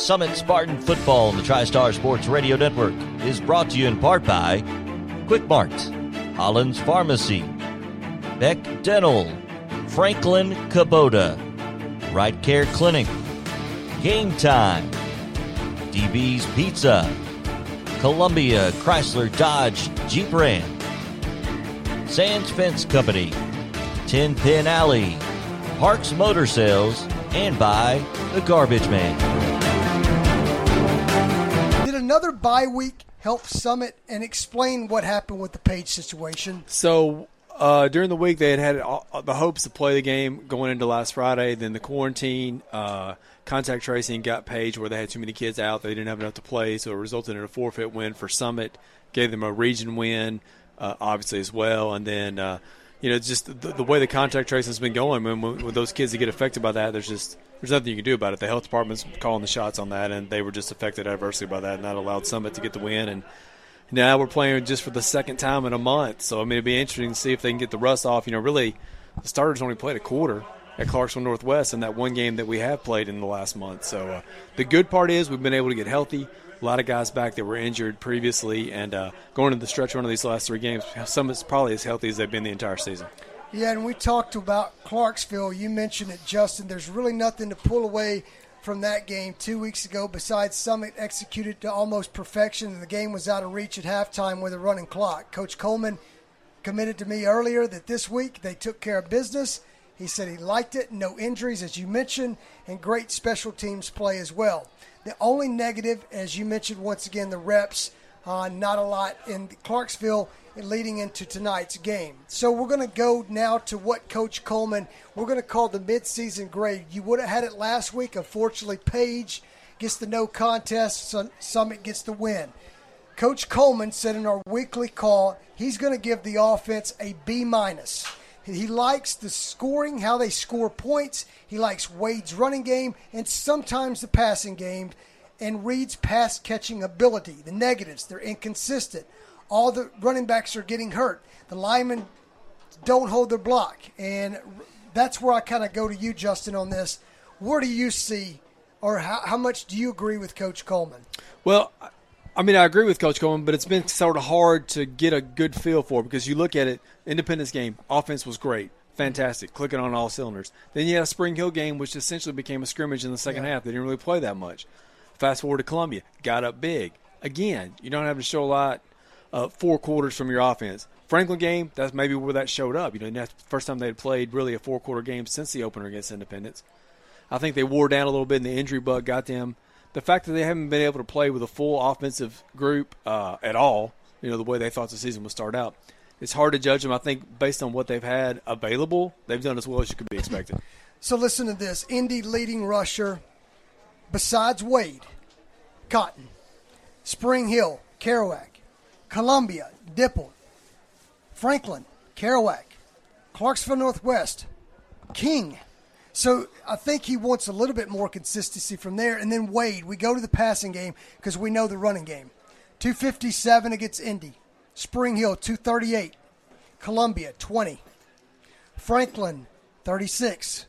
Summit Spartan Football on the TriStar Sports Radio Network is brought to you in part by Quick Mart, Holland's Pharmacy, Beck Dental, Franklin Kubota, Right Care Clinic, Game Time, DB's Pizza, Columbia Chrysler Dodge Jeep Ram, Sands Fence Company, Ten Pin Alley, Parks Motor Sales, and by The Garbage Man. Another bye week help Summit and explain what happened with the Page situation? So uh, during the week, they had had all, the hopes to play the game going into last Friday. Then the quarantine, uh, contact tracing got Page where they had too many kids out. They didn't have enough to play, so it resulted in a forfeit win for Summit. Gave them a region win, uh, obviously as well, and then. You know, it's just the, the, way the contact tracing has been going, when, when those kids that get affected by that, there's just there's nothing you can do about it. The health department's calling the shots on that, and they were just affected adversely by that, and that allowed Summit to get the win. And now we're playing just for the second time in a month, so I mean, it'd be interesting to see if they can get the rust off. You know, really, the starters only played a quarter at Clarksville Northwest in that one game that we have played in the last month. So uh, the good part is we've been able to get healthy. A lot of guys back that were injured previously, and uh, going into the stretch run of these last three games, some Summit's probably as healthy as they've been the entire season. Yeah, and we talked about Clarksville. You mentioned it, Justin. There's really nothing to pull away from that game two weeks ago besides Summit executed to almost perfection, and the game was out of reach at halftime with a running clock. Coach Coleman committed to me earlier that this week they took care of business. He said he liked it, no injuries, as you mentioned, and great special teams play as well. The only negative, as you mentioned once again, the reps, uh, not a lot in Clarksville leading into tonight's game. So we're going to go now to what Coach Coleman, we're going to call the midseason grade. You would have had it last week. Unfortunately, Page gets the no contest, Summit gets the win. Coach Coleman said in our weekly call he's going to give the offense a B minus. He likes the scoring, how they score points. He likes Wade's running game and sometimes the passing game, and Reed's pass catching ability. The negatives, they're inconsistent all the running backs are getting hurt. The linemen don't hold their block. And that's where I kind of go to you, Justin, on this. Where do you see, or how, how much do you agree with Coach Coleman? Well, I mean, I agree with Coach Coleman, but it's been sort of hard to get a good feel for because you look at it, Independence game, offense was great, fantastic, clicking on all cylinders. Then you had a Spring Hill game, which essentially became a scrimmage in the second yeah. half. They didn't really play that much. Fast forward to Columbia, got up big. Again, you don't have to show a lot uh, four quarters from your offense. Franklin game, that's maybe where that showed up. You know, that's the first time they had played really a four quarter game since the opener against Independence. I think they wore down a little bit, and the injury bug got them. The fact that they haven't been able to play with a full offensive group uh, at all, you know, the way they thought the season would start out, it's hard to judge them. I think based on what they've had available, they've done as well as you could be expected. So listen to this: Indy leading rusher, besides Wade, Cotton, Spring Hill, Kerouac, Columbia, Dippold, Franklin, Kerouac, Clarksville Northwest, King. So I think he wants a little bit more consistency from there. And then Wade, we go to the passing game because we know the running game. 257 against Indy. Spring Hill, 238. Columbia, 20. Franklin, 36.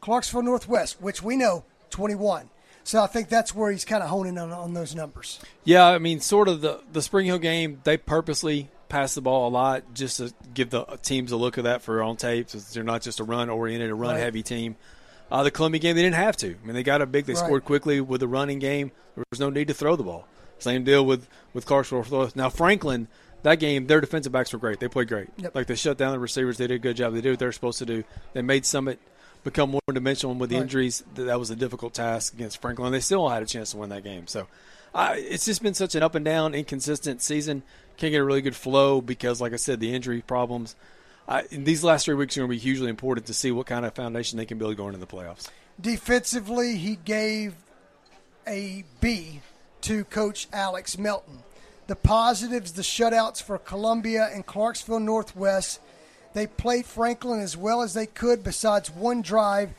Clarksville Northwest, which we know, 21. So I think that's where he's kind of honing on, on those numbers. Yeah, I mean, sort of the the Spring Hill game, they purposely pass the ball a lot just to give the teams a look of that for on tape. So they're not just a run oriented, a run right. heavy team. Uh, the Columbia game, they didn't have to. I mean, they got a big. They right. scored quickly with the running game. There was no need to throw the ball. Same deal with with Clarksville. Now Franklin, that game, their defensive backs were great. They played great. Yep. Like they shut down the receivers. They did a good job. They did what they're supposed to do. They made Summit become one dimensional. with the right. injuries, that was a difficult task against Franklin. They still had a chance to win that game. So uh, it's just been such an up and down, inconsistent season. Can't get a really good flow because, like I said, the injury problems. Uh, these last three weeks are going to be hugely important to see what kind of foundation they can build going into the playoffs. Defensively, he gave a B to Coach Alex Melton. The positives, the shutouts for Columbia and Clarksville Northwest they played Franklin as well as they could, besides one drive.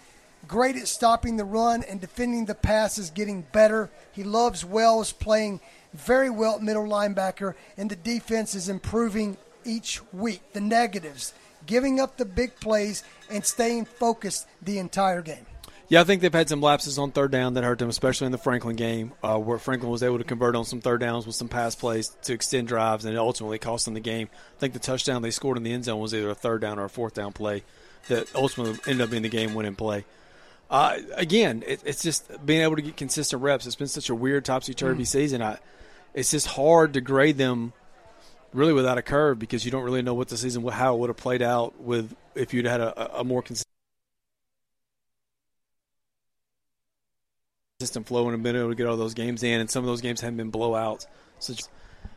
Great at stopping the run and defending the passes, getting better. He loves Wells playing very well at middle linebacker, and the defense is improving each week. The negatives, giving up the big plays and staying focused the entire game. Yeah, I think they've had some lapses on third down that hurt them, especially in the Franklin game, uh, where Franklin was able to convert on some third downs with some pass plays to extend drives, and it ultimately cost them the game. I think the touchdown they scored in the end zone was either a third down or a fourth down play that ultimately ended up being the game winning play. Uh, again, it, it's just being able to get consistent reps. It's been such a weird topsy turvy mm. season. I, it's just hard to grade them really without a curve because you don't really know what the season how it would have played out with if you'd had a, a more consistent flow and been able to get all those games in, and some of those games haven't been blowouts. So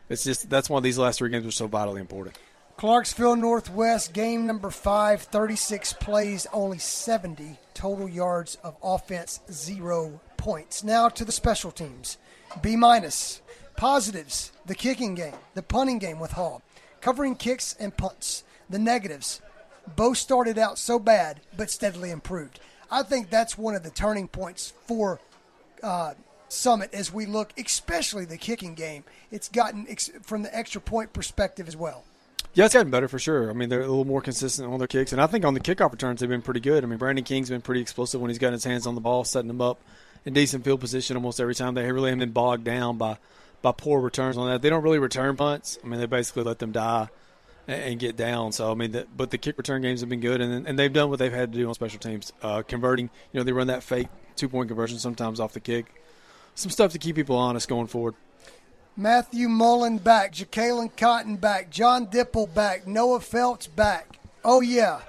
it's just that's why these last three games are so vitally important. Clarksville Northwest, game number five, 36 plays, only 70 total yards of offense, zero points. Now to the special teams. B minus. Positives, the kicking game, the punting game with Hall, covering kicks and punts. The negatives, both started out so bad, but steadily improved. I think that's one of the turning points for uh, Summit as we look, especially the kicking game. It's gotten ex- from the extra point perspective as well. Yeah, it's gotten better for sure. I mean, they're a little more consistent on their kicks, and I think on the kickoff returns they've been pretty good. I mean, Brandon King's been pretty explosive when he's got his hands on the ball, setting them up in decent field position almost every time. They really haven't been bogged down by by poor returns on that. They don't really return punts. I mean, they basically let them die and, and get down. So I mean, the, but the kick return games have been good, and and they've done what they've had to do on special teams, uh, converting. You know, they run that fake two point conversion sometimes off the kick some stuff to keep people honest going forward. Matthew Mullen back, Jacqueline Cotton back, John Dippold back, Noah Phelps back. Oh yeah,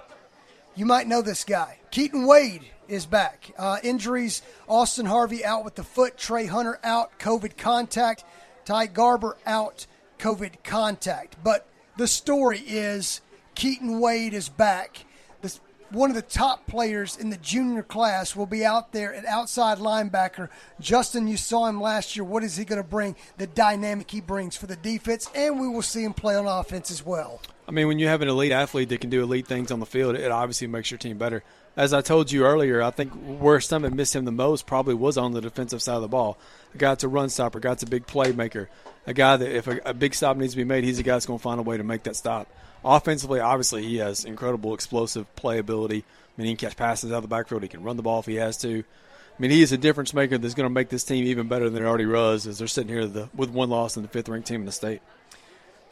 you might know this guy. Keaton Wade is back. Uh, injuries: Austin Harvey out with the foot, Trey Hunter out, COVID contact, Ty Garber out, COVID contact. But the story is Keaton Wade is back one of the top players in the junior class will be out there at outside linebacker. Justin, you saw him last year. What is he going to bring? The dynamic he brings for the defense, and we will see him play on offense as well. I mean, when you have an elite athlete that can do elite things on the field, it obviously makes your team better. As I told you earlier, I think where Summit missed him the most probably was on the defensive side of the ball. A guy that's a run stopper, a guy that's a big playmaker, a guy that if a, a big stop needs to be made, he's the guy that's going to find a way to make that stop. Offensively, obviously, he has incredible explosive playability. I mean, he can catch passes out of the backfield. He can run the ball if he has to. I mean, he is a difference maker that's going to make this team even better than it already was as they're sitting here the, with one loss and the fifth ranked team in the state.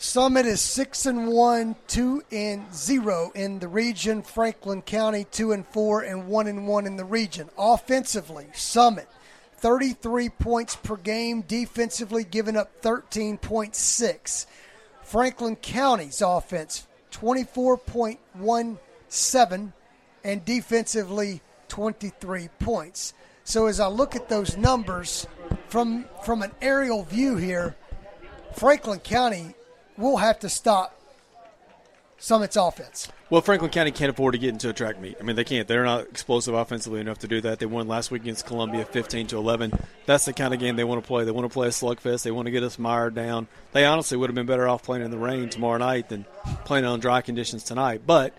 Summit is six and one, two and zero in the region. Franklin County two and four and one and one in the region. Offensively, Summit 33 points per game. Defensively, giving up 13.6. Franklin County's offense 24.17 and defensively 23 points. So as I look at those numbers from from an aerial view here, Franklin County will have to stop Summit's offense. Well, Franklin County can't afford to get into a track meet. I mean, they can't. They're not explosive offensively enough to do that. They won last week against Columbia, 15 to 11. That's the kind of game they want to play. They want to play a slugfest. They want to get us mired down. They honestly would have been better off playing in the rain tomorrow night than playing on dry conditions tonight. But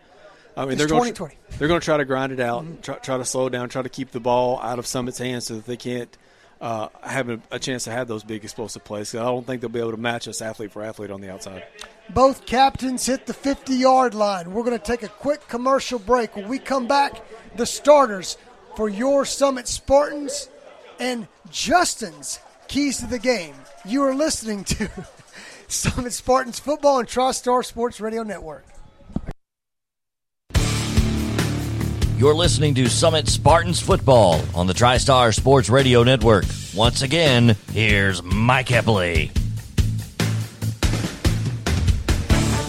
I mean, it's they're going to they're going to try to grind it out, mm-hmm. try, try to slow down, try to keep the ball out of Summit's hands so that they can't uh, having a chance to have those big explosive plays. I don't think they'll be able to match us athlete for athlete on the outside. Both captains hit the 50 yard line. We're going to take a quick commercial break. When we come back, the starters for your Summit Spartans and Justin's keys to the game. You are listening to Summit Spartans football and TriStar Sports Radio Network. You're listening to Summit Spartans football on the TriStar Sports Radio Network. Once again, here's Mike Eppley.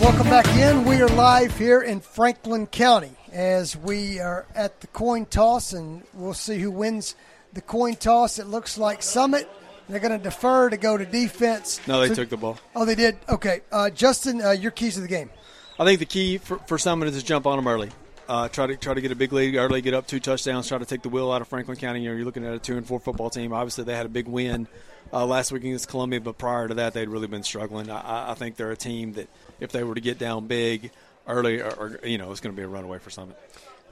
Welcome back in. We are live here in Franklin County as we are at the coin toss, and we'll see who wins the coin toss. It looks like Summit. They're going to defer to go to defense. No, they so, took the ball. Oh, they did? Okay. Uh, Justin, uh, your keys to the game. I think the key for, for Summit is to jump on them early. Uh, try to try to get a big lead early, get up two touchdowns, try to take the wheel out of Franklin County. You know, you're looking at a two and four football team. Obviously, they had a big win uh, last week against Columbia, but prior to that, they'd really been struggling. I, I, think they're a team that if they were to get down big early, or, or you know, it's going to be a runaway for Summit.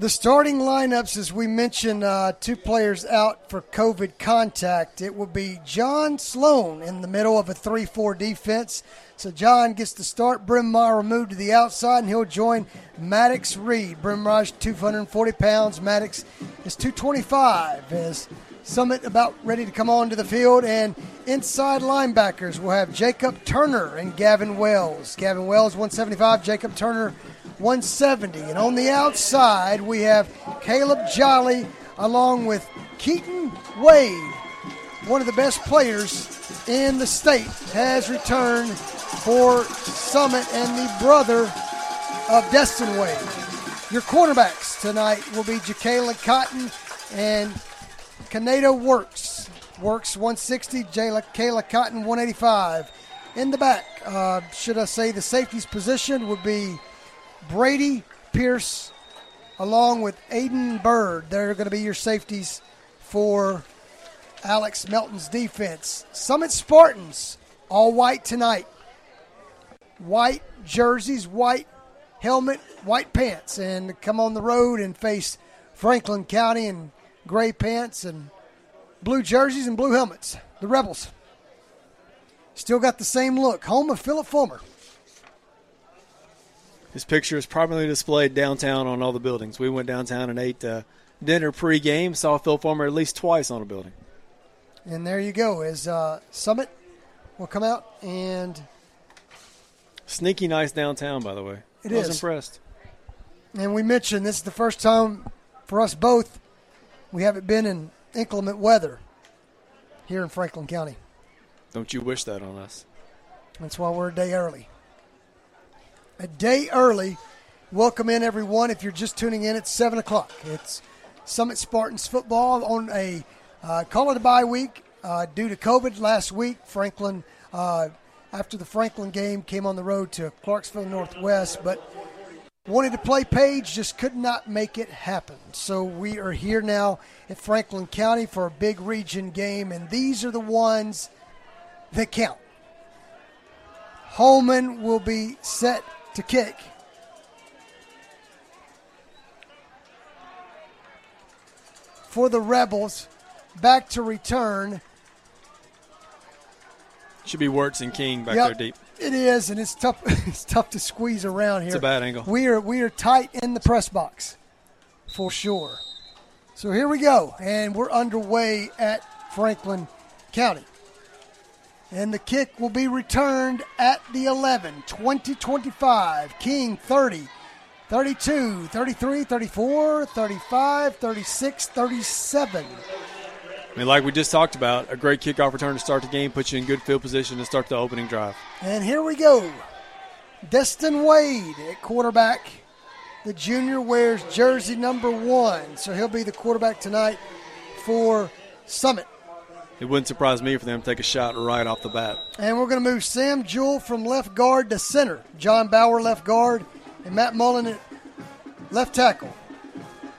The starting lineups, as we mentioned, uh, two players out for COVID contact. It will be John Sloan in the middle of a 3 4 defense. So John gets to start. Bryn moved to the outside, and he'll join Maddox Reed. Bryn 240 pounds. Maddox is 225. As Summit about ready to come onto the field, and inside linebackers we'll have Jacob Turner and Gavin Wells. Gavin Wells 175, Jacob Turner 170. And on the outside, we have Caleb Jolly along with Keaton Wade, one of the best players in the state, has returned for Summit and the brother of Destin Wade. Your cornerbacks tonight will be Jacayla Cotton and Canado Wirtz. Wirtz 160, Jayla, Kayla Cotton 185. In the back, uh, should I say the safeties position would be Brady Pierce, along with Aiden Bird. They're going to be your safeties for Alex Melton's defense. Summit Spartans, all white tonight. White jerseys, white helmet, white pants, and come on the road and face Franklin County and gray pants and blue jerseys and blue helmets. The Rebels. Still got the same look. Home of Phillip Fulmer. His picture is prominently displayed downtown on all the buildings. We went downtown and ate uh, dinner pre-game. Saw Phil Fulmer at least twice on a building. And there you go. As uh, Summit will come out and sneaky nice downtown, by the way. It I is. was impressed. And we mentioned this is the first time for us both we haven't been in inclement weather here in Franklin County. Don't you wish that on us? That's why we're a day early a day early. Welcome in, everyone. If you're just tuning in, it's 7 o'clock. It's Summit Spartans football on a uh, call it a bye week uh, due to COVID last week. Franklin, uh, after the Franklin game, came on the road to Clarksville Northwest, but wanted to play Page, just could not make it happen. So we are here now at Franklin County for a big region game, and these are the ones that count. Holman will be set to kick. For the Rebels, back to return. Should be Wirtz and King back yep, there deep. It is, and it's tough. It's tough to squeeze around here. It's a bad angle. We are we are tight in the press box, for sure. So here we go, and we're underway at Franklin County. And the kick will be returned at the 11, 2025. King 30, 32, 33, 34, 35, 36, 37. I mean, like we just talked about, a great kickoff return to start the game puts you in good field position to start the opening drive. And here we go. Destin Wade at quarterback. The junior wears jersey number one, so he'll be the quarterback tonight for Summit it wouldn't surprise me for them to take a shot right off the bat. And we're going to move Sam Jewell from left guard to center. John Bauer left guard, and Matt Mullen at left tackle.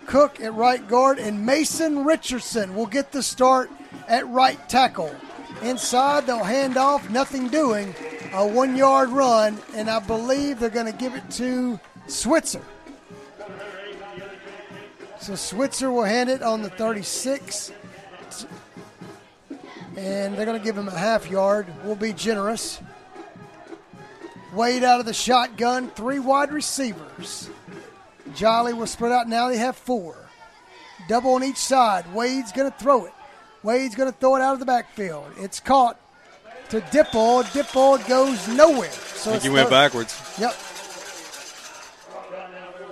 Cook at right guard, and Mason Richardson will get the start at right tackle. Inside, they'll hand off, nothing doing, a one yard run, and I believe they're going to give it to Switzer. So Switzer will hand it on the 36 and they're going to give him a half yard. We'll be generous. Wade out of the shotgun, three wide receivers. Jolly was spread out. Now they have four. Double on each side. Wade's going to throw it. Wade's going to throw it out of the backfield. It's caught to Dippold. Dippold goes nowhere. So I think he went backwards. Yep.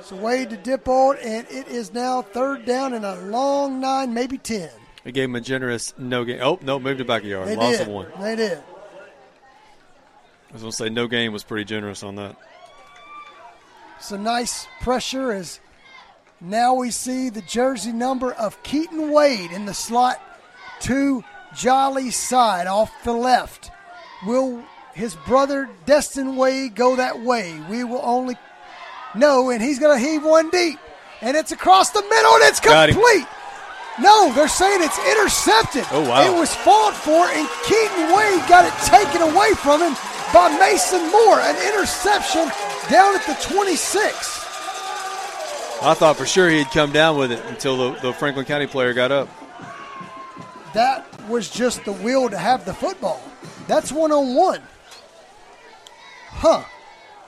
So Wade to Dippold, and it is now third down and a long nine, maybe ten. They gave him a generous no game. Oh, no, moved it back a yard. They Lost did. one. They did. I was going to say no game was pretty generous on that. So nice pressure as now we see the jersey number of Keaton Wade in the slot to Jolly's side off the left. Will his brother Destin Wade go that way? We will only know, and he's going to heave one deep, and it's across the middle, and it's complete. No, they're saying it's intercepted. Oh, wow. It was fought for, and Keaton Wade got it taken away from him by Mason Moore. An interception down at the 26. I thought for sure he'd come down with it until the, the Franklin County player got up. That was just the will to have the football. That's one on one. Huh.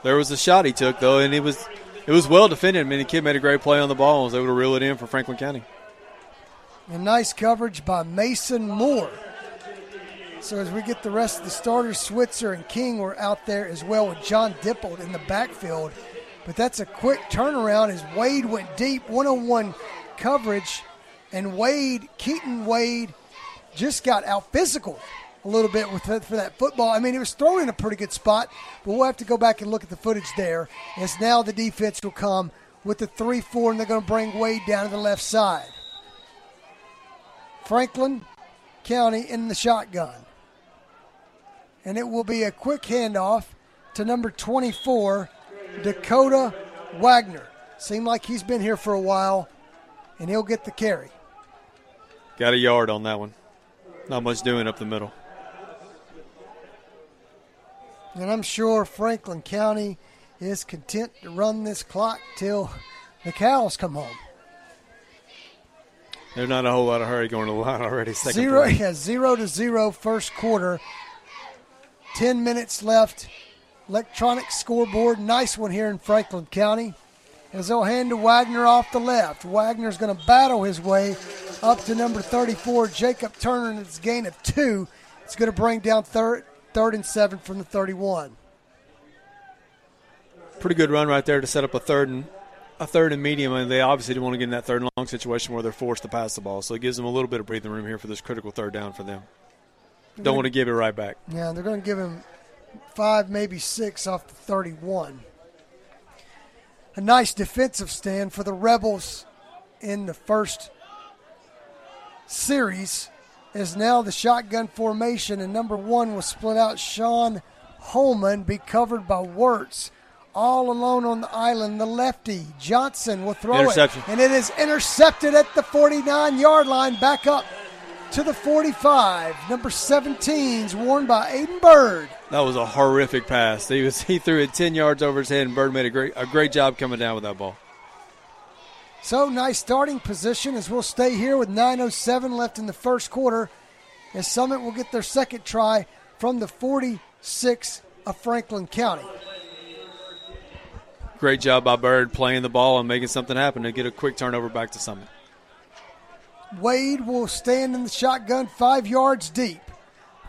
There was a shot he took though, and it was it was well defended. I mean, the kid made a great play on the ball and was able to reel it in for Franklin County. And nice coverage by Mason Moore. So as we get the rest of the starters, Switzer and King were out there as well with John Dippold in the backfield. But that's a quick turnaround as Wade went deep, one on one coverage, and Wade, Keaton Wade, just got out physical a little bit with for that football. I mean, it was thrown in a pretty good spot, but we'll have to go back and look at the footage there. As now the defense will come with the 3 4, and they're going to bring Wade down to the left side. Franklin County in the shotgun. And it will be a quick handoff to number 24, Dakota Wagner. Seemed like he's been here for a while, and he'll get the carry. Got a yard on that one. Not much doing up the middle. And I'm sure Franklin County is content to run this clock till the cows come home. There's not a whole lot of hurry going to the line already. Second zero, play. yeah, zero to zero first quarter. Ten minutes left. Electronic scoreboard, nice one here in Franklin County. As they'll hand to Wagner off the left. Wagner's going to battle his way up to number 34, Jacob Turner, and it's gain of two. It's going to bring down third, third and seven from the 31. Pretty good run right there to set up a third and a third and medium, and they obviously didn't want to get in that third and long situation where they're forced to pass the ball. So it gives them a little bit of breathing room here for this critical third down for them. Don't want to give it right back. Yeah, they're going to give him five, maybe six off the 31. A nice defensive stand for the Rebels in the first series is now the shotgun formation, and number one was split out. Sean Holman be covered by Wirtz. All alone on the island, the lefty Johnson will throw it, and it is intercepted at the 49 yard line. Back up to the 45. Number 17's worn by Aiden Bird. That was a horrific pass. He was he threw it 10 yards over his head, and Bird made a great a great job coming down with that ball. So nice starting position as we'll stay here with 9:07 left in the first quarter. As Summit will get their second try from the 46 of Franklin County. Great job by Bird playing the ball and making something happen to get a quick turnover back to Summit. Wade will stand in the shotgun five yards deep.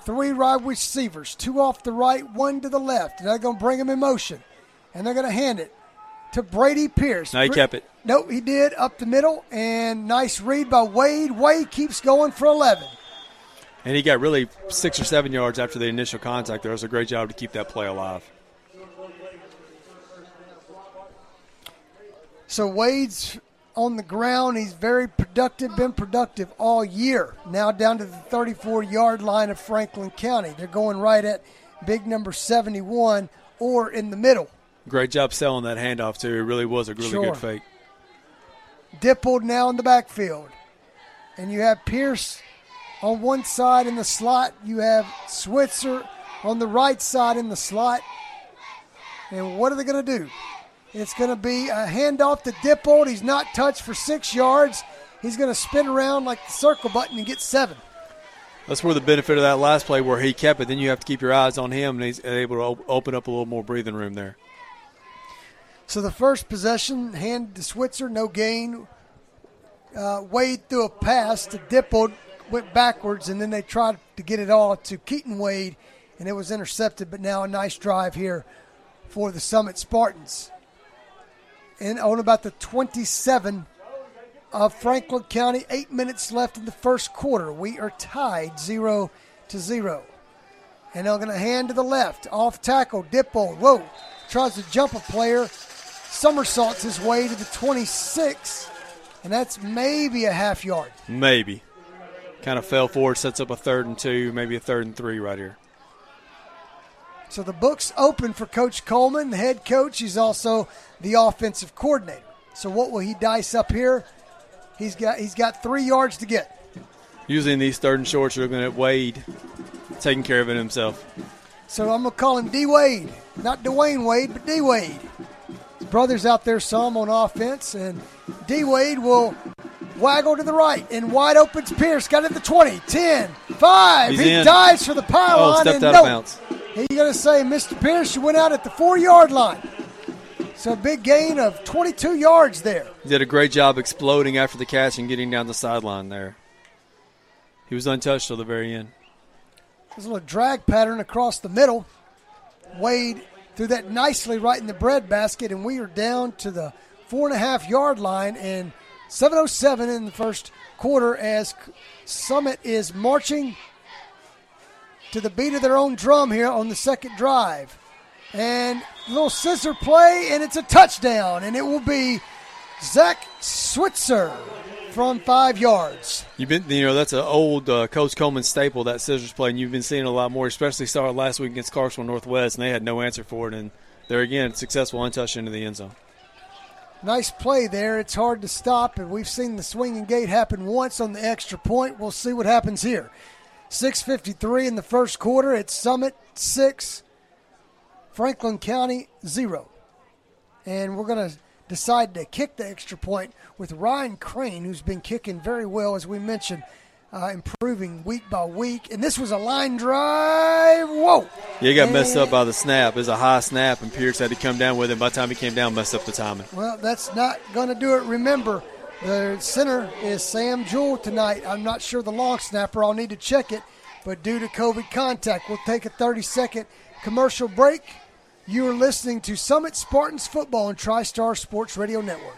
Three wide receivers, two off the right, one to the left. And they're going to bring him in motion. And they're going to hand it to Brady Pierce. Now he kept it. Nope, he did up the middle. And nice read by Wade. Wade keeps going for 11. And he got really six or seven yards after the initial contact. There was a great job to keep that play alive. So Wade's on the ground. He's very productive, been productive all year. Now down to the 34 yard line of Franklin County. They're going right at big number 71 or in the middle. Great job selling that handoff, too. It really was a really sure. good fake. Dippold now in the backfield. And you have Pierce on one side in the slot. You have Switzer on the right side in the slot. And what are they going to do? It's going to be a handoff to Dippold. He's not touched for six yards. He's going to spin around like the circle button and get seven. That's where the benefit of that last play where he kept it. Then you have to keep your eyes on him, and he's able to open up a little more breathing room there. So the first possession, hand to Switzer, no gain. Uh, Wade threw a pass to Dippold, went backwards, and then they tried to get it all to Keaton Wade, and it was intercepted. But now a nice drive here for the Summit Spartans and on about the 27 of Franklin County. Eight minutes left in the first quarter. We are tied zero to zero. And they're going to hand to the left. Off tackle. Dippo. Whoa. Tries to jump a player. Somersaults his way to the 26. And that's maybe a half yard. Maybe. Kind of fell forward, sets up a third and two, maybe a third and three right here. So the book's open for Coach Coleman, the head coach. He's also the offensive coordinator. So what will he dice up here? He's got he's got three yards to get. Usually in these third and shorts, you're looking at Wade taking care of it himself. So I'm gonna call him D Wade, not Dwyane Wade, but D Wade. His brother's out there some on offense, and D Wade will waggle to the right, and wide opens Pierce. Got it at the 20, 10, 5. He's he in. dives for the oh, pylon. Oh, and out no. of bounds. He's going to say, Mr. Pierce, you went out at the four yard line. So a big gain of 22 yards there. He did a great job exploding after the catch and getting down the sideline there. He was untouched till the very end. There's a little drag pattern across the middle. Wade threw that nicely right in the bread basket, and we are down to the four and a half yard line and 707 in the first quarter as Summit is marching to the beat of their own drum here on the second drive. And a little scissor play, and it's a touchdown, and it will be Zach Switzer from five yards. You've been, you know, that's an old uh, Coach Coleman staple that scissors play, and you've been seeing a lot more. Especially it last week against Clarksville Northwest, and they had no answer for it. And there again, successful untouched into the end zone. Nice play there. It's hard to stop, and we've seen the swinging gate happen once on the extra point. We'll see what happens here. 6:53 in the first quarter. It's Summit six, Franklin County zero, and we're going to decide to kick the extra point with Ryan Crane, who's been kicking very well, as we mentioned, uh, improving week by week. And this was a line drive. Whoa! Yeah, he got messed up by the snap. It was a high snap, and Pierce had to come down with it. By the time he came down, messed up the timing. Well, that's not going to do it. Remember, the center is Sam Jewell tonight. I'm not sure the long snapper. I'll need to check it. But due to COVID contact, we'll take a 30 second commercial break. You are listening to Summit Spartans Football on TriStar Sports Radio Network.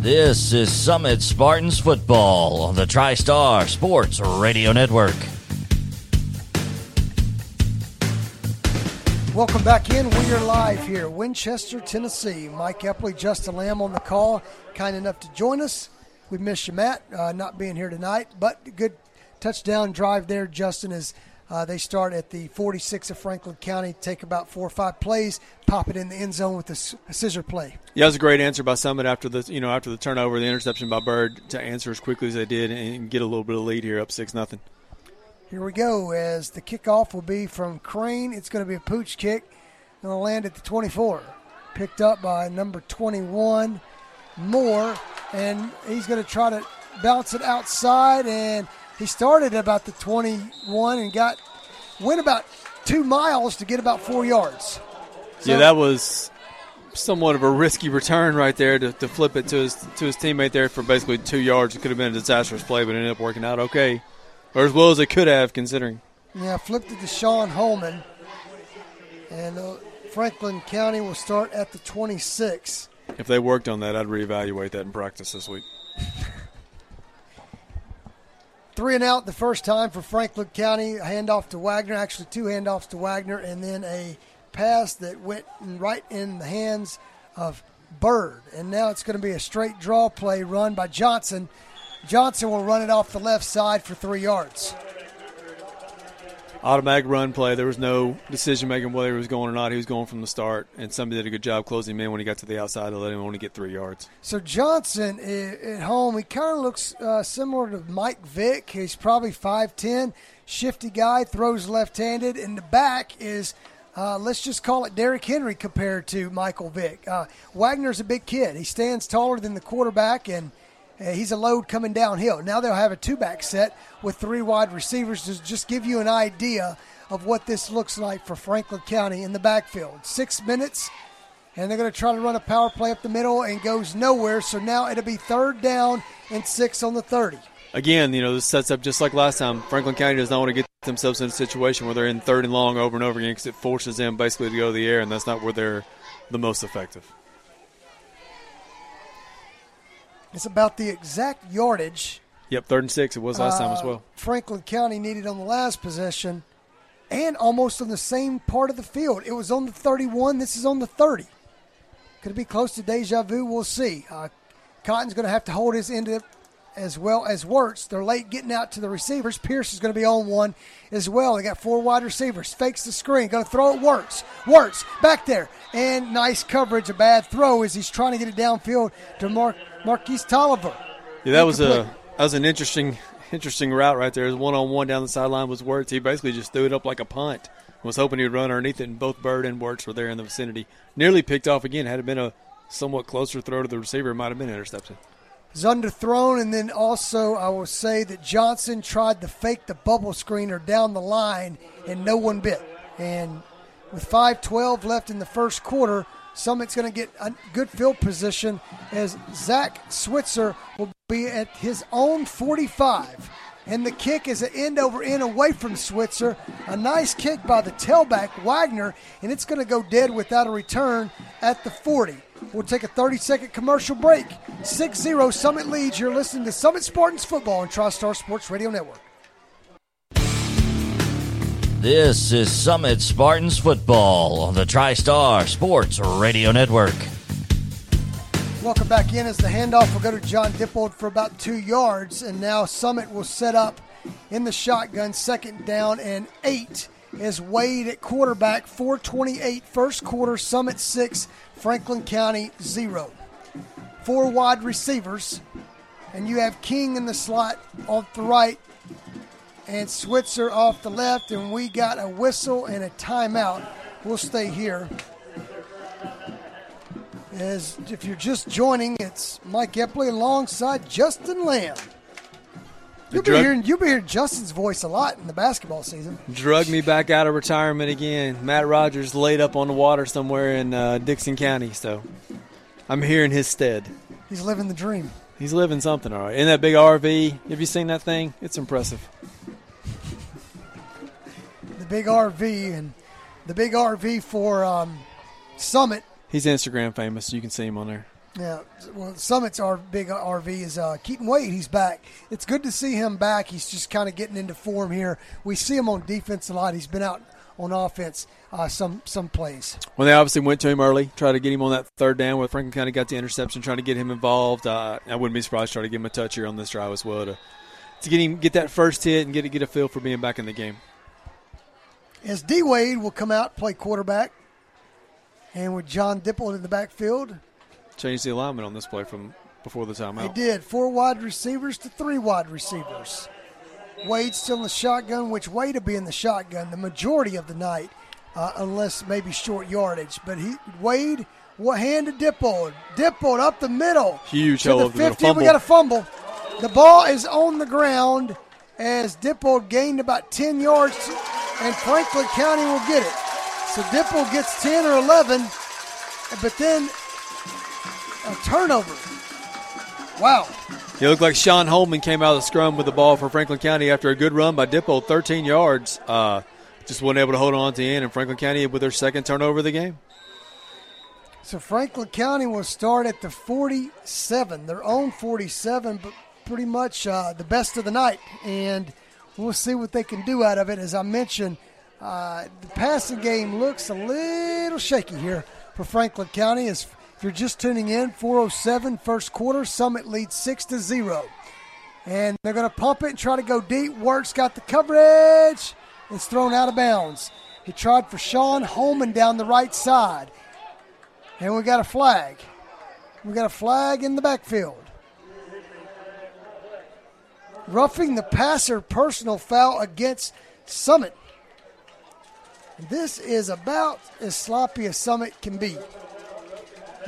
This is Summit Spartans Football on the TriStar Sports Radio Network. Welcome back in. We are live here, Winchester, Tennessee. Mike Epley, Justin Lamb on the call, kind enough to join us. We miss you, Matt, uh, not being here tonight, but good touchdown drive there, Justin. As uh, they start at the 46 of Franklin County, take about four or five plays, pop it in the end zone with a, scissor play. Yeah, it was a great answer by Summit after the you know after the turnover, the interception by Bird to answer as quickly as they did and get a little bit of lead here, up six nothing. Here we go. As the kickoff will be from Crane, it's going to be a pooch kick. Going to land at the 24. Picked up by number 21, Moore, and he's going to try to bounce it outside. And he started about the 21 and got went about two miles to get about four yards. yeah, that was somewhat of a risky return right there to, to flip it to his to his teammate there for basically two yards. It could have been a disastrous play, but it ended up working out okay, or as well as they could have, considering. Yeah, flipped it to Sean Holman. And uh, Franklin County will start at the 26. If they worked on that, I'd reevaluate that in practice this week. Three and out the first time for Franklin County. A handoff to Wagner, actually two handoffs to Wagner, and then a pass that went right in the hands of Bird. And now it's going to be a straight draw play run by Johnson. Johnson will run it off the left side for three yards. Automatic run play. There was no decision making whether he was going or not. He was going from the start, and somebody did a good job closing him in when he got to the outside to let him only get three yards. So Johnson at home, he kind of looks uh, similar to Mike Vick. He's probably 5'10", shifty guy, throws left-handed. In the back is, uh, let's just call it Derrick Henry compared to Michael Vick. Uh, Wagner's a big kid. He stands taller than the quarterback, and he's a load coming downhill. Now they'll have a two-back set with three wide receivers to just give you an idea of what this looks like for Franklin County in the backfield. Six minutes and they're going to try to run a power play up the middle and goes nowhere. So now it'll be third down and six on the 30. Again, you know, this sets up just like last time. Franklin County does not want to get themselves in a situation where they're in third and long over and over again because it forces them basically to go to the air, and that's not where they're the most effective. It's about the exact yardage Yep, third and six. It was last time as uh, well. Franklin County needed on the last possession and almost on the same part of the field. It was on the 31. This is on the 30. Could it be close to deja vu? We'll see. Uh, Cotton's going to have to hold his end of it as well as Wirtz. They're late getting out to the receivers. Pierce is going to be on one as well. They got four wide receivers. Fakes the screen. Going to throw it. Wirtz. Wirtz back there. And nice coverage. A bad throw as he's trying to get it downfield to Mar- Marquise Tolliver. Yeah, that was a that was an interesting interesting route right there. His one on one down the sideline was Wirtz. He basically just threw it up like a punt Was hoping he'd run underneath it, and both Bird and Wirtz were there in the vicinity. Nearly picked off again. Had it been a somewhat closer throw to the receiver, it might have been intercepted. Is underthrown, and then also I will say that Johnson tried to fake the bubble screener down the line, and no one bit. And with 5:12 left in the first quarter, Summit's going to get a good field position as Zach Switzer will be at his own 45. And the kick is an end over end away from Switzer. A nice kick by the tailback, Wagner, and it's going to go dead without a return at the 40. We'll take a 30 second commercial break. 6 0 Summit leads. You're listening to Summit Spartans Football on TriStar Sports Radio Network. This is Summit Spartans Football on the TriStar Sports Radio Network. Welcome back in as the handoff will go to John Dippold for about two yards, and now Summit will set up in the shotgun, second down and eight. is Wade at quarterback, 428 first quarter, Summit six, Franklin County zero. Four wide receivers, and you have King in the slot off the right, and Switzer off the left, and we got a whistle and a timeout. We'll stay here. As if you're just joining, it's Mike Epley alongside Justin Lamb. You'll be drug- hearing you'll be hearing Justin's voice a lot in the basketball season. Drug me back out of retirement again. Matt Rogers laid up on the water somewhere in uh, Dickson County, so I'm here in his stead. He's living the dream. He's living something, all right. In that big RV, have you seen that thing? It's impressive. Big RV and the big RV for um, Summit. He's Instagram famous. You can see him on there. Yeah, well, Summit's our big RV is uh, Keaton Wade. He's back. It's good to see him back. He's just kind of getting into form here. We see him on defense a lot. He's been out on offense uh, some some plays. Well, they obviously went to him early, tried to get him on that third down. Where Franklin County got the interception, trying to get him involved. Uh, I wouldn't be surprised to try to give him a touch here on this drive as well to to get him get that first hit and get get a feel for being back in the game. As D Wade will come out play quarterback, and with John Dippold in the backfield, Changed the alignment on this play from before the timeout. did. Four wide receivers to three wide receivers. Wade still in the shotgun, which Wade will be in the shotgun the majority of the night, uh, unless maybe short yardage. But he Wade, what hand to Dippold? Dippold up the middle. Huge to the of the middle 50. We got a fumble. The ball is on the ground as Dippold gained about 10 yards, and Franklin County will get it. So Dippold gets 10 or 11, but then a turnover. Wow. It looked like Sean Holman came out of the scrum with the ball for Franklin County after a good run by Dippo, 13 yards. Uh, just wasn't able to hold on to the end, and Franklin County with their second turnover of the game. So Franklin County will start at the 47, their own 47, but pretty much uh, the best of the night. And we'll see what they can do out of it. As I mentioned, uh, the passing game looks a little shaky here for Franklin County. As if you're just tuning in, 407 first quarter, Summit leads 6 to 0. And they're going to pump it and try to go deep. Wirtz got the coverage. It's thrown out of bounds. He tried for Sean Holman down the right side. And we got a flag. We got a flag in the backfield. Roughing the passer personal foul against Summit. This is about as sloppy as Summit can be.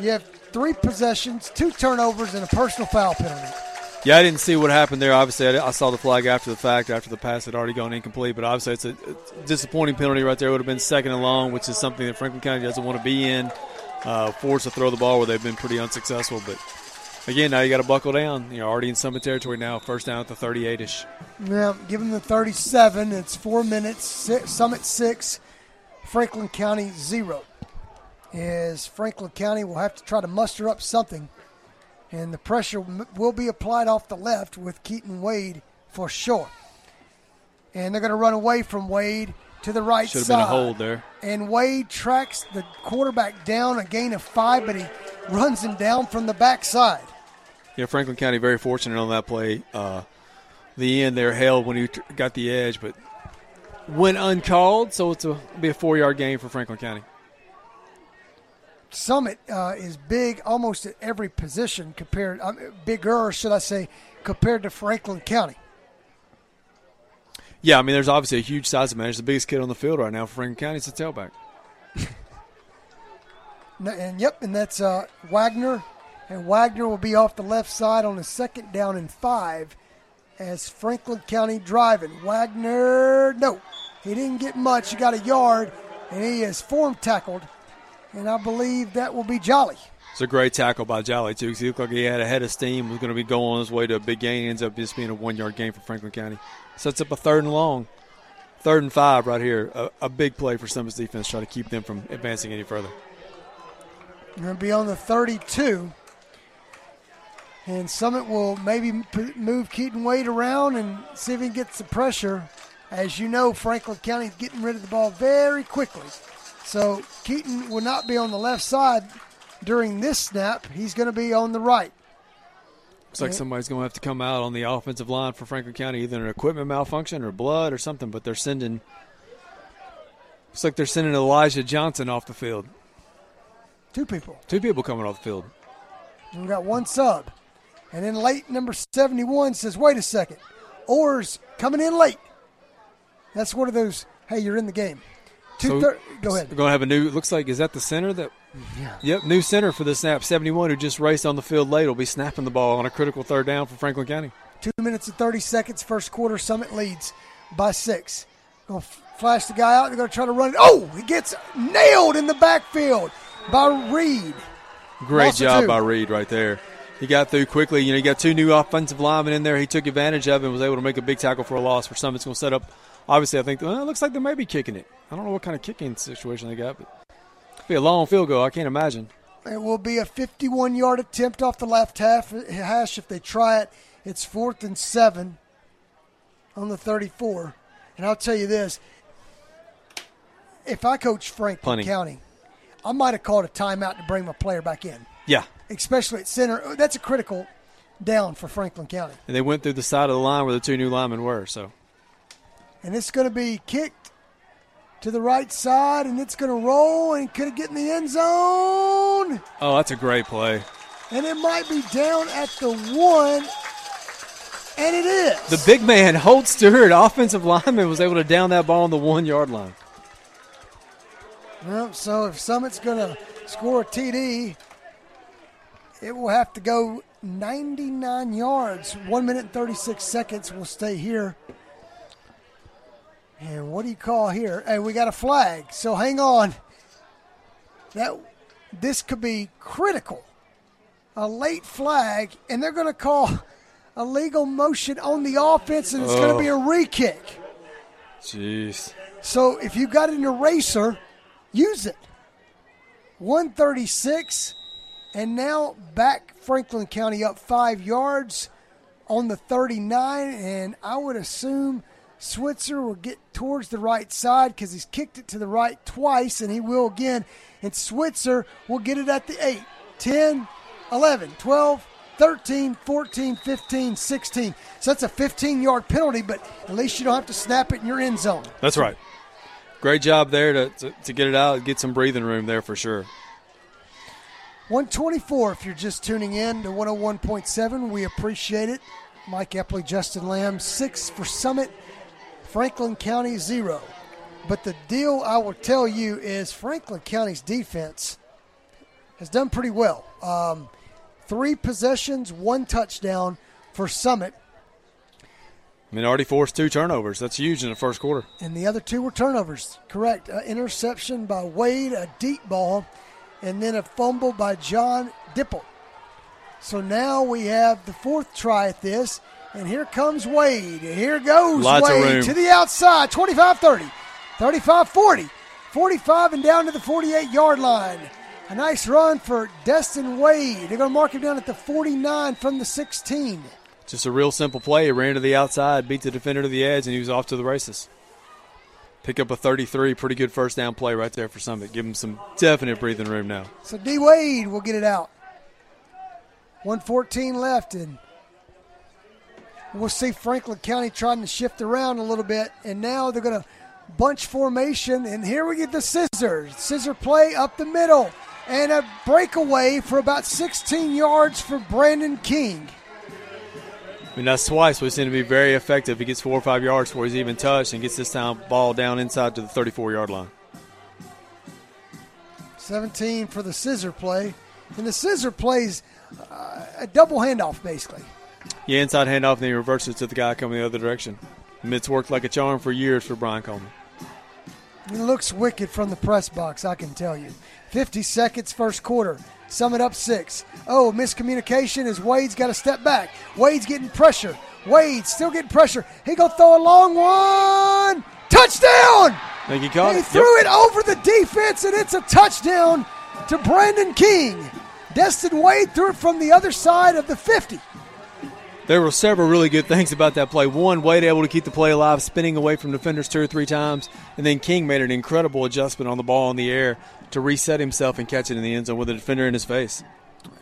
You have three possessions, two turnovers, and a personal foul penalty. Yeah, I didn't see what happened there. Obviously, I, saw the flag after the fact, after the pass had already gone incomplete. But obviously, it's a, it's a disappointing penalty right there. It would have been second and long, which is something that Franklin County doesn't want to be in. Uh, forced to throw the ball where they've been pretty unsuccessful. But again, now you got to buckle down. You're already in Summit territory now. First down at the 38 ish. Yeah, given the 37. It's four minutes. Six, Summit six, Franklin County zero. Is Franklin County will have to try to muster up something, and the pressure will be applied off the left with Keaton Wade for sure. And they're going to run away from Wade to the right Should have been a hold there. And Wade tracks the quarterback down a gain of five, but he runs him down from the backside. Yeah, Franklin County very fortunate on that play. Uh, the end there held when he t- got the edge, but went uncalled, so it's a be a four yard game for Franklin County. Summit uh, is big almost at every position compared, um, bigger, should I say, compared to Franklin County. Yeah, I mean, there's obviously a huge size advantage. The biggest kid on the field right now for Franklin County is the tailback. and yep, and that's uh, Wagner, and Wagner will be off the left side on the second down and five, as Franklin County driving. Wagner, no, he didn't get much. He got a yard, and he is form tackled, and I believe that will be Jolly. It's a great tackle by Jolly too, because he looked like he had a head of steam. Was going to be going on his way to a big gain. Ends up just being a one-yard game for Franklin County. Sets up a third and long, third and five right here. A, a big play for Summit's defense, try to keep them from advancing any further. Going to be on the 32. And Summit will maybe move Keaton Wade around and see if he gets the pressure. As you know, Franklin County is getting rid of the ball very quickly. So Keaton will not be on the left side during this snap. He's going to be on the right. Looks like somebody's going to have to come out on the offensive line for Franklin County, either an equipment malfunction or blood or something. But they're sending. Looks like they're sending Elijah Johnson off the field. Two people. Two people coming off the field. we got one sub. And then late number 71 says, wait a second. Orr's coming in late. That's one of those, hey, you're in the game. Two so, thir- go ahead. We're going to have a new, looks like, is that the center that? Yeah. Yep, new center for the snap. 71 who just raced on the field late will be snapping the ball on a critical third down for Franklin County. Two minutes and 30 seconds, first quarter. Summit leads by six. Going to flash the guy out. They're going to try to run it. Oh, he gets nailed in the backfield by Reed. Great job by Reed right there. He got through quickly. You know, he got two new offensive linemen in there. He took advantage of and was able to make a big tackle for a loss for Summit's going to set up. Obviously, I think well, it looks like they may be kicking it. I don't know what kind of kicking situation they got, but it'll be a long field goal. I can't imagine. It will be a 51 yard attempt off the left half hash if they try it. It's fourth and seven on the 34. And I'll tell you this if I coach Franklin. County, I might have called a timeout to bring my player back in. Yeah. Especially at center. Oh, that's a critical down for Franklin County. And they went through the side of the line where the two new linemen were, so. And it's going to be kicked to the right side, and it's going to roll and could it get in the end zone. Oh, that's a great play. And it might be down at the one, and it is. The big man, Holt Stewart, offensive lineman, was able to down that ball on the one yard line. Well, so if Summit's going to score a TD, it will have to go 99 yards. One minute and 36 seconds will stay here. And what do you call here? Hey, we got a flag. So hang on. That this could be critical. A late flag, and they're going to call a legal motion on the offense, and it's oh. going to be a oh. re kick. Jeez. So if you got an eraser, use it. 136, and now back Franklin County up five yards on the 39, and I would assume Switzer will get towards the right side because he's kicked it to the right twice, and he will again. And Switzer will get it at the 8, 10, 11, 12, 13, 14, 15, 16. So that's a 15 yard penalty, but at least you don't have to snap it in your end zone. That's right. Great job there to, to, to get it out, get some breathing room there for sure. 124 if you're just tuning in to 101.7. We appreciate it. Mike Epley, Justin Lamb, six for Summit, Franklin County, zero. But the deal I will tell you is Franklin County's defense has done pretty well. Um, three possessions, one touchdown for Summit. I mean, already forced two turnovers. That's huge in the first quarter. And the other two were turnovers. Correct. Uh, interception by Wade, a deep ball, and then a fumble by John Dippold. So now we have the fourth try at this, and here comes Wade. Here goes Lots Wade to the outside, 25 30, 35 40, 45 and down to the 48 yard line. A nice run for Destin Wade. They're going to mark him down at the 49 from the 16. Just a real simple play. He ran to the outside, beat the defender to the edge, and he was off to the races. Pick up a 33. Pretty good first down play right there for Summit. Give him some definite breathing room now. So D Wade will get it out. 114 left, and we'll see Franklin County trying to shift around a little bit. And now they're going to bunch formation, and here we get the scissors. Scissor play up the middle, and a breakaway for about 16 yards for Brandon King. I mean, that's twice we've seen him be very effective. He gets four or five yards before he's even touched and gets this time ball down inside to the 34 yard line. 17 for the scissor play. And the scissor plays uh, a double handoff, basically. Yeah, inside handoff, and then he reverses to the guy coming the other direction. And it's worked like a charm for years for Brian Coleman. It looks wicked from the press box, I can tell you. 50 seconds, first quarter. Summit up six. Oh, miscommunication as Wade's got to step back. Wade's getting pressure. Wade still getting pressure. He gonna throw a long one. Touchdown! I think he caught he it. threw it over the defense, and it's a touchdown to Brandon King. Destin Wade threw it from the other side of the 50. There were several really good things about that play. One, Wade able to keep the play alive, spinning away from defenders two or three times, and then King made an incredible adjustment on the ball in the air to reset himself and catch it in the end zone with a defender in his face.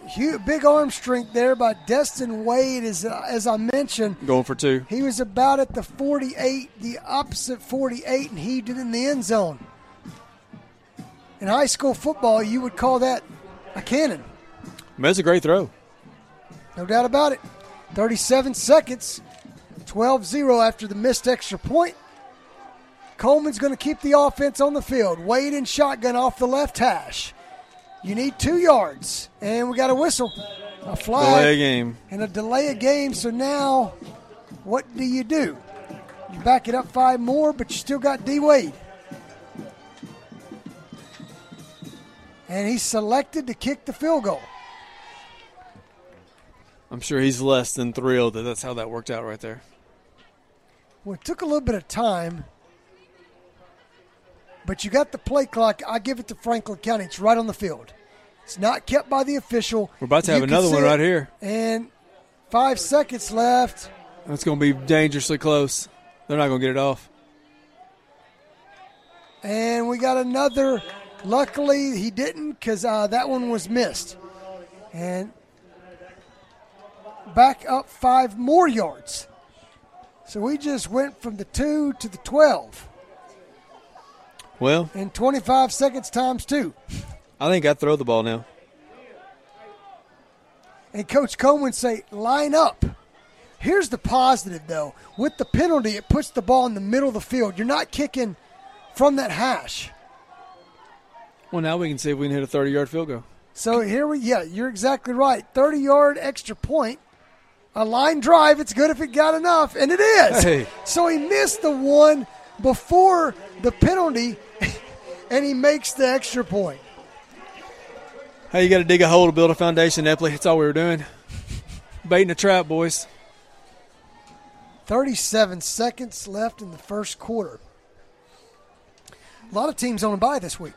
Huge, big arm strength there by Destin Wade, as, uh, as I mentioned. Going for two. He was about at the 48, the opposite 48, and he did in the end zone. In high school football, you would call that a cannon. That's a great throw. No doubt about it. 37 seconds, 12 0 after the missed extra point. Coleman's going to keep the offense on the field. Wade in shotgun off the left hash. You need two yards, and we got a whistle, a flag, Delay a game. and a delay a game. So now, what do you do? You back it up five more, but you still got D Wade. And he's selected to kick the field goal. I'm sure he's less than thrilled that that's how that worked out right there. Well, it took a little bit of time, but you got the play clock. I give it to Franklin County. It's right on the field. It's not kept by the official. We're about to have You another one right here. And five seconds left. That's going to be dangerously close. They're not going to get it off. And we got another. Luckily, he didn't because uh, that one was missed. And back up five more yards. So we just went from the two to the 12 Well, in 25 seconds times two. I think I throw the ball now. And Coach Coleman say, line up. Here's the positive, though. With the penalty, it puts the ball in the middle of the field. You're not kicking from that hash. Well, now we can see if we can hit a 30 yard field goal. So here we, yeah, you're exactly right. 30 yard extra point. A line drive, it's good if it got enough, and it is. Hey. So he missed the one before the penalty, and he makes the extra point. Hey, you got to dig a hole to build a foundation, Epley. That's all we were doing. Baiting a trap, boys. 37 seconds left in the first quarter. A lot of teams on a bye this week.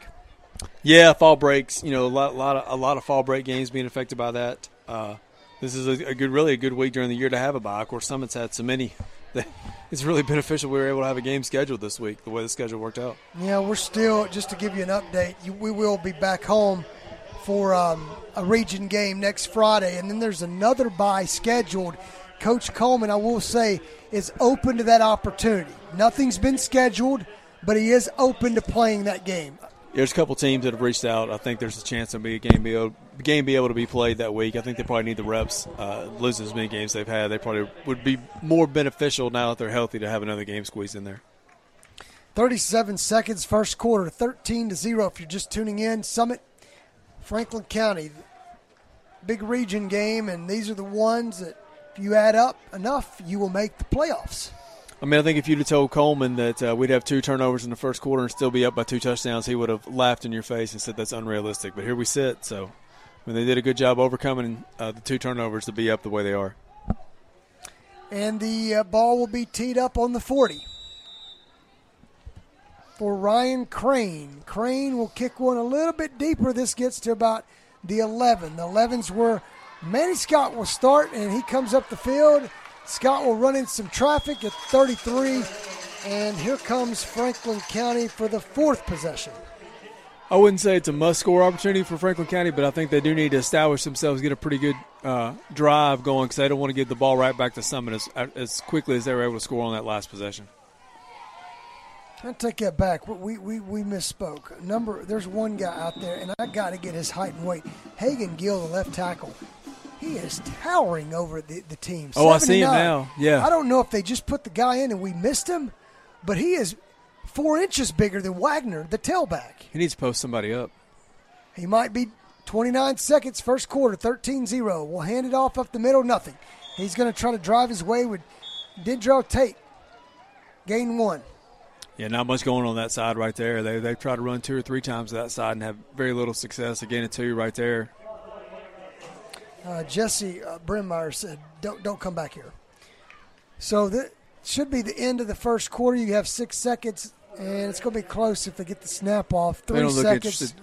Yeah, fall breaks. You know, a lot, lot of a lot of fall break games being affected by that. Uh, this is a, a good, really a good week during the year to have a bye. Of course, Summit's had so many. It's really beneficial we were able to have a game scheduled this week. The way the schedule worked out. Yeah, we're still, just to give you an update, you, we will be back home for um, a region game next Friday, and then there's another bye scheduled. Coach Coleman, I will say, is open to that opportunity. Nothing's been scheduled, but he is open to playing that game. There's a couple teams that have reached out. I think there's a chance there'll be a game be able, game be able to be played that week. I think they probably need the reps. Uh, losing as many games they've had, they probably would be more beneficial now that they're healthy to have another game squeezed in there. 37 seconds, first quarter, 13 to 0. If you're just tuning in, Summit, Franklin County, big region game, and these are the ones that if you add up enough, you will make the playoffs. I mean, I think if you'd have told Coleman that uh, we'd have two turnovers in the first quarter and still be up by two touchdowns, he would have laughed in your face and said that's unrealistic. But here we sit. So, I mean, they did a good job overcoming uh, the two turnovers to be up the way they are. And the uh, ball will be teed up on the 40 for Ryan Crane. Crane will kick one a little bit deeper. This gets to about the 11. The 11's where Manny Scott will start, and he comes up the field. Scott will run in some traffic at 33. And here comes Franklin County for the fourth possession. I wouldn't say it's a must-score opportunity for Franklin County, but I think they do need to establish themselves, get a pretty good uh, drive going because they don't want to give the ball right back to Summit as, as quickly as they were able to score on that last possession. I take that back. We, we, we misspoke. Number there's one guy out there, and I got to get his height and weight. Hagen Gill, the left tackle. He is towering over the, the team. Oh, I see him now. Yeah. I don't know if they just put the guy in and we missed him, but he is four inches bigger than Wagner, the tailback. He needs to post somebody up. He might be 29 seconds, first quarter, 13 0. We'll hand it off up the middle, nothing. He's going to try to drive his way with Dendrell Tate. Gain one. Yeah, not much going on that side right there. They they try to run two or three times to that side and have very little success. Again, a two right there. Uh, Jesse uh, Brimmeyer said, "Don't don't come back here." So that should be the end of the first quarter. You have six seconds, and it's going to be close if they get the snap off. Three seconds.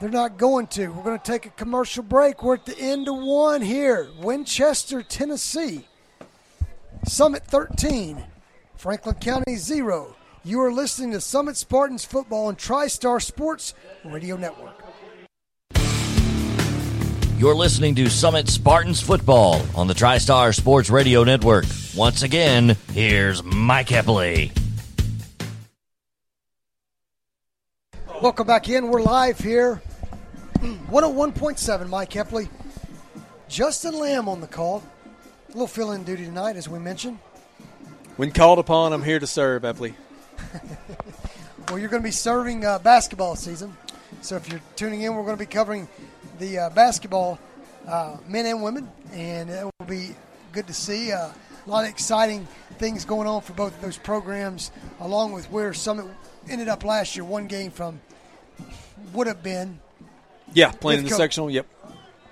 They're not going to. We're going to take a commercial break. We're at the end of one here. Winchester, Tennessee. Summit 13. Franklin County 0. You are listening to Summit Spartans Football on TriStar Sports Radio Network. You're listening to Summit Spartans Football on the TriStar Sports Radio Network. Once again, here's Mike Epley. Welcome back in. We're live here. 101.7, Mike Epley. Justin Lamb on the call. A little fill in duty tonight, as we mentioned. When called upon, I'm here to serve, Epley. Well, you're going to be serving uh, basketball season. So if you're tuning in, we're going to be covering the uh, basketball, uh, men and women, and it will be good to see. Uh, a lot of exciting things going on for both of those programs, along with where Summit ended up last year. One game from would have been Yeah, playing in the co- sectional. Yep.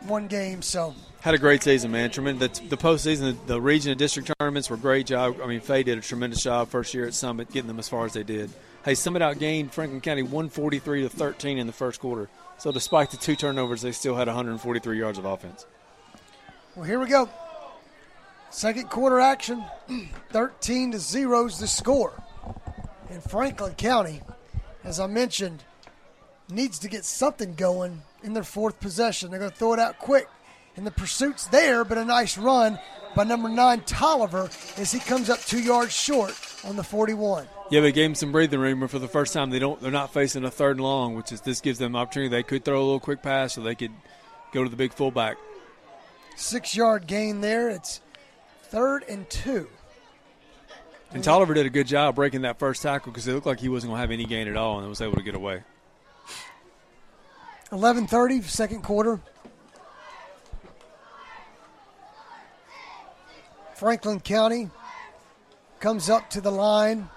one game. So Had a great season, man. Tremendous. The, the postseason, the, the region and district tournaments were great job. I mean, Faye did a tremendous job first year at Summit, getting them as far as they did. Hey, Summit outgained Franklin County 143 to 13 in the first quarter. So despite the two turnovers, they still had 143 yards of offense. Well, here we go. Second quarter action. 13 to 0 is the score. And Franklin County, as I mentioned, needs to get something going in their fourth possession. They're going to throw it out quick. And the pursuit's there, but a nice run by number nine, Tolliver, as he comes up two yards short on the 41. Yeah, but it gave them some breathing room. But for the first time, they don't. They're not facing a third and long, which is this gives them opportunity. They could throw a little quick pass, or they could go to the big fullback. Six yard gain there. It's third and two. And Tolliver did a good job breaking that first tackle because it looked like he wasn't going to have any gain at all, and was able to get away. 11:30, second quarter. Franklin County comes up to the line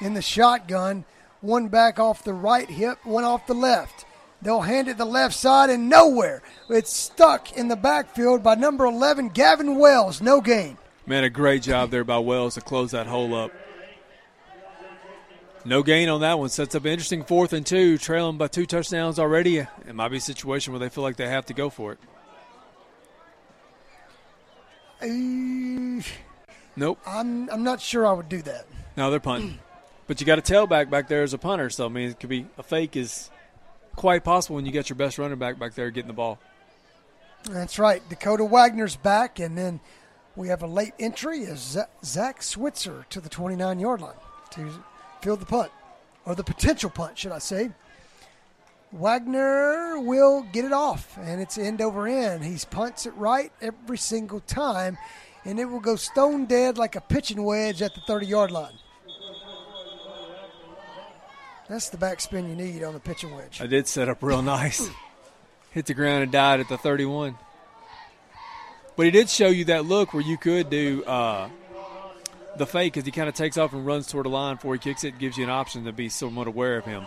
in the shotgun. One back off the right hip, one off the left. They'll hand it the left side and nowhere. It's stuck in the backfield by number 11, Gavin Wells. No gain. Man, a great job there by Wells to close that hole up. No gain on that one. Sets up an interesting fourth and two, trailing by two touchdowns already. It might be a situation where they feel like they have to go for it. Uh, Nope. I'm, I'm not sure I would do that. No, they're punting. But you got a tailback back there as a punter, so I mean, it could be a fake is quite possible when you got your best running back back there getting the ball. That's right. Dakota Wagner's back, and then we have a late entry as Zach Switzer to the 29 yard line to field the punt, or the potential punt, should I say. Wagner will get it off, and it's end over end. He punts it right every single time, and it will go stone dead like a pitching wedge at the 30 yard line. That's the backspin you need on the pitching wedge. I did set up real nice. Hit the ground and died at the 31. But he did show you that look where you could do uh, the fake as he kind of takes off and runs toward the line before he kicks it. Gives you an option to be somewhat aware of him.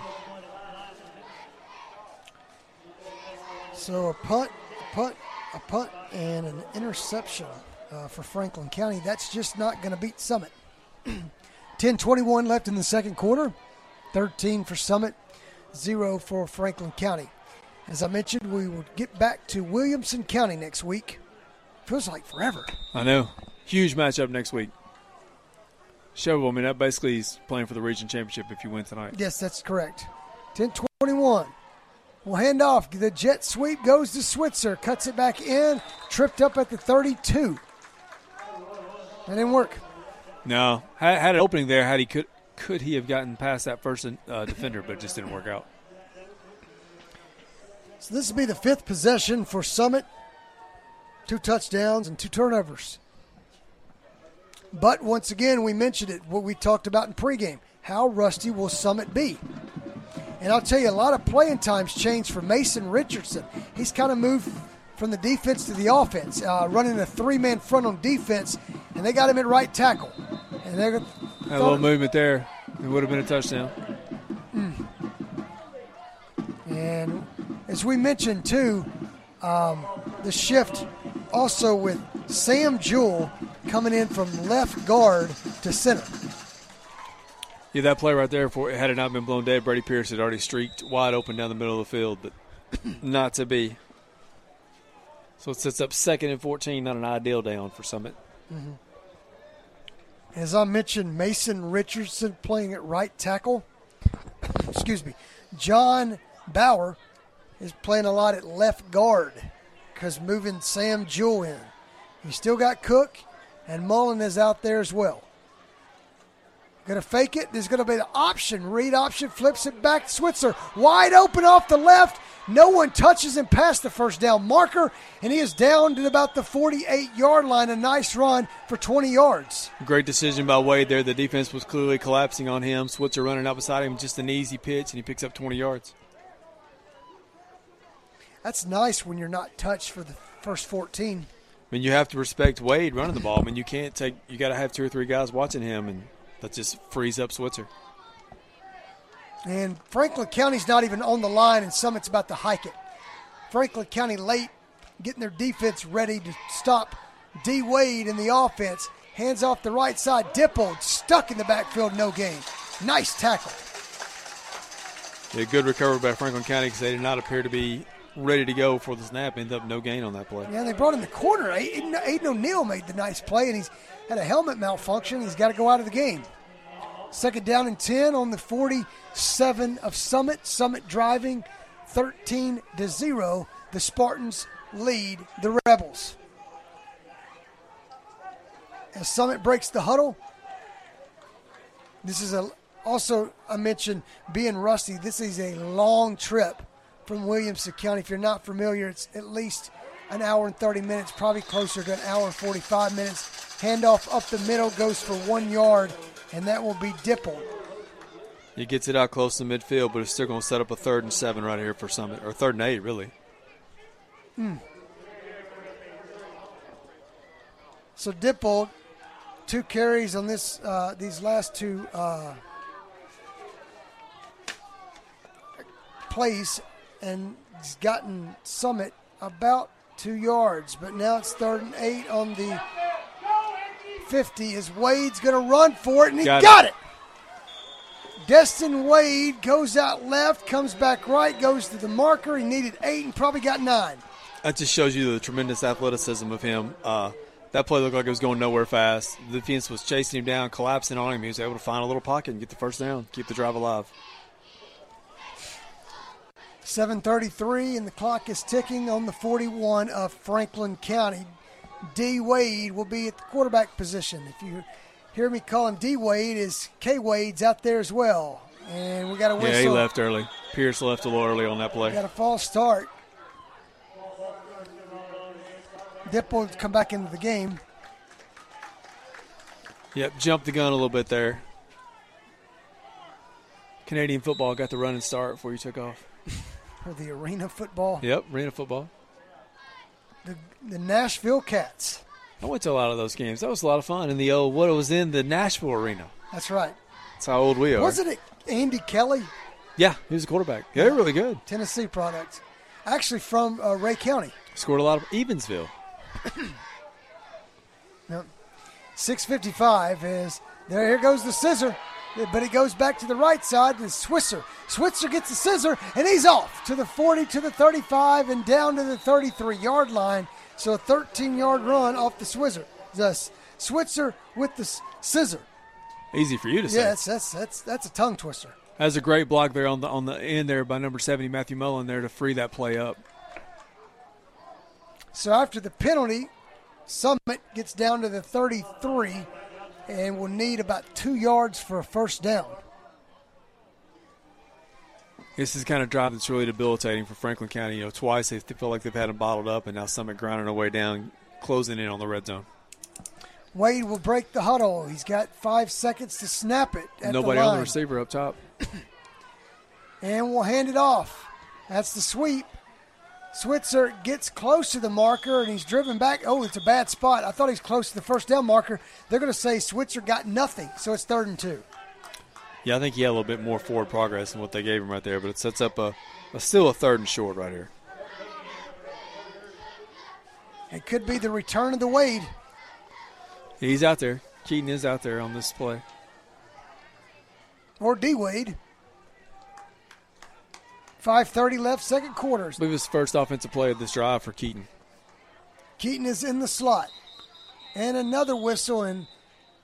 So a punt, a punt, a punt, and an interception uh, for Franklin County. That's just not going to beat Summit. 10:21 left in the second quarter. 13 for Summit, zero for Franklin County. As I mentioned, we will get back to Williamson County next week. Feels like forever. I know. Huge matchup next week. Show, I mean, that basically is playing for the region championship if you win tonight. Yes, that's correct. 10:21. We'll hand off. The jet sweep goes to Switzer. Cuts it back in. Tripped up at the 32. That didn't work. No, had, had an opening there. Had he could could he have gotten past that first uh, defender, but it just didn't work out. So this will be the fifth possession for Summit. two touchdowns, and two turnovers. But once again, we mentioned it, what we talked about in pregame. How rusty will Summit be? And I'll tell you, a lot of playing times changed for Mason Richardson. He's kind of moved from the defense to the offense, uh, running a three man front on defense, and they got him at right tackle. And they're a little movement there. It would have been a touchdown. Mm. And as we mentioned too, um, the shift also with Sam Jewell coming in from left guard to center. Yeah, that play right there, for had it not been blown dead, Brady Pierce had already streaked wide open down the middle of the field, but not to be. So it sets up second and 14, not an ideal down for Summit. Mm-hmm. As I mentioned, Mason Richardson playing at right tackle. Excuse me. John Bauer is playing a lot at left guard because moving Sam Jewell in. You still got Cook, and Mullen is out there as well. Going to fake it. There's going to be the option. Read option flips it back. To Switzer wide open off the left. No one touches him past the first down marker, and he is down to about the 48 yard line. A nice run for 20 yards. Great decision by Wade there. The defense was clearly collapsing on him. Switzer running out beside him, just an easy pitch, and he picks up 20 yards. That's nice when you're not touched for the first 14. I mean, you have to respect Wade running the ball. I mean, you can't take. You got to have two or three guys watching him, and that just frees up Switzer. And Franklin County's not even on the line, and Summit's about to hike it. Franklin County late, getting their defense ready to stop D. Wade in the offense. Hands off the right side. Dippold stuck in the backfield, no gain. Nice tackle. Yeah, good recovery by Franklin County because they did not appear to be ready to go for the snap. Ended up no gain on that play. Yeah, they brought in the corner. Aiden, Aiden O'Neill made the nice play, and he's had a helmet malfunction. He's got to go out of the game. Second down and 10 on the 47 of Summit. Summit driving 13 to 0. The Spartans lead the Rebels. As Summit breaks the huddle, this is a also I mentioned being rusty. This is a long trip from Williamson County. If you're not familiar, it's at least an hour and 30 minutes, probably closer to an hour and 45 minutes. Handoff up the middle goes for one yard, and that will be Dippold. He gets it out close to midfield, but it's still going to set up a third and seven right here for Summit, or third and eight, really. Hmm. So Dippold, two carries on this uh, these last two uh, plays, and he's gotten Summit about two yards. But now it's third and eight on the 50 as Wade's going to run for it, and he got, got it. it. Destin Wade goes out left, comes back right, goes to the marker. He needed eight and probably got nine. That just shows you the tremendous athleticism of him. Uh, that play looked like it was going nowhere fast. The defense was chasing him down, collapsing on him. He was able to find a little pocket and get the first down, keep the drive alive. 7:33 and the clock is ticking on the 41 of Franklin County. D Wade will be at the quarterback position. If you hear me call him D Wade, is K Wade's out there as well. And we got a whistle. Yeah, he left early. Pierce left a little early on that play. Got a false start. Dippold come back into the game. Yep, jumped the gun a little bit there. Canadian football got the running start before you took off. or the arena football. Yep, arena football. The, the Nashville Kats. I went to a lot of those games. That was a lot of fun. In the old, what it was in the Nashville arena. That's right. That's how old we are. Wasn't it Andy Kelly? Yeah, he was a quarterback. Yeah, they're really good. Tennessee product. Actually from uh, Rhea County. Scored a lot of Evansville. Now, 655 is there. Here goes the scissor but it goes back to the right side to Switzer. Switzer gets the scissor, and he's off to the 40, to the 35, and down to the 33 yard line. So a 13 yard run off the Switzer. The Switzer with the scissor. Easy for you to say. Yeah, that's, that's, that's, that's a tongue twister. That's a great block there on the on the end there by number 70, Matthew Mullen, there to free that play up. So after the penalty, Summit gets down to the 33 and will need about two yards for a first down. This is kind of drive that's really debilitating for Franklin County. You know, twice they feel like they've had them bottled up, and now Summit grinding their way down, closing in on the red zone. Wade will break the huddle. He's got five seconds to snap it. At Nobody the on the receiver up top. and we'll hand it off. That's the sweep. Switzer gets close to the marker and he's driven back. Oh, it's a bad spot. I thought he was close to the first down marker. They're going to say Switzer got nothing, so it's third and two. Yeah, I think he had a little bit more forward progress than what they gave him right there, but it sets up a, a still a third and short right here. It could be the return of the Wade. He's out there. Keaton is out there on this play. or D Wade. 5.30 left, second quarter. I believe it's the first offensive play of this drive for Keaton. Keaton is in the slot. And another whistle, and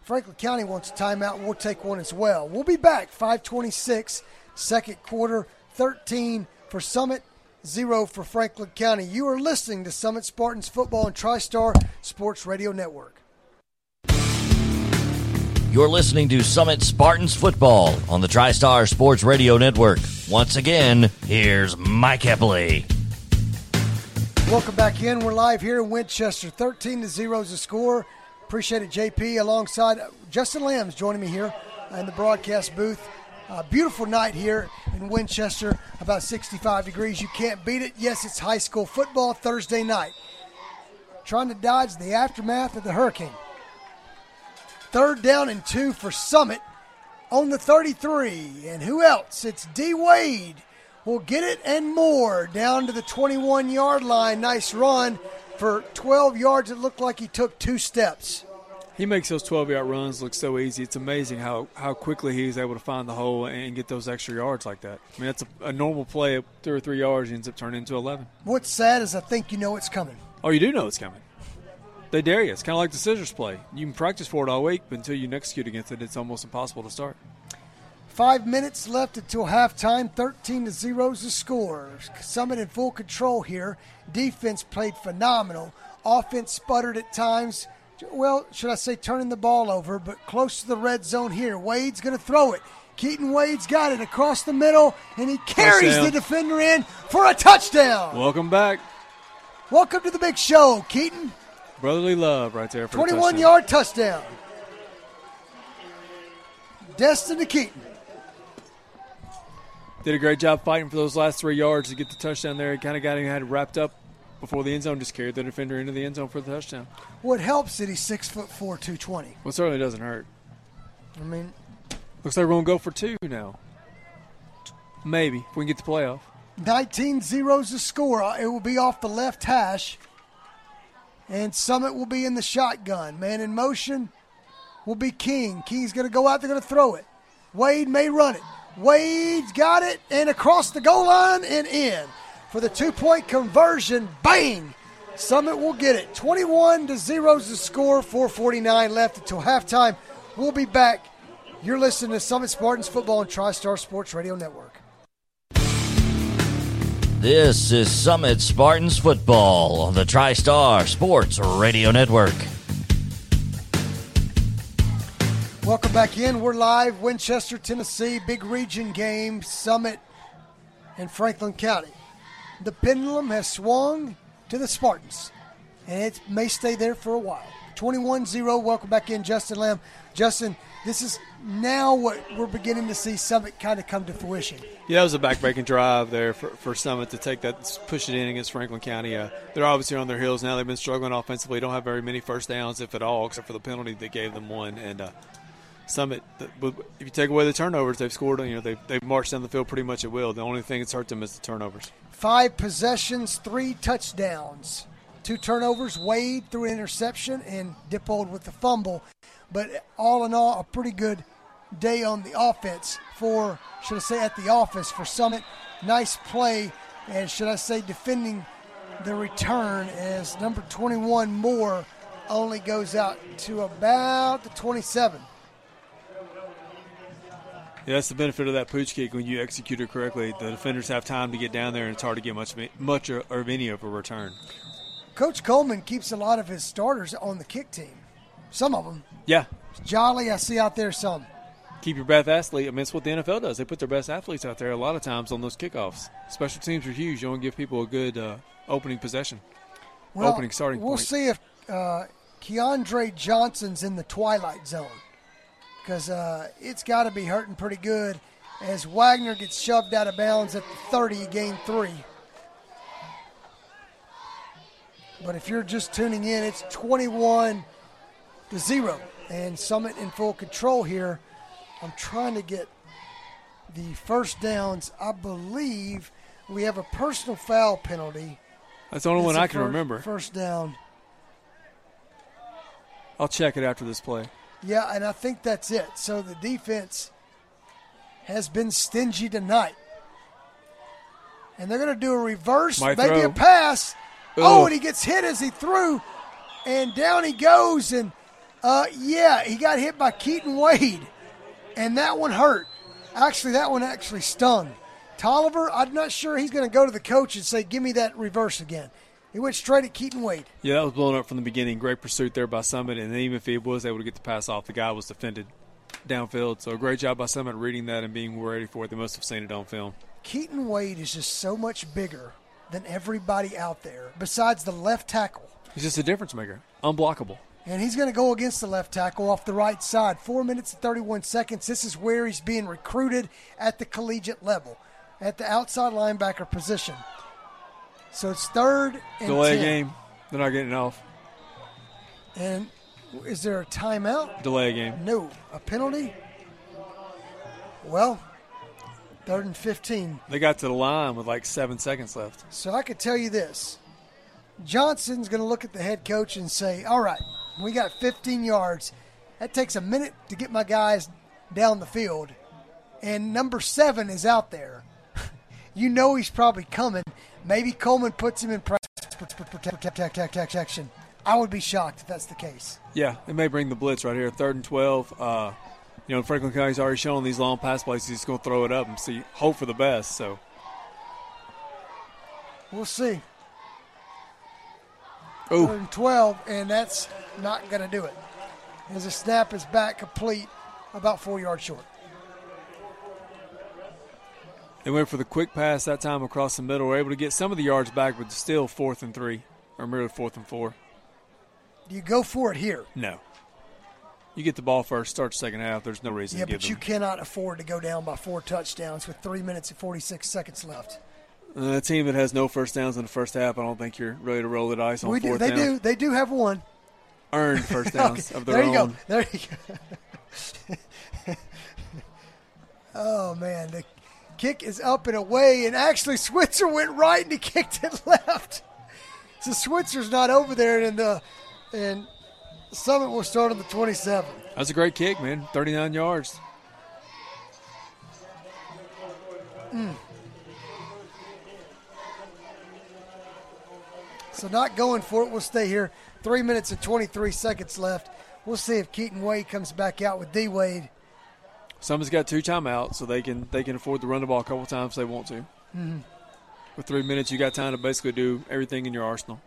Franklin County wants a timeout. We'll take one as well. We'll be back. 526, second quarter, 13 for Summit, 0 for Franklin County. You are listening to Summit Spartans Football and TriStar Sports Radio Network. You're listening to Summit Spartans Football on the TriStar Sports Radio Network. Once again, here's Mike Epley. Welcome back in. We're live here in Winchester. 13 to 0 is the score. Appreciate it, JP, alongside Justin Lambs joining me here in the broadcast booth. Beautiful night here in Winchester, about 65 degrees. You can't beat it. Yes, it's high school football Thursday night. Trying to dodge the aftermath of the hurricane. Third down and two for Summit on the 33. And who else? It's D Wade will get it and more down to the 21 yard line. Nice run for 12 yards. It looked like he took two steps. He makes those 12 yard runs look so easy. It's amazing how, how quickly he's able to find the hole and get those extra yards like that. I mean, that's a, a normal play of two or three yards he ends up turning into 11. What's sad is I think you know it's coming. Oh, you do know it's coming. They dare you. It's kind of like the scissors play. You can practice for it all week, but until you execute against it, it's almost impossible to start. Five minutes left until halftime. 13 to 0 is the score. Summit in full control here. Defense played phenomenal. Offense sputtered at times. Well, should I say turning the ball over, but close to the red zone here. Wade's going to throw it. Keaton Wade's got it across the middle, and he carries Touchdown. the defender in for a touchdown. Welcome back. Welcome to the big show, Keaton. Brotherly love right there for the 21 touchdown. yard touchdown. Destin to Keaton. Did a great job fighting for those last three yards to get the touchdown there. He kind of got him had wrapped up before the end zone. Just carried the defender into the end zone for the touchdown. What helps that he's six foot four, 220. Well, it certainly doesn't hurt. I mean, Looks like we're going to go for two now. Maybe, if we can get the playoff. 19 zeros the score. It will be off the left hash. And Summit will be in the shotgun. Man in motion will be King. King's going to go out. They're going to throw it. Wade may run it. Wade's got it and across the goal line and in for the two point conversion. Bang! Summit will get it. 21 to 0 is the score. 449 left until halftime. We'll be back. You're listening to Summit Spartans Football and TriStar Sports Radio Network. This is Summit Spartans Football on the TriStar Sports Radio Network. Welcome back in. We're live, Winchester, Tennessee, big region game, Summit in Franklin County. The pendulum has swung to the Spartans, and it may stay there for a while. 21 0. Welcome back in, Justin Lamb. Justin, this is now what we're beginning to see Summit kind of come to fruition. Yeah, that was a backbreaking drive there for, for Summit to take that, push it in against Franklin County. Uh, they're obviously on their heels now. They've been struggling offensively. Don't have very many first downs, if at all, except for the penalty that gave them one. And uh, Summit, if you take away the turnovers, they've scored. You know, they've, they've marched down the field pretty much at will. The only thing that's hurt them is the turnovers. Five possessions, three touchdowns. Two turnovers. Wade threw interception and Dippold with the fumble. But all in all, a pretty good day on the offense for, should I say, at the office for Summit. Nice play, and should I say, defending the return as number 21 Moore only goes out to about the 27. Yeah, that's the benefit of that pooch kick when you execute it correctly. The defenders have time to get down there, and it's hard to get much, much or, or any of a return. Coach Coleman keeps a lot of his starters on the kick team. Some of them. Yeah, Jolly, I see out there some. Keep your best athlete. I mean, it's what the NFL does. They put their best athletes out there a lot of times on those kickoffs. Special teams are huge. You want to give people a good uh, opening possession. well, Opening starting we'll point. see if uh, Keandre Johnson's in the twilight zone because uh, it's got to be hurting pretty good as Wagner gets shoved out of bounds at the 30, gain three. But if you're just tuning in, it's 21 to zero, and Summit in full control here. I'm trying to get the first downs. I believe we have a personal foul penalty. That's the only one I can fir- remember. First down. I'll check it after this play. Yeah, and I think that's it. So the defense has been stingy tonight. And they're going to do a reverse, Might maybe throw. a pass. Ooh. Oh, and he gets hit as he threw, and down he goes. And uh, yeah, he got hit by Keaton Wade, and that one hurt. Actually, that one actually stung. Tolliver, I'm not sure he's going to go to the coach and say, "Give me that reverse again." He went straight at Keaton Wade. Yeah, that was blown up from the beginning. Great pursuit there by Summit, and even if he was able to get the pass off, the guy was defended downfield. So a great job by Summit reading that and being ready for it. They must have seen it on film. Keaton Wade is just so much bigger than everybody out there, besides the left tackle. He's just a difference maker, unblockable. And he's going to go against the left tackle off the right side. Four minutes and 31 seconds. This is where he's being recruited at the collegiate level, at the outside linebacker position. So it's third and Delay 10. game. They're not getting it off. And is there a timeout? Delay game. No. A penalty? Well, third and 15. They got to the line with like seven seconds left. So I could tell you this. Johnson's going to look at the head coach and say, All right, we got 15 yards. That takes a minute to get my guys down the field. And number seven is out there. you know he's probably coming. Maybe Coleman puts him in press protection. I would be shocked if that's the case. Yeah, they may bring the blitz right here. Third and 12. Uh, you know, Franklin County's already shown these long pass plays. He's going to throw it up and see, hope for the best. So We'll see. Ooh. Third and 12, and that's not going to do it. As the snap is back complete, about four yards short. They went for the quick pass that time across the middle. Were able to get some of the yards back, but still fourth and three, or merely fourth and four. Do you go for it here? No. You get the ball first, start the second half. There's no reason Yeah, to give but you them. cannot afford to go down by four touchdowns with three minutes and 46 seconds left. Uh, a team that has no first downs in the first half, I don't think you're ready to roll the dice on We do, fourth they down. do. They do have one. Earned first downs Okay, of their there you own. go. There you go. oh man, the kick is up and away, and actually Switzer went right and he kicked it left. So Switzer's not over there, and the and Summit will start on the 27. That's a great kick, man. 39 yards. Mm. So not going for it. We'll stay here. Three minutes and 23 seconds left. We'll see if Keaton Wade comes back out with D Wade. Summit's got two timeouts, so they can they can afford to run the ball a couple times if they want to. Mm-hmm. With three minutes, you got time to basically do everything in your arsenal.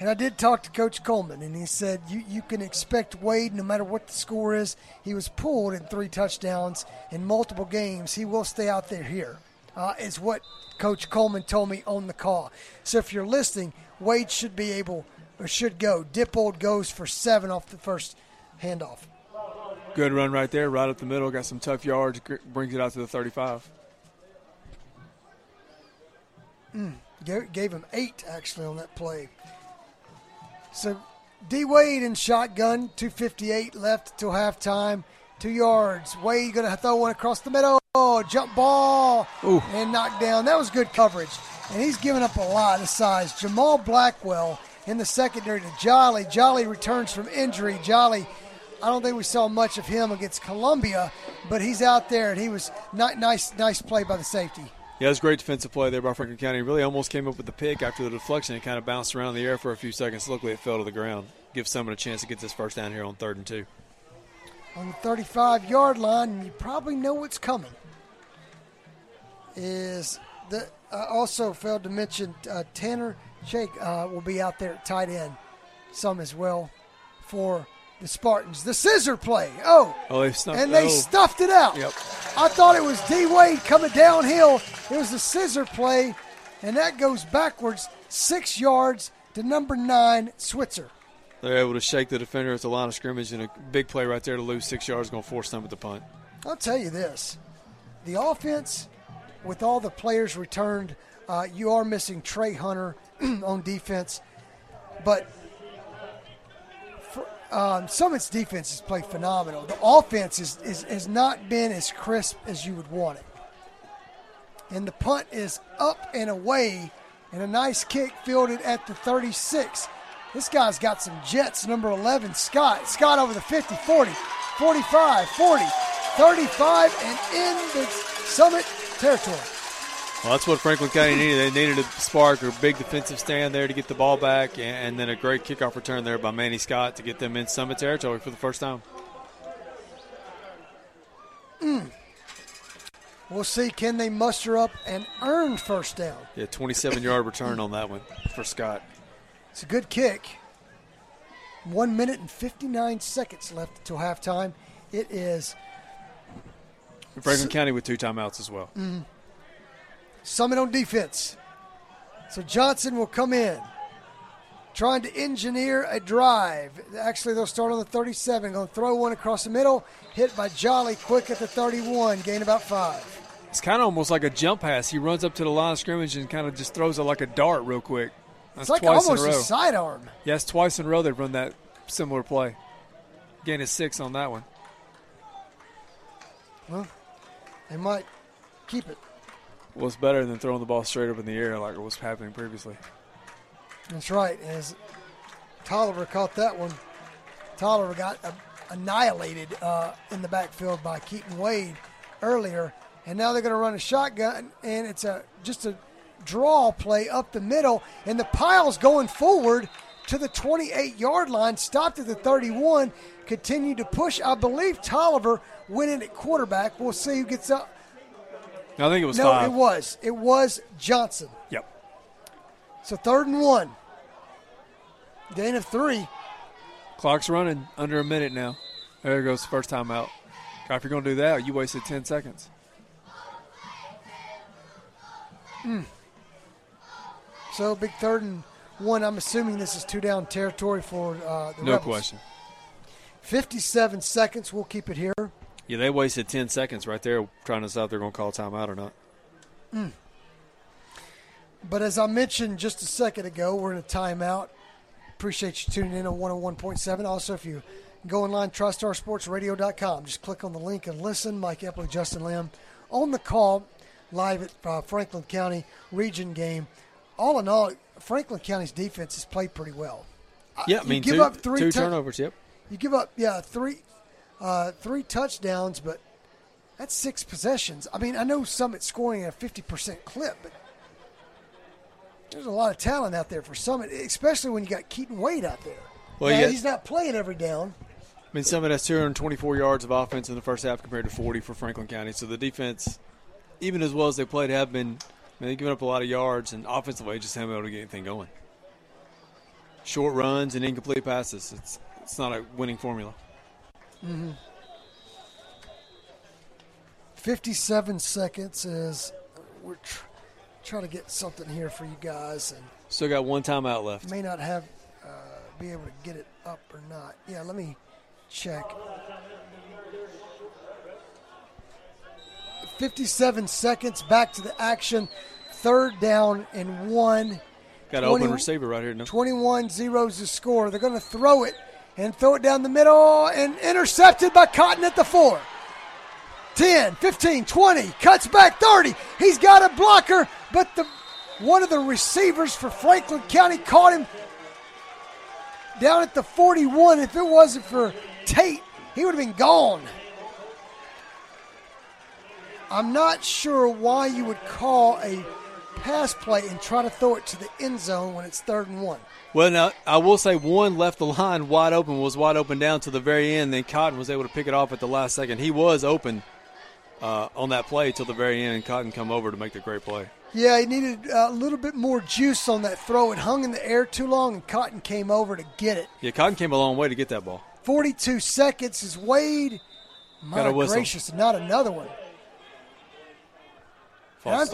And I did talk to Coach Coleman, and he said you, you can expect Wade, no matter what the score is. He was pulled in three touchdowns in multiple games. He will stay out there here, uh, is what Coach Coleman told me on the call. So if you're listening, Wade should be able or should go. Dippold goes for seven off the first handoff. Good run right there, right up the middle. Got some tough yards. Brings it out to the 35. Mm, gave, gave him eight actually on that play. So D Wade in shotgun, 258 left till halftime, two yards. Wade going to throw one across the middle, jump ball, Ooh. and knock down. That was good coverage, and he's giving up a lot of size. Jamal Blackwell in the secondary to Jolly. Jolly returns from injury. Jolly. I don't think we saw much of him against Columbia, but he's out there and he was ni- nice, nice play by the safety. Yeah, it was a great defensive play there by Franklin County. Really almost came up with the pick after the deflection. It kind of bounced around in the air for a few seconds. Luckily, it fell to the ground. Give someone a chance to get this first down here on third and two. on the 35 yard line, and you probably know what's coming. Is the I also failed to mention uh, Tanner Shake uh, will be out there at tight end, some as well, for the Spartans. The scissor play. Oh, Oh, they snuck. and they oh. stuffed it out. Yep. I thought it was D Wade coming downhill. It was the scissor play, and that goes backwards six yards to number nine, Switzer. They're able to shake the defender at the line of scrimmage, and a big play right there to lose six yards, going to force them at the punt. I'll tell you this: the offense, with all the players returned, uh, you are missing Trey Hunter on defense, but for, um, Summit's defense has played phenomenal. The offense is, is, has not been as crisp as you would want it. And the punt is up and away, and a nice kick fielded at the 36. This guy's got some jets, number 11, Scott. Scott over the 50, 40, 45, 40, 35, and in the Summit territory. Well, that's what Franklin County needed. They needed a spark or big defensive stand there to get the ball back, and then a great kickoff return there by Manny Scott to get them in Summit territory for the first time. Mm. We'll see. Can they muster up an earned first down? Yeah, 27 yard return on that one for Scott. It's a good kick. One minute and 59 seconds left until halftime. It is. Franklin County with two timeouts as well. Mm, Summit on defense. So Johnson will come in, trying to engineer a drive. Actually, they'll start on the 37. Going to throw one across the middle. Hit by Jolly quick at the 31. Gain about five. It's kind of almost like a jump pass. He runs up to the line of scrimmage and kind of just throws it like a dart real quick. That's it's like almost a, a, sidearm. Yes, yeah, twice in a row they've run that similar play. Gain a six on that one. Well, they might keep it. Well, it's better than throwing the ball straight up in the air like it was happening previously. That's right. As Tolliver caught that one, Tolliver got annihilated uh, in the backfield by Keaton Wade earlier, and now they're going to run a shotgun, and it's a just a draw play up the middle, and the pile's going forward to the 28 yard line, stopped at the 31, continued to push. I believe Tolliver went in at quarterback. We'll see who gets up. I think it was no, five. it was. It was Johnson. Yep. So third and one. Gain of three. Clock's running under a minute now. There goes the first time out. God, if you're going to do that, you wasted 10 seconds. Mm. So big third and one. I'm assuming this is two down territory for uh, the no Rebels. question. 57 seconds. We'll keep it here. Yeah, they wasted 10 seconds right there trying to decide if they're going to call timeout or not. Mm. But as I mentioned just a second ago, we're in a timeout. Appreciate you tuning in on 101.7. Also, if you go online, TriStarSportsRadio.com, just click on the link and listen. Mike Epley, Justin Lamb on the call live at uh, Franklin County region game all in all, Franklin County's defense has played pretty well. Yeah, I mean, give two, up three two turnovers. Yep. You give up, yeah, three, uh, three touchdowns, but that's six possessions. I mean, I know Summit scoring at a fifty percent clip, but there's a lot of talent out there for Summit, especially when you got Keaton Wade out there. Well, yeah, he's not playing every down. I mean, Summit has 224 yards of offense in the first half compared to 40 for Franklin County. So the defense, even as well as they played, have been mean, they've given up a lot of yards, and offensively, just haven't been able to get anything going. Short runs and incomplete passes. It's it's not a winning formula. Mm-hmm. Fifty-seven seconds is we're tr- trying to get something here for you guys, and still got one timeout left. May not have uh, be able to get it up or not. Yeah, let me check. 57 seconds back to the action. Third down and one. Got an open receiver right here. No? 21 zeros the score. They're going to throw it and throw it down the middle and intercepted by Cotton at the four. 10, 15, 20, cuts back 30. He's got a blocker, but the one of the receivers for Franklin County caught him down at the 41. If it wasn't for Tate, he would have been gone. I'm not sure why you would call a pass play and try to throw it to the end zone when it's third and one. Well, now I will say one left the line wide open, was wide open down to the very end. Then Cotton was able to pick it off at the last second. He was open uh, on that play till the very end, and Cotton come over to make the great play. Yeah, he needed a little bit more juice on that throw. It hung in the air too long, and Cotton came over to get it. Yeah, Cotton came a long way to get that ball. 42 seconds is Wade. My gracious, not another one. I'm,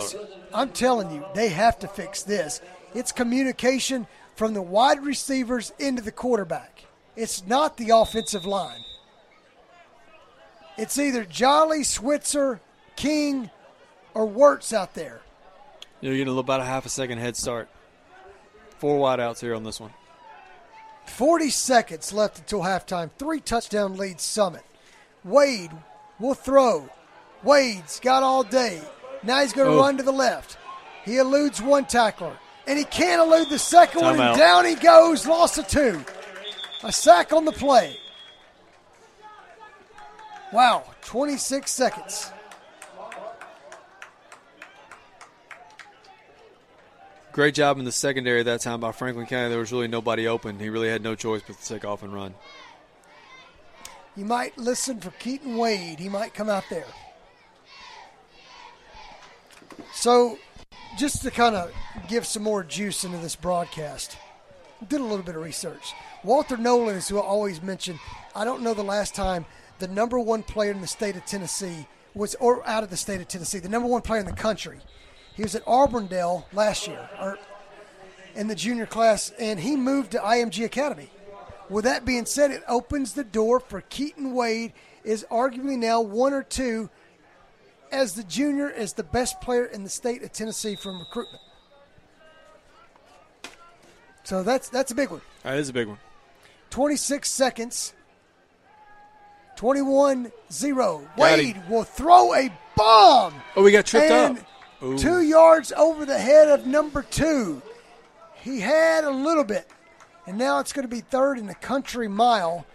I'm telling you, they have to fix this. It's communication from the wide receivers into the quarterback. It's not the offensive line. It's either Jolly, Switzer, King, or Wirtz out there. You're getting about a half a second head start. Four wideouts here on this one. 40 seconds left until halftime. Three touchdown lead Summit. Wade will throw. Wade's got all day. Now he's going to Oh. run to the left. He eludes one tackler, and he can't elude the second one, Timeout. and down he goes, lost a two. A sack on the play. Wow, 26 seconds. Great job in the secondary that time by Franklin County. There was really nobody open. He really had no choice but to take off and run. You might listen for Keaton Wade. He might come out there. So, just to kind of give some more juice into this broadcast, did a little bit of research. Walter Nolen is who I always mention. I don't know the last time the number one player in the state of Tennessee was, or out of the state of Tennessee, the number one player in the country. He was at Auburndale last year, or in the junior class, and he moved to IMG Academy. With that being said, it opens the door for Keaton Wade is arguably now one or two as the junior as the best player in the state of Tennessee from recruitment. So that's that's a big one. That is a big one. 26 seconds. 21-0. Wade him. will throw a bomb. Oh, we got tripped up. Ooh. two yards over the head of number two. He had a little bit, and now it's going to be third in the country mile.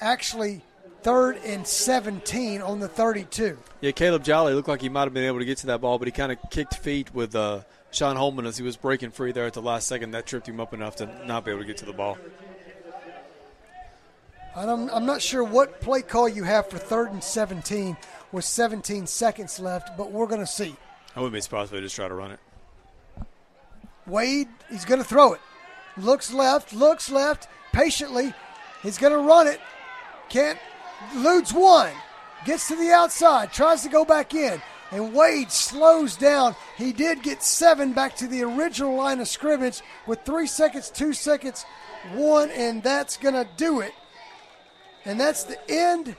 Actually, third and 17 on the 32. Yeah, Caleb Jolly looked like he might have been able to get to that ball, but he kind of kicked feet with uh, Sean Holman as he was breaking free there at the last second. That tripped him up enough to not be able to get to the ball. I don't, I'm not sure what play call you have for third and 17 with 17 seconds left, but we're going to see. I wouldn't be surprised if they just try to run it. Wade, he's going to throw it. Looks left, looks left, patiently. He's going to run it. Can't, eludes one. Gets to the outside, tries to go back in. And Wade slows down. He did get seven back to the original line of scrimmage with three seconds, two seconds, one, and that's going to do it. And that's the end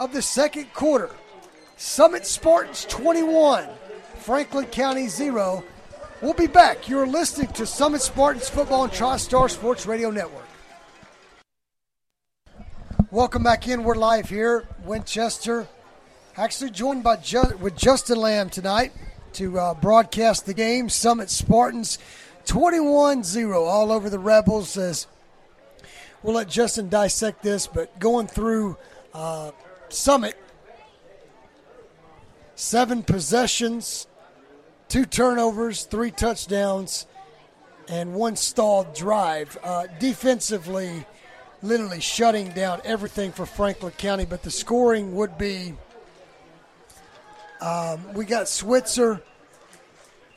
of the second quarter. Summit Spartans 21, Franklin County 0. We'll be back. You're listening to Summit Spartans Football and TriStar Sports Radio Network. Welcome back in. We're live here, Winchester. Actually joined by with Justin Lamb tonight to uh, broadcast the game. Summit Spartans 21-0 all over the Rebels as we'll let Justin dissect this, but going through uh, Summit, seven possessions, two turnovers, three touchdowns, and one stalled drive. Uh, defensively, literally shutting down everything for Franklin County, but the scoring would be um, we got Switzer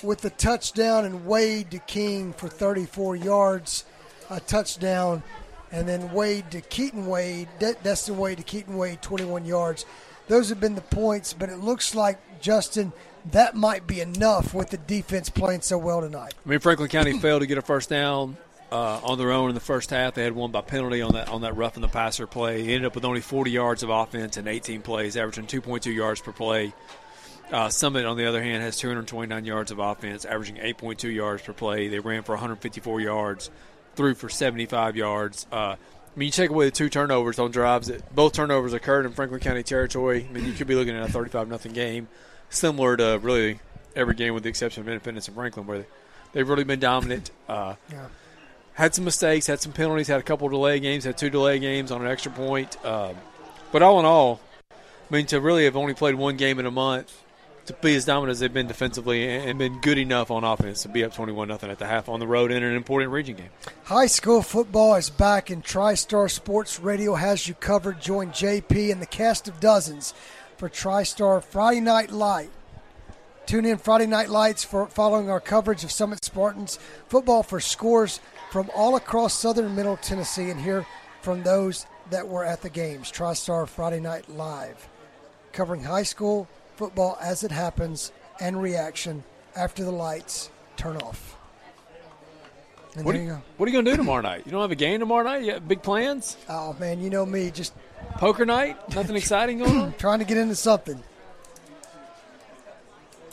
with the touchdown and Wade to King for 34 yards, a touchdown, and then Wade to Keaton Wade, De- Destin Wade to Keaton Wade, 21 yards. Those have been the points, but it looks like, Justin, that might be enough with the defense playing so well tonight. I mean, Franklin County failed to get a first down uh, on their own in the first half. They had one by penalty on that on that roughing the passer play. He ended up with only 40 yards of offense in 18 plays, averaging 2.2 yards per play. Uh, Summit, on the other hand, has 229 yards of offense, averaging 8.2 yards per play. They ran for 154 yards, threw for 75 yards. Uh, I mean, you take away the two turnovers on drives that both turnovers occurred in Franklin County territory. I mean, you could be looking at a 35 nothing game, similar to really every game with the exception of Independence and Franklin, where they, they've really been dominant. Uh, Yeah. Had some mistakes, had some penalties, had a couple delay games, had two delay games on an extra point. Um, but all in all, I mean, to really have only played one game in a month, to be as dominant as they've been defensively and been good enough on offense to be up 21 nothing at the half on the road in an important region game. High school football is back, and TriStar Sports Radio has you covered. Join JP and the cast of dozens for TriStar Friday Night Light. Tune in Friday Night Lights for following our coverage of Summit Spartans football for scores from all across southern middle Tennessee, and hear from those that were at the games. TriStar Friday Night Live, covering high school football as it happens and reaction after the lights turn off. What you you, what are you going to do tomorrow night? You don't have a game tomorrow night? You got big plans? Oh man, you know me, just Poker night? Nothing exciting going on? trying to get into something.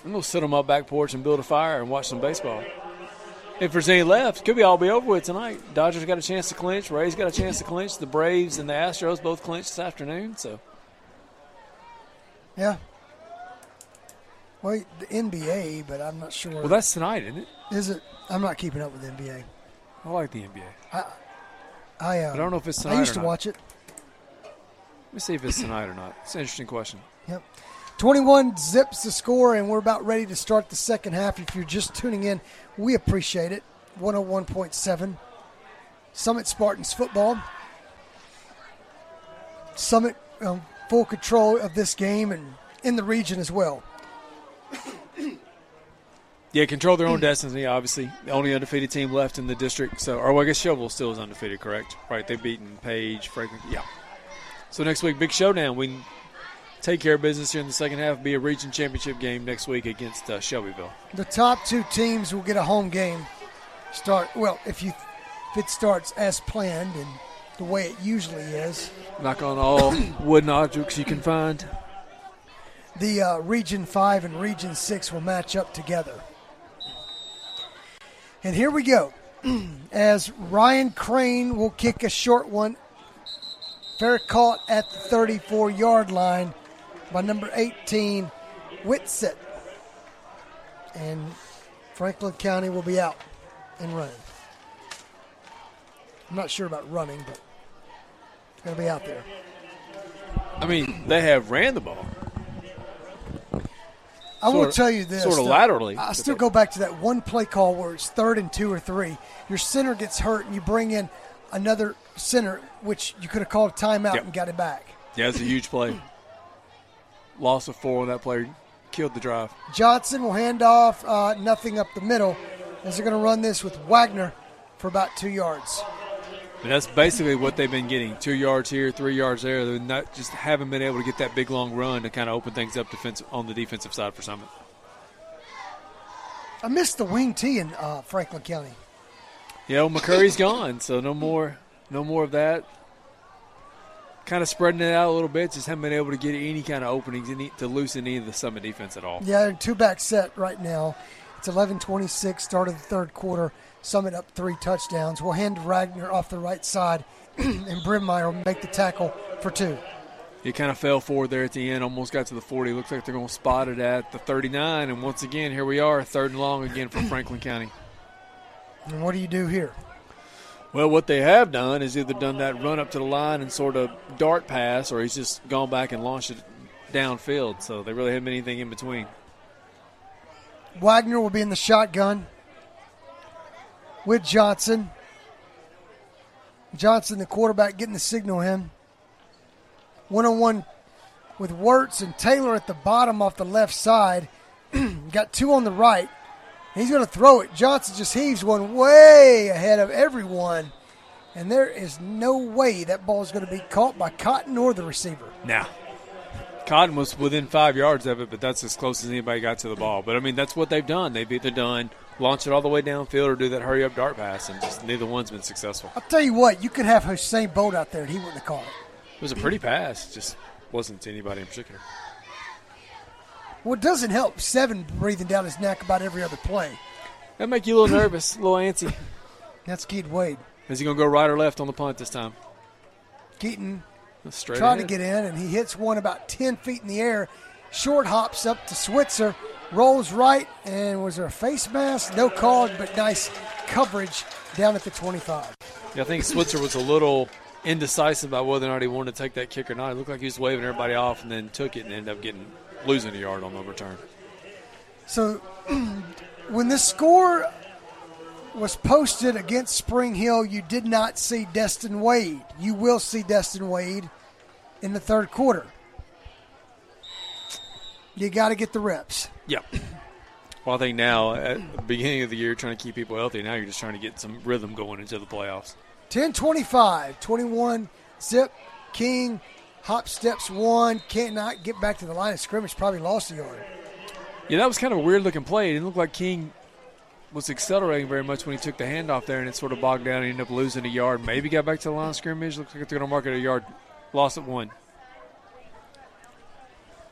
I'm going to sit on my back porch and build a fire and watch some baseball. If there's any left, could be all be over with tonight. Dodgers got a chance to clinch. Rays got a chance to clinch. The Braves and the Astros both clinched this afternoon. So Yeah. Well, the NBA, but I'm not sure. well, that's tonight, isn't it? is it? I'm not keeping up with NBA. I like the NBA. I uh, I don't know if it's tonight I used to not. watch it. Let me see if it's tonight or not. It's an interesting question. Yep. 21 zips the score, and we're about ready to start the second half. If you're just tuning in, we appreciate it. 101.7. Summit Spartans football. Summit um, full control of this game and in the region as well. Yeah, control their own destiny. Obviously, the only undefeated team left in the district. So, or well, I guess Shelbyville still is undefeated, correct? Right? They've beaten Page, Franklin. Yeah. So next week, big showdown. We take care of business here in the second half. Be a region championship game next week against uh, Shelbyville. The top two teams will get a home game. Start well if you if it starts as planned and the way it usually is. Knock on all wooden objects you can find. the uh, Region 5 and Region 6 will match up together. And here we go. As Ryan Crane will kick a short one, fair caught at the 34 yard line by number 18, Whitsett. And Franklin County will be out and running. I'm not sure about running, but going to be out there. I mean, they have ran the ball. I will Sorta- tell you this. sorta though. laterally. I still go back to that one play call where it's third and two or three. Your center gets hurt, and you bring in another center, which you could have called a timeout Yep. and got it back. Yeah, it's a huge play. Loss of four on that play killed the drive. Johnson will hand off, uh, nothing up the middle, as they're going to run this with Wagner for about two yards. And that's basically what they've been getting: two yards here, three yards there. They're not just haven't been able to get that big long run to kind of open things up defense on the defensive side for Summit. I missed the wing tee in uh, Franklin County. Yeah, well, McCurry's gone, so no more, no more of that. Kind of spreading it out a little bit, just haven't been able to get any kind of openings any, to loosen any of the Summit defense at all. Yeah, two back set right now. It's 11-26, start of the third quarter. Summit up three touchdowns. We'll hand Wagner off the right side, and Brimmeyer will make the tackle for two. He kind of fell forward there at the end, almost got to the 40. Looks like they're going to spot it at the 39. And once again, here we are, third and long again for Franklin County. And what do you do here? Well, what they have done is either done that run up to the line and sort of dart pass, or he's just gone back and launched it downfield. So they really haven't anything in between. Wagner will be in the shotgun with Johnson. Johnson, the quarterback, getting the signal in. One on one with Wirtz and Taylor at the bottom off the left side. Got two on the right. He's going to throw it. Johnson just heaves one way ahead of everyone. And there is no way that ball is going to be caught by Cotton or the receiver. Now, Cotton was within five yards of it, but that's as close as anybody got to the ball. But I mean, that's what they've done. They've either done launch it all the way downfield or do that hurry up dart pass, and just neither one's been successful. I'll tell you what, you could have Usain Bolt out there and he wouldn't have caught it. It was a pretty pass, just wasn't to anybody in particular. Well, it doesn't help seven breathing down his neck about every other play. That make you a little nervous, a little antsy. That's Keaton Wade. Is he going to go right or left on the punt this time? Keaton Straight trying to get in, and he hits one about 10 feet in the air. Short hops up to Switzer, rolls right, and was there a face mask? No call, but nice coverage down at the 25. Yeah, I think Switzer was a little indecisive about whether or not he wanted to take that kick or not. It looked like he was waving everybody off and then took it and ended up getting losing a yard on the return. So when this score was posted against Spring Hill, you did not see Destin Wade. You will see Destin Wade in the third quarter. You got to get the reps. Yep. Well, I think now at the beginning of the year, trying to keep people healthy. Now you're just trying to get some rhythm going into the playoffs. 10 25, 21 zip. King hop steps one, cannot get back to the line of scrimmage, probably lost a yard. Yeah, that was kind of a weird looking play. It didn't look like King was accelerating very much when he took the handoff there, and it sort of bogged down. and ended up losing a yard. Maybe got back to the line of scrimmage. Looks like they're going to mark it a yard. Lost at one.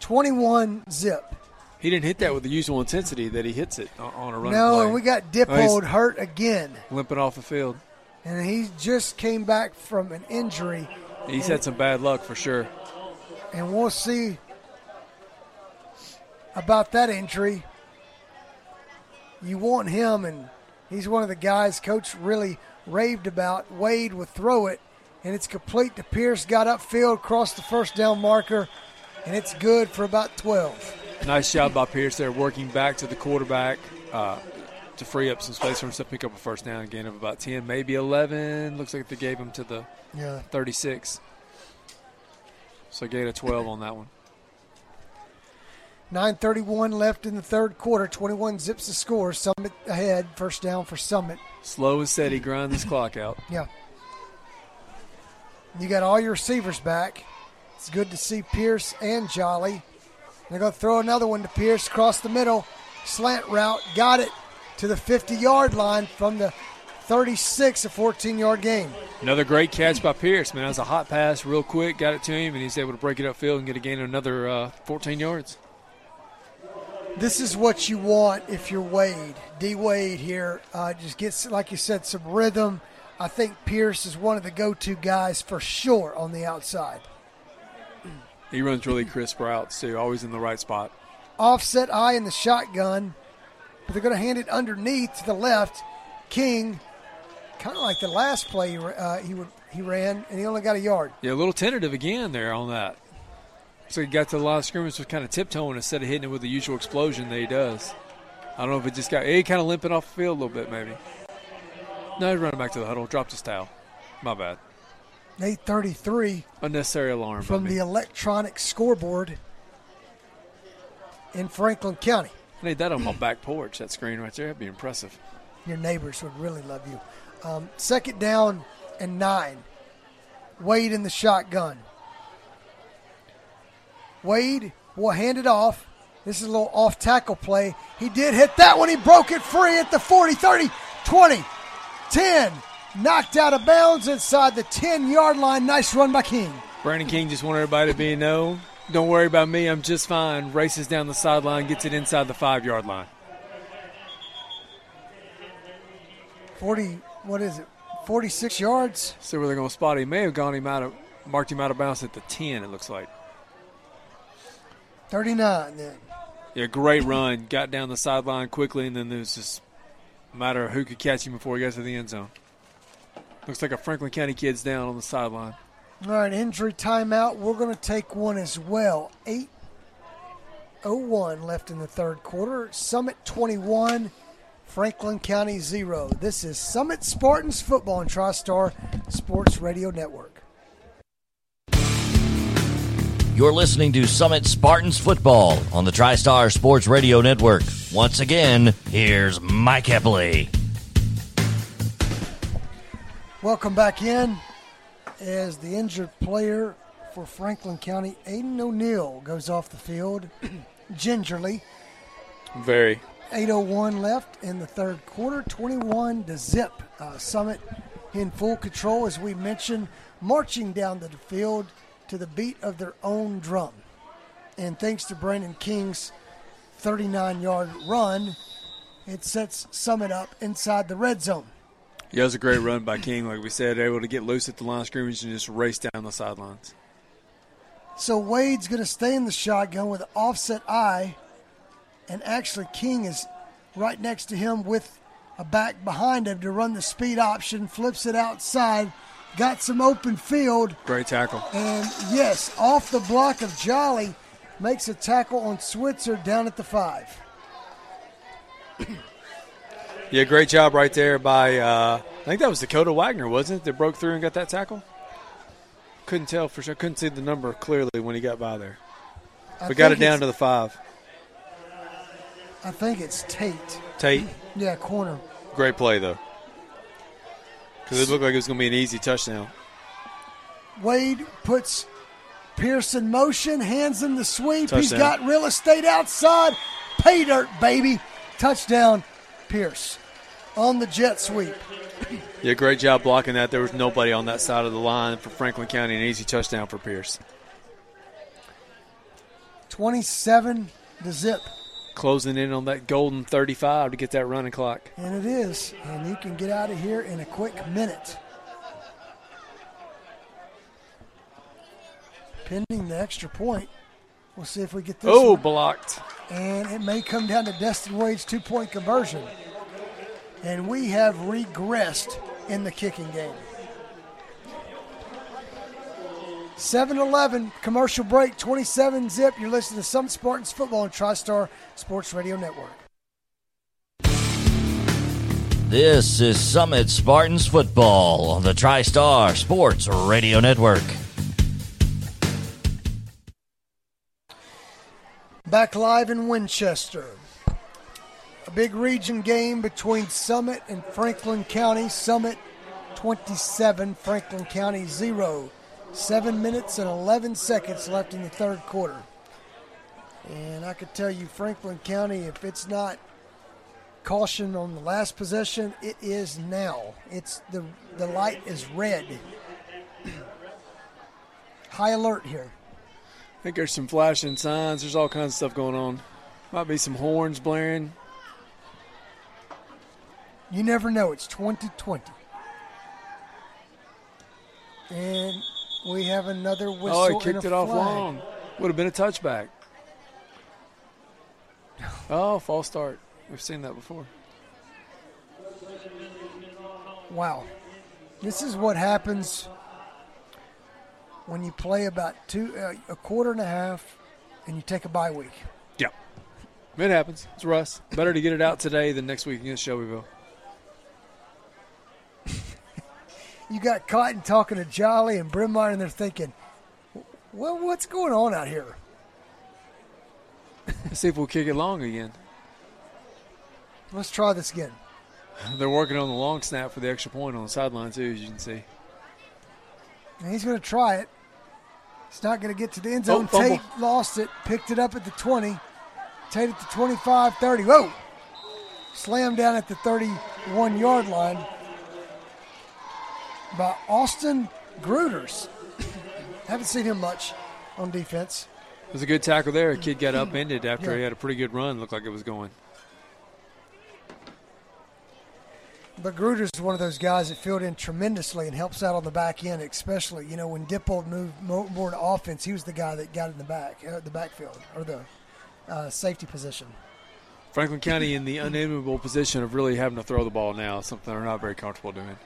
21 zip. He didn't hit that with the usual intensity that he hits it on, a run. No, play. and we got Dippold oh, hurt again. Limping off the field. And he just came back from an injury. He's had some bad luck for sure. And we'll see about that injury. You want him, and he's one of the guys Coach really raved about. Wade would throw it, and it's complete to Pierce. Got upfield, crossed the first down marker, and it's good for about 12. Nice job by Pierce there, working back to the quarterback uh, to free up some space for him to pick up a first down again of about 10, maybe 11. Looks like they gave him to the yeah. 36. So gain a 12 on that one. 9.31 left in the third quarter. 21 zips the score. Summit ahead. First down for Summit. Slow and steady. Grind this clock out. Yeah. You got all your receivers back. It's good to see Pierce and Jolly. They're going to throw another one to Pierce across the middle. Slant route. Got it to the 50 yard line from the 36, a 14 yard game. Another great catch by Pierce, man. That was a hot pass, real quick, got it to him, and he's able to break it upfield and get a gain of another uh, 14 yards. This is what you want if you're Wade. D Wade here uh, just gets, like you said, some rhythm. I think Pierce is one of the go to guys for sure on the outside. He runs really crisp routes too, always in the right spot. Offset I in the shotgun, but they're going to hand it underneath to the left. King, kind of like the last play uh, he would he ran, and he only got a yard. Yeah, a little tentative again there on that. So he got to the line of scrimmage with kind of tiptoeing instead of hitting it with the usual explosion that he does. I don't know if it just got he kind of limping off the field a little bit maybe. No, he's running back to the huddle, dropped his towel. My bad. 833. Unnecessary alarm. From the electronic scoreboard in Franklin County. I need that on my back porch, that screen right there. That'd be impressive. Your neighbors would really love you. Um, second down and nine. Wade in the shotgun. Wade will hand it off. This is a little off tackle play. He did hit that one. He broke it free at the 40, 30, 20, 10, knocked out of bounds inside the 10 yard line. Nice run by King. Brandon King just wanted everybody to be no. Don't worry about me. I'm just fine. Races down the sideline, gets it inside the five yard line. 40, what is it? 46 yards. See where they're going to spot him. May have gone him out of, marked him out of bounds at the 10, it looks like. 39 then. Yeah, great run. Got down the sideline quickly, and then there was just a matter of who could catch him before he got to the end zone. Looks like a Franklin County kid's down on the sideline. All right, injury timeout. We're going to take one as well. 8.01 left in the third quarter. Summit 21, Franklin County 0. This is Summit Spartans football on TriStar Sports Radio Network. You're listening to Summit Spartans football on the TriStar Sports Radio Network. Once again, here's Mike Epley. Welcome back in as the injured player for Franklin County, Aiden O'Neill, goes off the field gingerly. Very. 8.01 left in the third quarter, 21 to zip. Uh, Summit in full control, as we mentioned, marching down the field to the beat of their own drum. And thanks to Brandon King's 39 yard run, it sets Summit up inside the red zone. Yeah, it was a great run by King, like we said, able to get loose at the line of scrimmage and just race down the sidelines. So Wade's going to stay in the shotgun with an offset I, and actually King is right next to him with a back behind him to run the speed option, flips it outside, got some open field. Great tackle. And yes, off the block of Jolly, makes a tackle on Switzer down at the five. Yeah, great job right there by, uh, I think that was Dakota Wagner, wasn't it, that broke through and got that tackle? Couldn't tell for sure. Couldn't see the number clearly when he got by there. We got it down to the five. I think it's Tate. Tate? Yeah, corner. Great play, though. Because it looked like it was going to be an easy touchdown. Wade puts Pierce in motion, hands him the sweep. Touchdown. He's got real estate outside. Pay dirt, baby. Touchdown, Pierce. On the jet sweep. Yeah, great job blocking that. There was nobody on that side of the line for Franklin County. An easy touchdown for Pierce. 27 to zip. Closing in on that golden 35 to get that running clock. And it is. And you can get out of here in a quick minute. Pending the extra point. We'll see if we get this. Oh, one. blocked. And it may come down to Destin Wade's two point conversion. And we have regressed in the kicking game. 7 11, commercial break, 27 zip. You're listening to Summit Spartans Football on TriStar Sports Radio Network. This is Summit Spartans Football on the TriStar Sports Radio Network. Back live in Winchester. A big region game between Summit and Franklin County. Summit 27, Franklin County 0. Seven minutes and 11 seconds left in the third quarter. And I could tell you, Franklin County, if it's not caution on the last possession, it is now. It's the the light is red. High alert here. I think there's some flashing signs. There's all kinds of stuff going on. Might be some horns blaring. You never know. It's 2020. And we have another whistle. Oh, he kicked it off flag. long. Would have been a touchback. Oh, false start. We've seen that before. Wow. This is what happens when you play about two, uh, a quarter and a half, and you take a bye week. Yep. It happens. It's Russ. Better to get it out today than next week against Shelbyville. You got Cotton talking to Jolly and Brimline, and they're thinking, "Well, what's going on out here?" Let's see if we'll kick it long again. Let's try this again. They're working on the long snap for the extra point on the sideline too, as you can see. And he's going to try it. He's not going to get to the end Oh, zone. fumble. Tate lost it, picked it up at the 20. Tate at the 25, 30. Whoa! Slammed down at the 31 yard line by Austin Gruters. Haven't seen him much on defense. It was a good tackle there. A kid got upended after Yeah. he had a pretty good run. Looked like it was going. But Gruters is one of those guys that filled in tremendously and helps out on the back end, especially you know when Dippold moved mo- more to offense. He was the guy that got in the back, uh, the backfield or the uh, safety position. Franklin County in the unenviable position of really having to throw the ball now, something they're not very comfortable doing.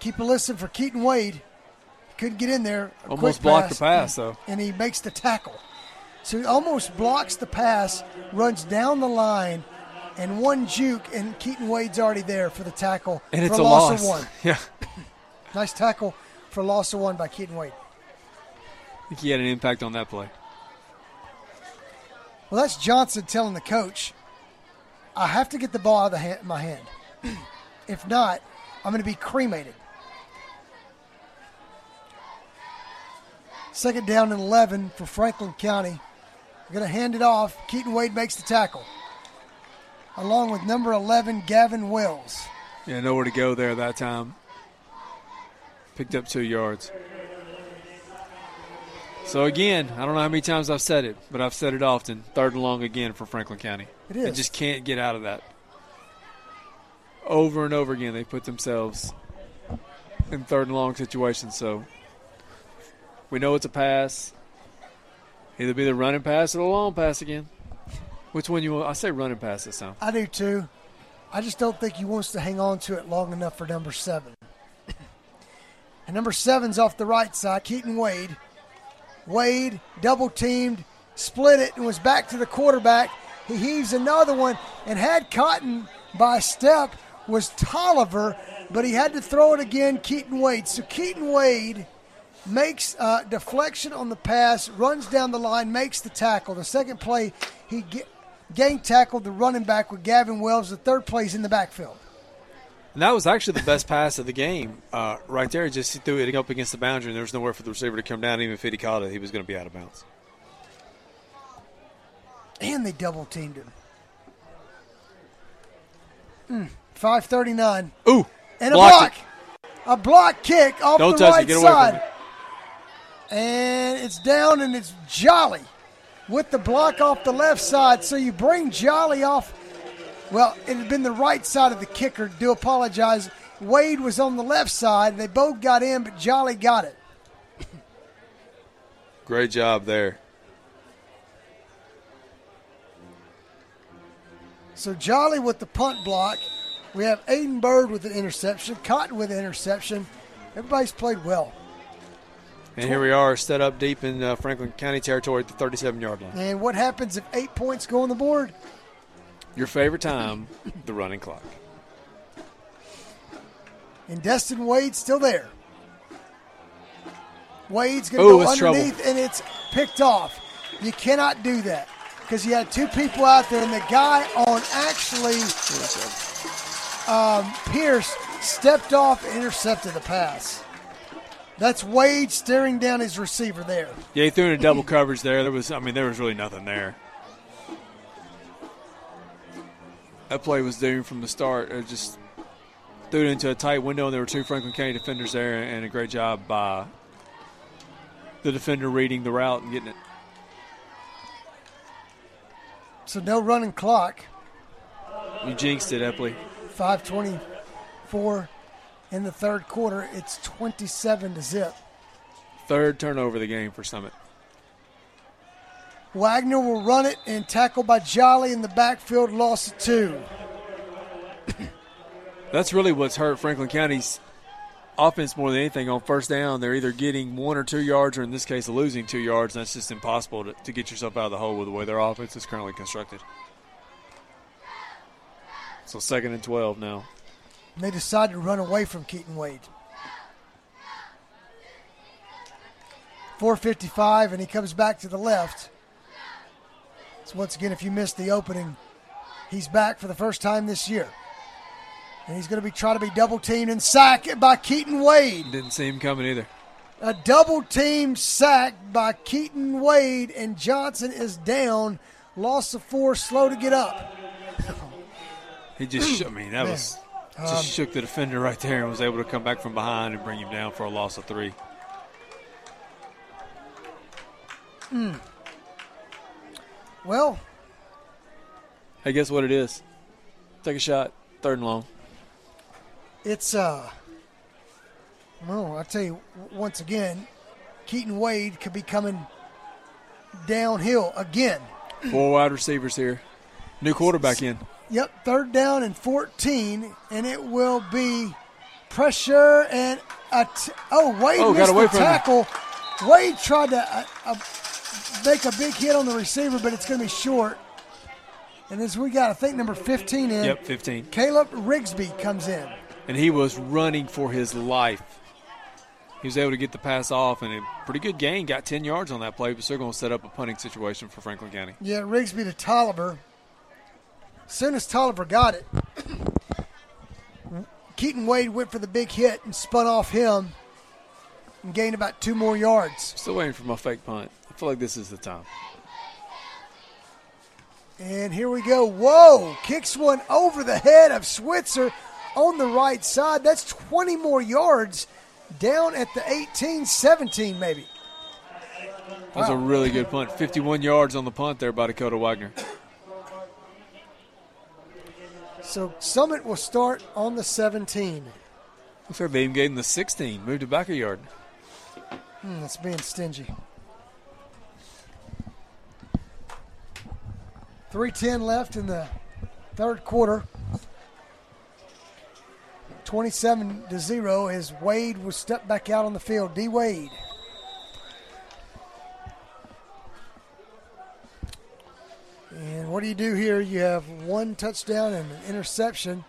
Keep a listen for Keaton Wade. Couldn't get in there. A Almost blocked the pass, though. and he makes the tackle. So he almost blocks the pass, runs down the line, and one juke, and Keaton Wade's already there for the tackle And for it's a loss, loss. of one. Yeah. Nice tackle for a loss of one by Keaton Wade. I think he had an impact on that play. Well, that's Johnson telling the coach, I have to get the ball out of hand, my hand. if not, I'm going to be cremated. Second down and 11 for Franklin County. We're going to hand it off. Keaton Wade makes the tackle. Along with number 11, Gavin Wells. Yeah, nowhere to go there that time. Picked up two yards. So again, I don't know how many times I've said it, but I've said it often. Third and long again for Franklin County. It They just can't get out of that. Over and over again, they put themselves in third and long situations. So we know it's a pass. Either be the running pass or the long pass again. Which one you want? I say running pass this time. I do too. I just don't think he wants to hang on to it long enough for number seven. and number seven's off the right side, Keaton Wade. Wade double teamed, split it, and was back to the quarterback. He heaves another one and had Cotton by step was Tolliver, but he had to throw it again, Keaton Wade. So Keaton Wade makes uh, deflection on the pass, runs down the line, makes the tackle. The second play, he get, gang tackled the running back with Gavin Wells. The third play's in the backfield. And that was actually the best pass of the game, uh, right there. He just he threw it up against the boundary, and there was nowhere for the receiver to come down. Even if he caught it, he was going to be out of bounds. And they double teamed him. 539. Ooh, And a block. A block kick off Don't the touch it. right Get away side. it. And it's down and it's Jolly with the block off the left side. So you bring Jolly off. Well, it had been the right side of the kicker. Do apologize. Wade was on the left side. They both got in, but Jolly got it. Great job there. So Jolly with the punt block. We have Aiden Bird with an interception, Cotton with an interception. Everybody's played well. And here we are, set up deep in uh, Franklin County territory at the 37 yard line. And what happens if eight points go on the board? Your favorite time, the running clock. And Destin Wade's still there. Wade's going to go it's trouble. underneath, and it's picked off. You cannot do that because you had two people out there, and the guy on actually um, Pierce stepped off and intercepted the pass. That's Wade staring down his receiver there. Yeah, he threw in a double coverage there. There was, I mean, there was really nothing there. That play was doomed from the start. It just threw it into a tight window, and there were two Franklin County defenders there, and a great job by the defender reading the route and getting it. So no running clock. You jinxed it, Epley. 524 in the third quarter. It's 27 to zip. Third turnover of the game for Summit. Wagner will run it and tackle by Jolly in the backfield, loss of two. That's really what's hurt Franklin County's offense more than anything. On first down, they're either getting one or two yards, or in this case, losing two yards. And that's just impossible to, to get yourself out of the hole with the way their offense is currently constructed. So second and 12 now. And they decide to run away from Keaton Wade. 455, and he comes back to the left. So once again, if you missed the opening, he's back for the first time this year. And he's going to be trying to be double teamed and sacked by Keaton Wade. Didn't see him coming either. A double team sack by Keaton Wade, and Johnson is down. Loss of four, slow to get up. He just, I mean, that was just shook the defender right there and was able to come back from behind and bring him down for a loss of three. Well, Hey, guess what it is? Take a shot. Third and long. it's uh well i tell you once again keaton wade could be coming downhill again Four wide receivers here. New quarterback in. Yep third down and 14 and it will be pressure and a t- oh wade Oh, missed the tackle wade tried to uh, uh, make a big hit on the receiver but it's going to be short and as we got i think number 15 in Yep, 15. caleb rigsby comes in and he was running for his life. He was able to get the pass off, and a pretty good gain. Got 10 yards on that play, but they're going to set up a punting situation for Franklin County. Yeah, Rigsby to Tolliver. As soon as Tolliver got it, Keaton Wade went for the big hit and spun off him and gained about two more yards. Still waiting for my fake punt. I feel like this is the time. And here we go. Whoa! Kicks one over the head of Switzer on the right side. That's 20 more yards down at the 18 17, maybe. That was a really good punt. 51 yards on the punt there by Dakota Wagner. So Summit will start on the 17. Looks like they even gave him the 16. Moved it back a yard. Hmm, that's being stingy. 310 left in the third quarter. 27 to 0 as Wade was stepped back out on the field. D Wade. And what do you do here? You have one touchdown and an interception.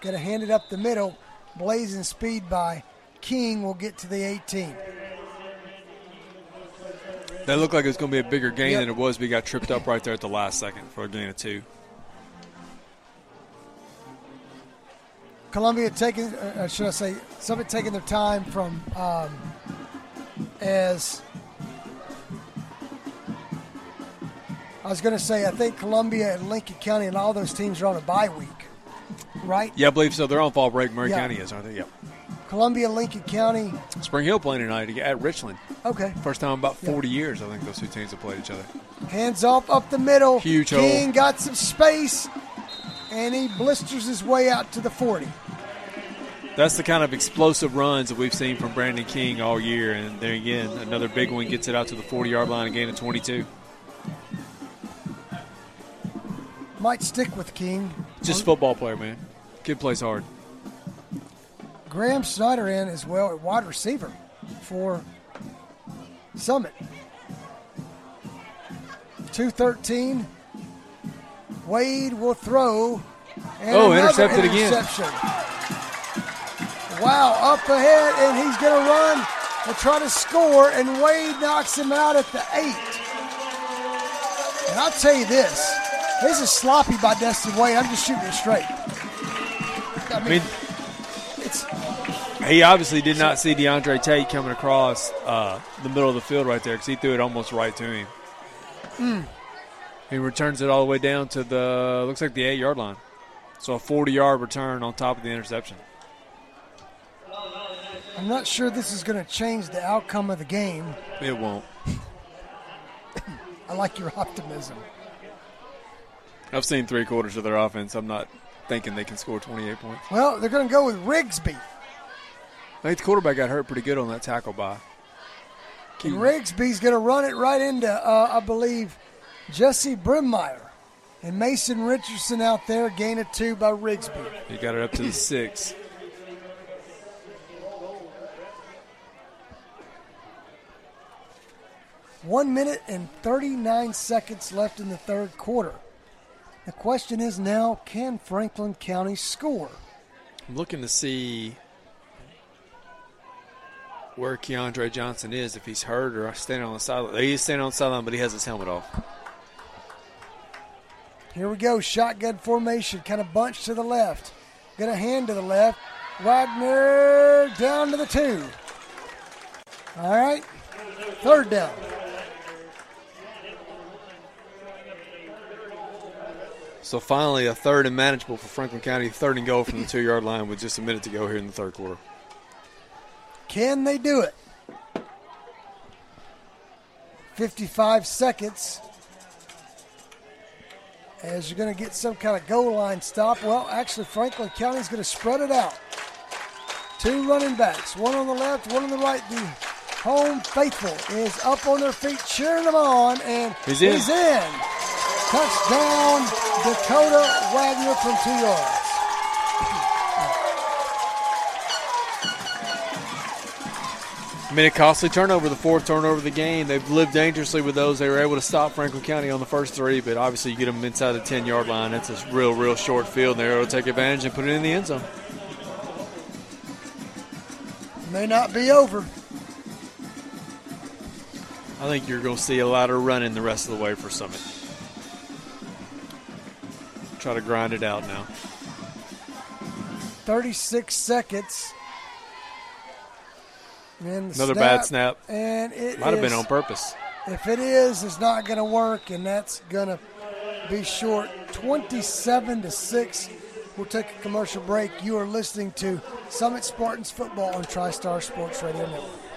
Got to hand it up the middle. Blazing speed by King will get to the 18. That looked like it was going to be a bigger gain Yep. than it was, but he got tripped up right there at the last second for a gain of two. Columbia taking, uh, should I say, Summit taking their time from um, as was going to say, I think Columbia and Lincoln County and all those teams are on a bye week right? Yeah, I believe so. They're on fall break. Maury Yeah. County is, aren't they? Yep. Columbia, Lincoln County. Spring Hill playing tonight at Richland. Okay. First time in about Yeah. 40 years, I think those two teams have played each other. Hands off up the middle. Huge hole. King got some space, and he blisters his way out to the 40. That's the kind of explosive runs that we've seen from Brandon King all year. And there again, another big one gets it out to the 40 yard line again at 22. Might stick with King. Just football player, man. Kid plays hard. Graham Snyder in as well at wide receiver for Summit. 213. Wade will throw. And Oh, intercepted again. Wow, up ahead, and he's going to run and try to score, and Wade knocks him out at the eight. And I'll tell you this this is sloppy by Destin Wade. I'm just shooting it straight. I I mean, mean, it's he obviously did not see DeAndre Tate coming across uh, the middle of the field right there because he threw it almost right to him. Hmm. He returns it all the way down to the looks like the eight yard line. So a 40 yard return on top of the interception. I'm not sure this is going to change the outcome of the game. It won't. I like your optimism. I've seen three quarters of their offense. I'm not thinking they can score 28 points. Well, they're going to go with Rigsby. I think the quarterback got hurt pretty good on that tackle by. And Rigsby's going to run it right into, uh, I believe, Jesse Brimmeyer. And Mason Richardson out there, gain of two by Rigsby. He got it up to the six. One minute and 39 seconds left in the third quarter. The question is now can Franklin County score? I'm looking to see where Keandre Johnson is, if he's hurt or standing on the sideline. He's standing on the sideline, but he has his helmet off. Here we go. Shotgun formation, kind of bunched to the left. Got a hand to the left. Wagner down to the two. All right. Third down. So finally, a third and manageable for Franklin County. Third and goal from the two yard line with just a minute to go here in the third quarter. Can they do it? 55 seconds. As you're going to get some kind of goal line stop. Well, actually, Franklin County's going to spread it out. Two running backs, one on the left, one on the right. The home faithful is up on their feet, cheering them on, and He's in. He's in. Touchdown, Dakota Wagner from two yards. I mean, a costly turnover, the fourth turnover of the game. They've lived dangerously with those. They were able to stop Franklin County on the first three, but obviously you get them inside the 10 yard line. That's a real, real short field, and they're able to take advantage and put it in the end zone. May not be over. I think you're going to see a lot of running the rest of the way for Summit. Try to grind it out now. 36 seconds. And the Another bad snap. And it Might have been on purpose. If it is, it's not going to work, and that's going to be short. 27 to 6. We'll take a commercial break. You are listening to Summit Spartans football on TriStar Sports Radio Network.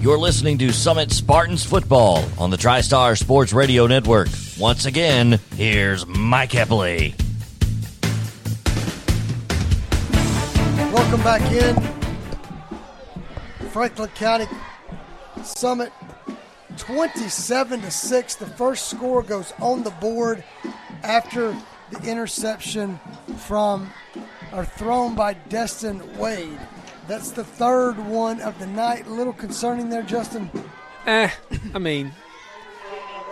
You're listening to Summit Spartans football on the TriStar Sports Radio Network. Once again, here's Mike Epley. Welcome back in. Franklin County Summit 27 to 6. The first score goes on the board after the interception from or thrown by Destin Wade. That's the third one of the night. A little concerning there, Justin. Eh, I mean,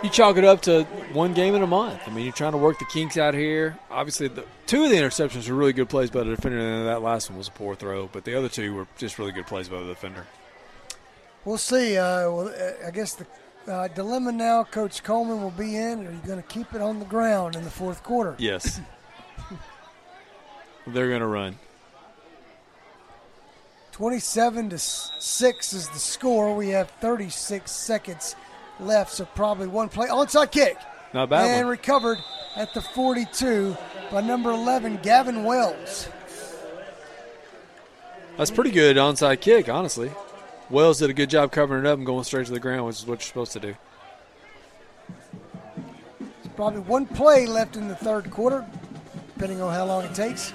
you chalk it up to one game in a month. I mean, you're trying to work the kinks out here. Obviously, the two of the interceptions were really good plays by the defender, and that last one was a poor throw. But the other two were just really good plays by the defender. We'll see. Uh, well, uh, I guess the uh, dilemma now, Coach Coleman will be in. Are you going to keep it on the ground in the fourth quarter? Yes, they're going to run. 27 to 6 is the score. We have 36 seconds left, so probably one play. Onside kick. Not bad. And one. recovered at the 42 by number 11, Gavin Wells. That's pretty good onside kick, honestly. Wells did a good job covering it up and going straight to the ground, which is what you're supposed to do. There's probably one play left in the third quarter, depending on how long it takes.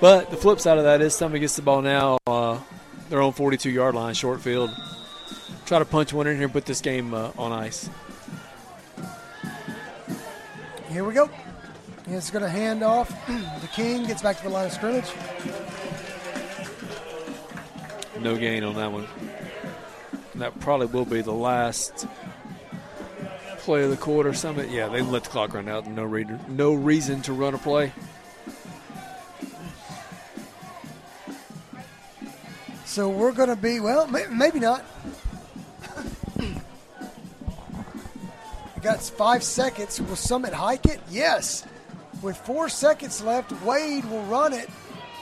But the flip side of that is somebody gets the ball now, uh, their own 42 yard line, short field. Try to punch one in here and put this game uh, on ice. Here we go. It's going to hand off. the King gets back to the line of scrimmage. No gain on that one. And that probably will be the last play of the quarter. Summit, yeah, they let the clock run out. No, re- no reason to run a play. So we're going to be, well, may- maybe not. we got five seconds. Will Summit hike it? Yes. With four seconds left, Wade will run it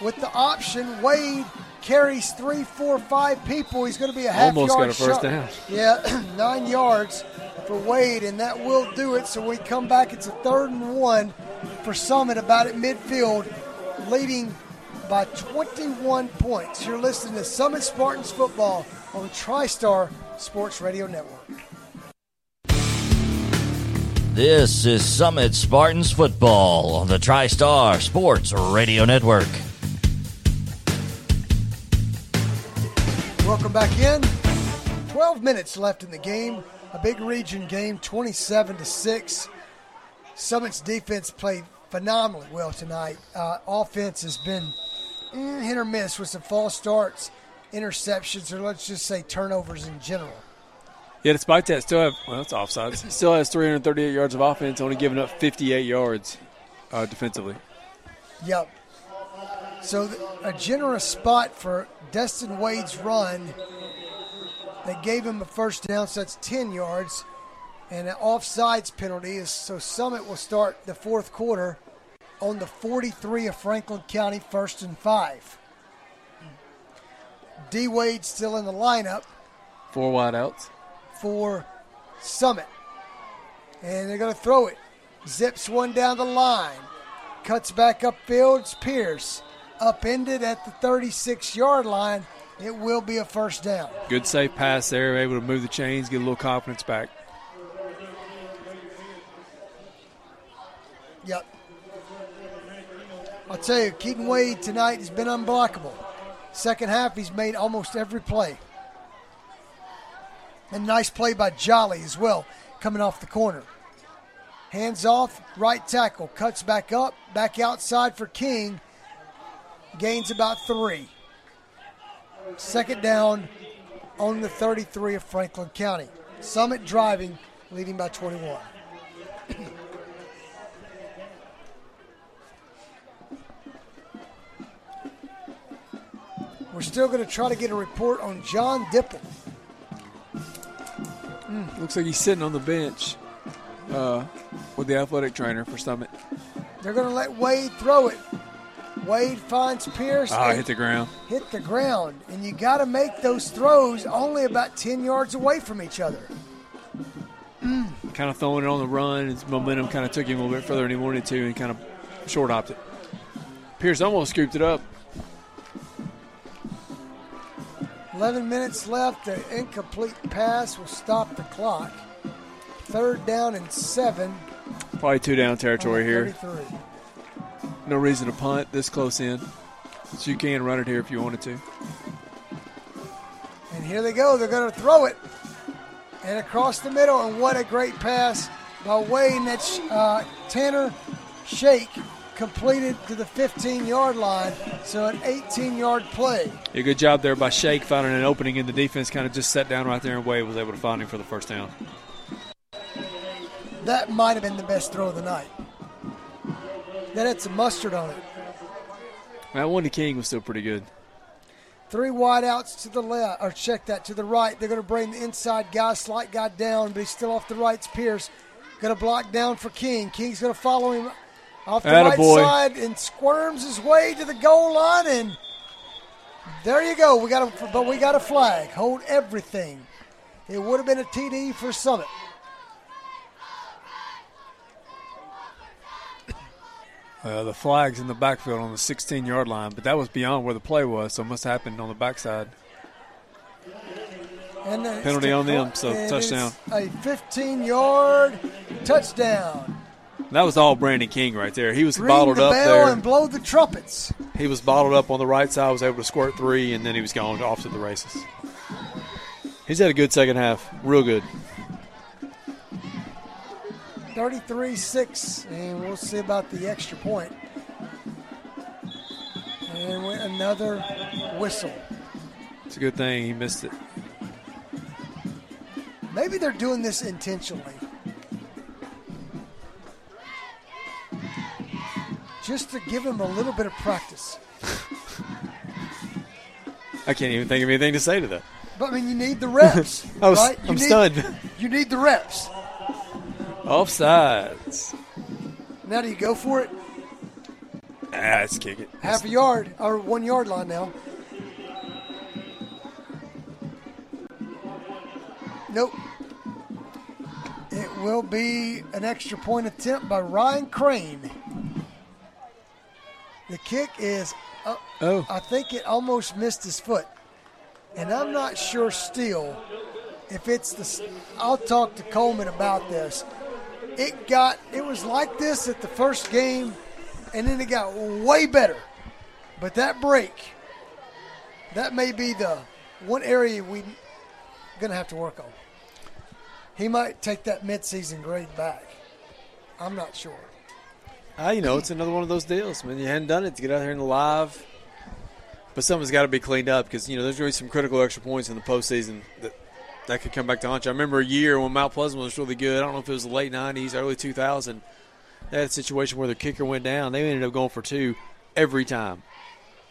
with the option. Wade carries three, four, five people. He's going to be a half Almost yard got a first shot. down. Yeah, nine yards for Wade, and that will do it. So we come back, it's a third and one for Summit about at midfield, leading by 21 points. You're listening to Summit Spartans football on TriStar Sports Radio Network. This is Summit Spartans football on the TriStar Sports Radio Network. Welcome back in. 12 minutes left in the game. A big region game, 27 to 6. Summit's defense played phenomenally well tonight. Uh, offense has been eh, hit or miss with some false starts, interceptions, or let's just say turnovers in general. Yeah, despite that, still have well, it's offsides. Still has 338 yards of offense, only giving up 58 yards uh, defensively. Yep. So th- a generous spot for Destin Wade's run. They gave him a first down, so that's 10 yards. And an offsides penalty is so Summit will start the fourth quarter on the 43 of Franklin County, first and five. D Wade still in the lineup Four wideouts. for Summit. And they're going to throw it. Zips one down the line. Cuts back upfield. Pierce. Upended at the 36 yard line. It will be a first down. Good safe pass there, able to move the chains, get a little confidence back. Yep. I'll tell you, Keaton Wade tonight has been unblockable. Second half, he's made almost every play. And nice play by Jolly as well, coming off the corner. Hands off, right tackle, cuts back up, back outside for King. Gains about three. Second down on the 33 of Franklin County. Summit driving, leading by 21. We're still going to try to get a report on John Dippold. Looks like he's sitting on the bench uh, with the athletic trainer for Summit. They're going to let Wade throw it. Wade finds Pierce. Ah, hit the ground. hit the ground. And you got to make those throws only about 10 yards away from each other. Kind of throwing it on the run. His momentum kind of took him a little bit further than he wanted to and kind of short hopped it. Pierce almost scooped it up. 11 minutes left. The incomplete pass will stop the clock. Third down and seven. Probably two down territory here. 33. No reason to punt this close in. So you can run it here if you wanted to. And here they go. They're going to throw it. And across the middle. And what a great pass by. And that's uh, Tanner Shake completed to the 15 yard line. So an 18 yard play. A good job there by Shake finding an opening in the defense. Kind of just sat down right there and Wade was able to find him for the first down. That might have been the best throw of the night. That had some mustard on it. That one to King was still pretty good. Three wideouts to the left, or check that to the right. They're going to bring the inside guy, slight guy down, but he's still off the right's Pierce. Going to block down for King. King's going to follow him off the Attaboy. right side and squirms his way to the goal line and there you go. We got a but we got a flag. Hold everything. It would have been a TD for Summit. Uh, the flag's in the backfield on the 16 yard line, but that was beyond where the play was, so it must have happened on the backside. And Penalty on them, so touchdown. A 15 yard touchdown. That was all Brandon King right there. He was Ring bottled the up bell there. and blow the trumpets. He was bottled up on the right side, was able to squirt three, and then he was gone off to the races. He's had a good second half, real good. 33 6, and we'll see about the extra point. And another whistle. It's a good thing he missed it. Maybe they're doing this intentionally. Just to give him a little bit of practice. I can't even think of anything to say to that. But I mean, you need the reps, I was, right? You I'm need, stunned. You need the reps. Offsides. Now, do you go for it? Ah, let's kick it. Half a yard or one yard line now. Nope. It will be an extra point attempt by Ryan Crane. The kick is up. Oh. I think it almost missed his foot. And I'm not sure still if it's the. I'll talk to Coleman about this. It got. It was like this at the first game, and then it got way better. But that break, that may be the one area we're gonna have to work on. He might take that midseason grade back. I'm not sure. Ah, you know, it's another one of those deals. Man, you hadn't done it to get out here in the live. But something's got to be cleaned up because, you know, there's going to be some critical extra points in the postseason that that could come back to haunt you. I remember a year when Mount Pleasant was really good. I don't know if it was the late 90s, early 2000. They had a situation where their kicker went down. They ended up going for two every time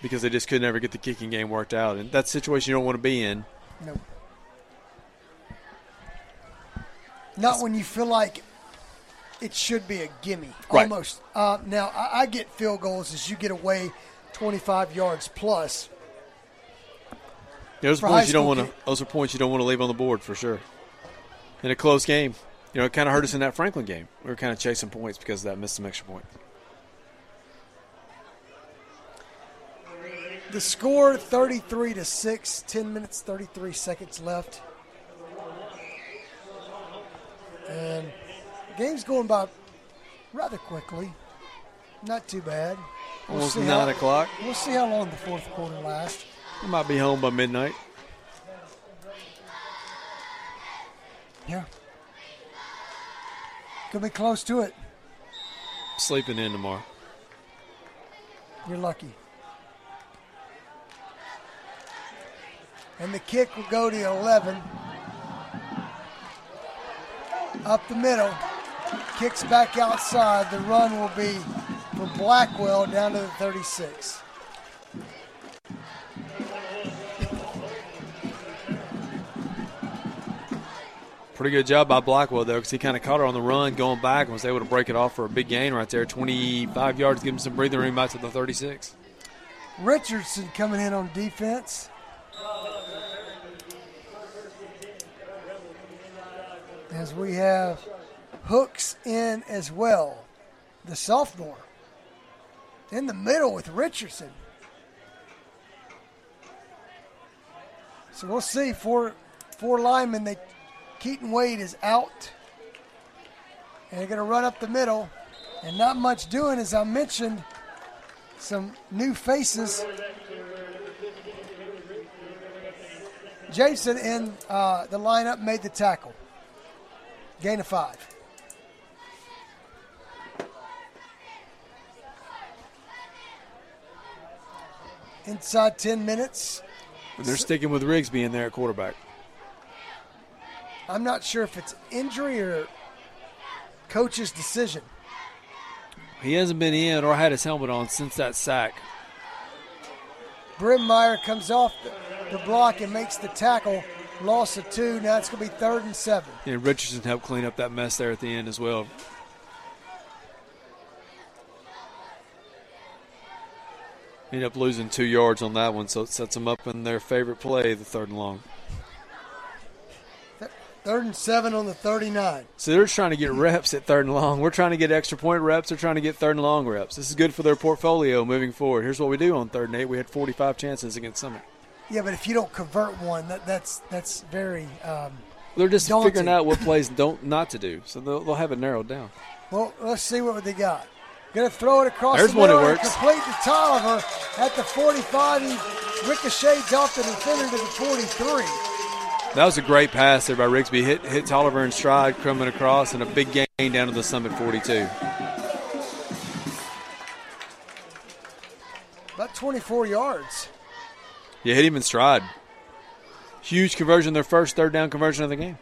because they just could never get the kicking game worked out. And that's a situation you don't want to be in. Nope. Not when you feel like it should be a gimme. Right. Almost. Uh, now, I, I get field goals as you get away 25 yards plus. Yeah, those points you don't want to. Those are points you don't want to leave on the board for sure. In a close game, you know, it kind of hurt us in that Franklin game. We were kind of chasing points because of that missed some extra point. The score 33 to 6, 10 minutes, 33 seconds left. And game's going by rather quickly. Not too bad. We'll Almost see nine how- o'clock. We'll see how long the fourth quarter lasts. We might be home by midnight. Yeah. Could be close to it. Sleeping in tomorrow. You're lucky. And the kick will go to 11. Up the middle. Kicks back outside. The run will be from Blackwell down to the 36. Pretty good job by Blackwell though, because he kind of caught her on the run, going back, and was able to break it off for a big gain right there. 25 yards, give him some breathing room out to the 36. Richardson coming in on defense. As we have Hooks in as well, the sophomore. In the middle with Richardson. So we'll see. Four four linemen. They Keaton Wade is out. And they're going to run up the middle. And not much doing, as I mentioned some new faces. Jason in uh, the lineup made the tackle. Gain of five. Inside 10 minutes. And they're sticking with Riggs being there at quarterback. I'm not sure if it's injury or coach's decision. He hasn't been in or had his helmet on since that sack. Brimmeyer comes off the, the block and makes the tackle. Loss of two. Now it's going to be third and seven. And Richardson helped clean up that mess there at the end as well. Ended up losing two yards on that one, so it sets them up in their favorite play, the third and long. Third and seven on the 39. So they're trying to get reps at third and long. We're trying to get extra point reps. They're trying to get third and long reps. This is good for their portfolio moving forward. Here's what we do on third and eight. We had 45 chances against Summit. Yeah, but if you don't convert one, that, that's that's very. Um, They're just Daunting. figuring out what plays don't not to do. So they'll, they'll have it narrowed down. well, let's see what they got. Going to throw it across There's the one middle works. complete to Tolliver at the 45. He ricochets off the defender to the 43. That was a great pass there by Rigsby. Hit hit Tolliver in stride coming across and a big gain down to the Summit 42. About 24 yards. You hit him in stride. Huge conversion, their first third down conversion of the game.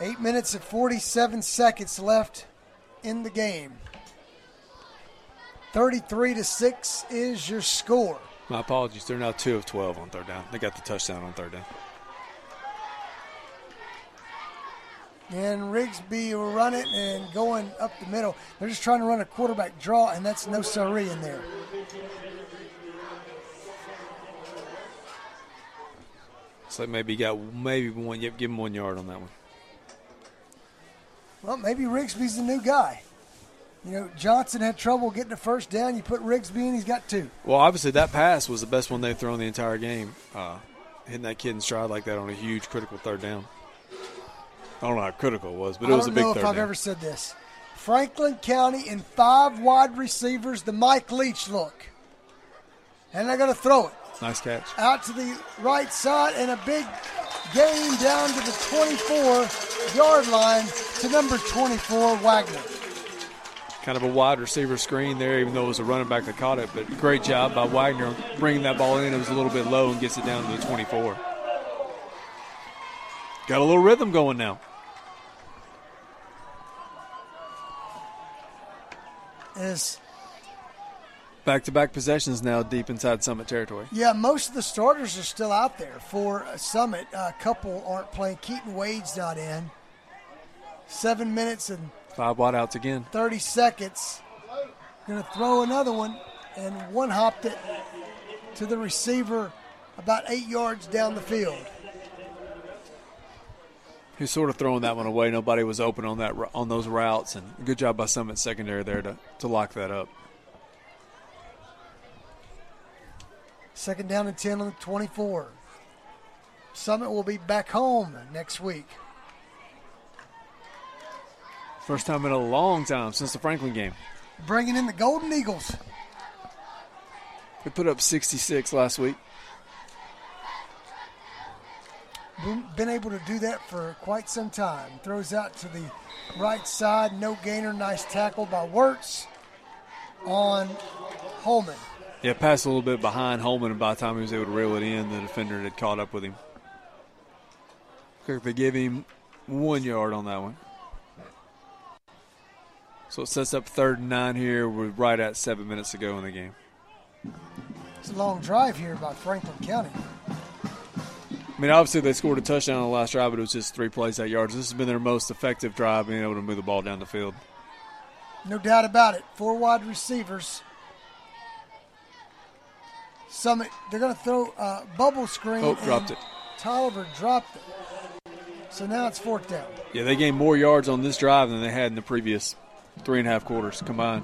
Eight minutes and 47 seconds left in the game. 33 to 6 is your score. My apologies. They're now two of 12 on third down. They got the touchdown on third down. And Rigsby will run it and going up the middle. They're just trying to run a quarterback draw, and that's no siree in there. So maybe got maybe one. Yep, give him one yard on that one. Well, maybe Rigsby's the new guy. You know, Johnson had trouble getting the first down. You put Rigsby in, he's got two. Well, obviously that pass was the best one they've thrown the entire game. Uh, hitting that kid in stride like that on a huge critical third down. I don't know how critical it was, but it was a big. I don't know if I've down. ever said this. Franklin County in five wide receivers, the Mike Leach look. And they're going to throw it. nice catch. out to the right side and a big gain down to the 24 yard line to number 24 Wagner. Kind of a wide receiver screen there, even though it was a running back that caught it. But great job by Wagner bringing that ball in. It was a little bit low and gets it down to the 24. Got a little rhythm going now. Is Back to back possessions now deep inside Summit territory. yeah, most of the starters are still out there for uh, Summit. a couple aren't playing. Keaton Wade's not in. Seven minutes and Five wide outs again. 30 seconds. Going to throw another one and one hopped it to the receiver about eight yards down the field. He's sort of throwing that one away. Nobody was open on that on those routes, and good job by Summit secondary there to, to lock that up. Second down and 10 on the 24. Summit will be back home next week. First time in a long time since the Franklin game. Bringing in the Golden Eagles. We put up 66 last week. Been- Been able to do that for quite some time. Throws out to the right side. No gainer. Nice tackle by Wirtz on Holman. Yeah, passed a little bit behind Holman, and by the time he was able to reel it in, the defender had caught up with him. They gave him one yard on that one. So it sets up third and nine here. We're right at seven minutes to go in the game. It's a long drive here by Franklin County. I mean, obviously they scored a touchdown on the last drive, but it was just three plays, eight yards. This has been their most effective drive, being able to move the ball down the field. No doubt about it. Four wide receivers. Summit, they're going to throw a bubble screen. Oh, dropped it. Tolliver dropped it. So now it's fourth down. Yeah, they gained more yards on this drive than they had in the previous three and a half quarters combined.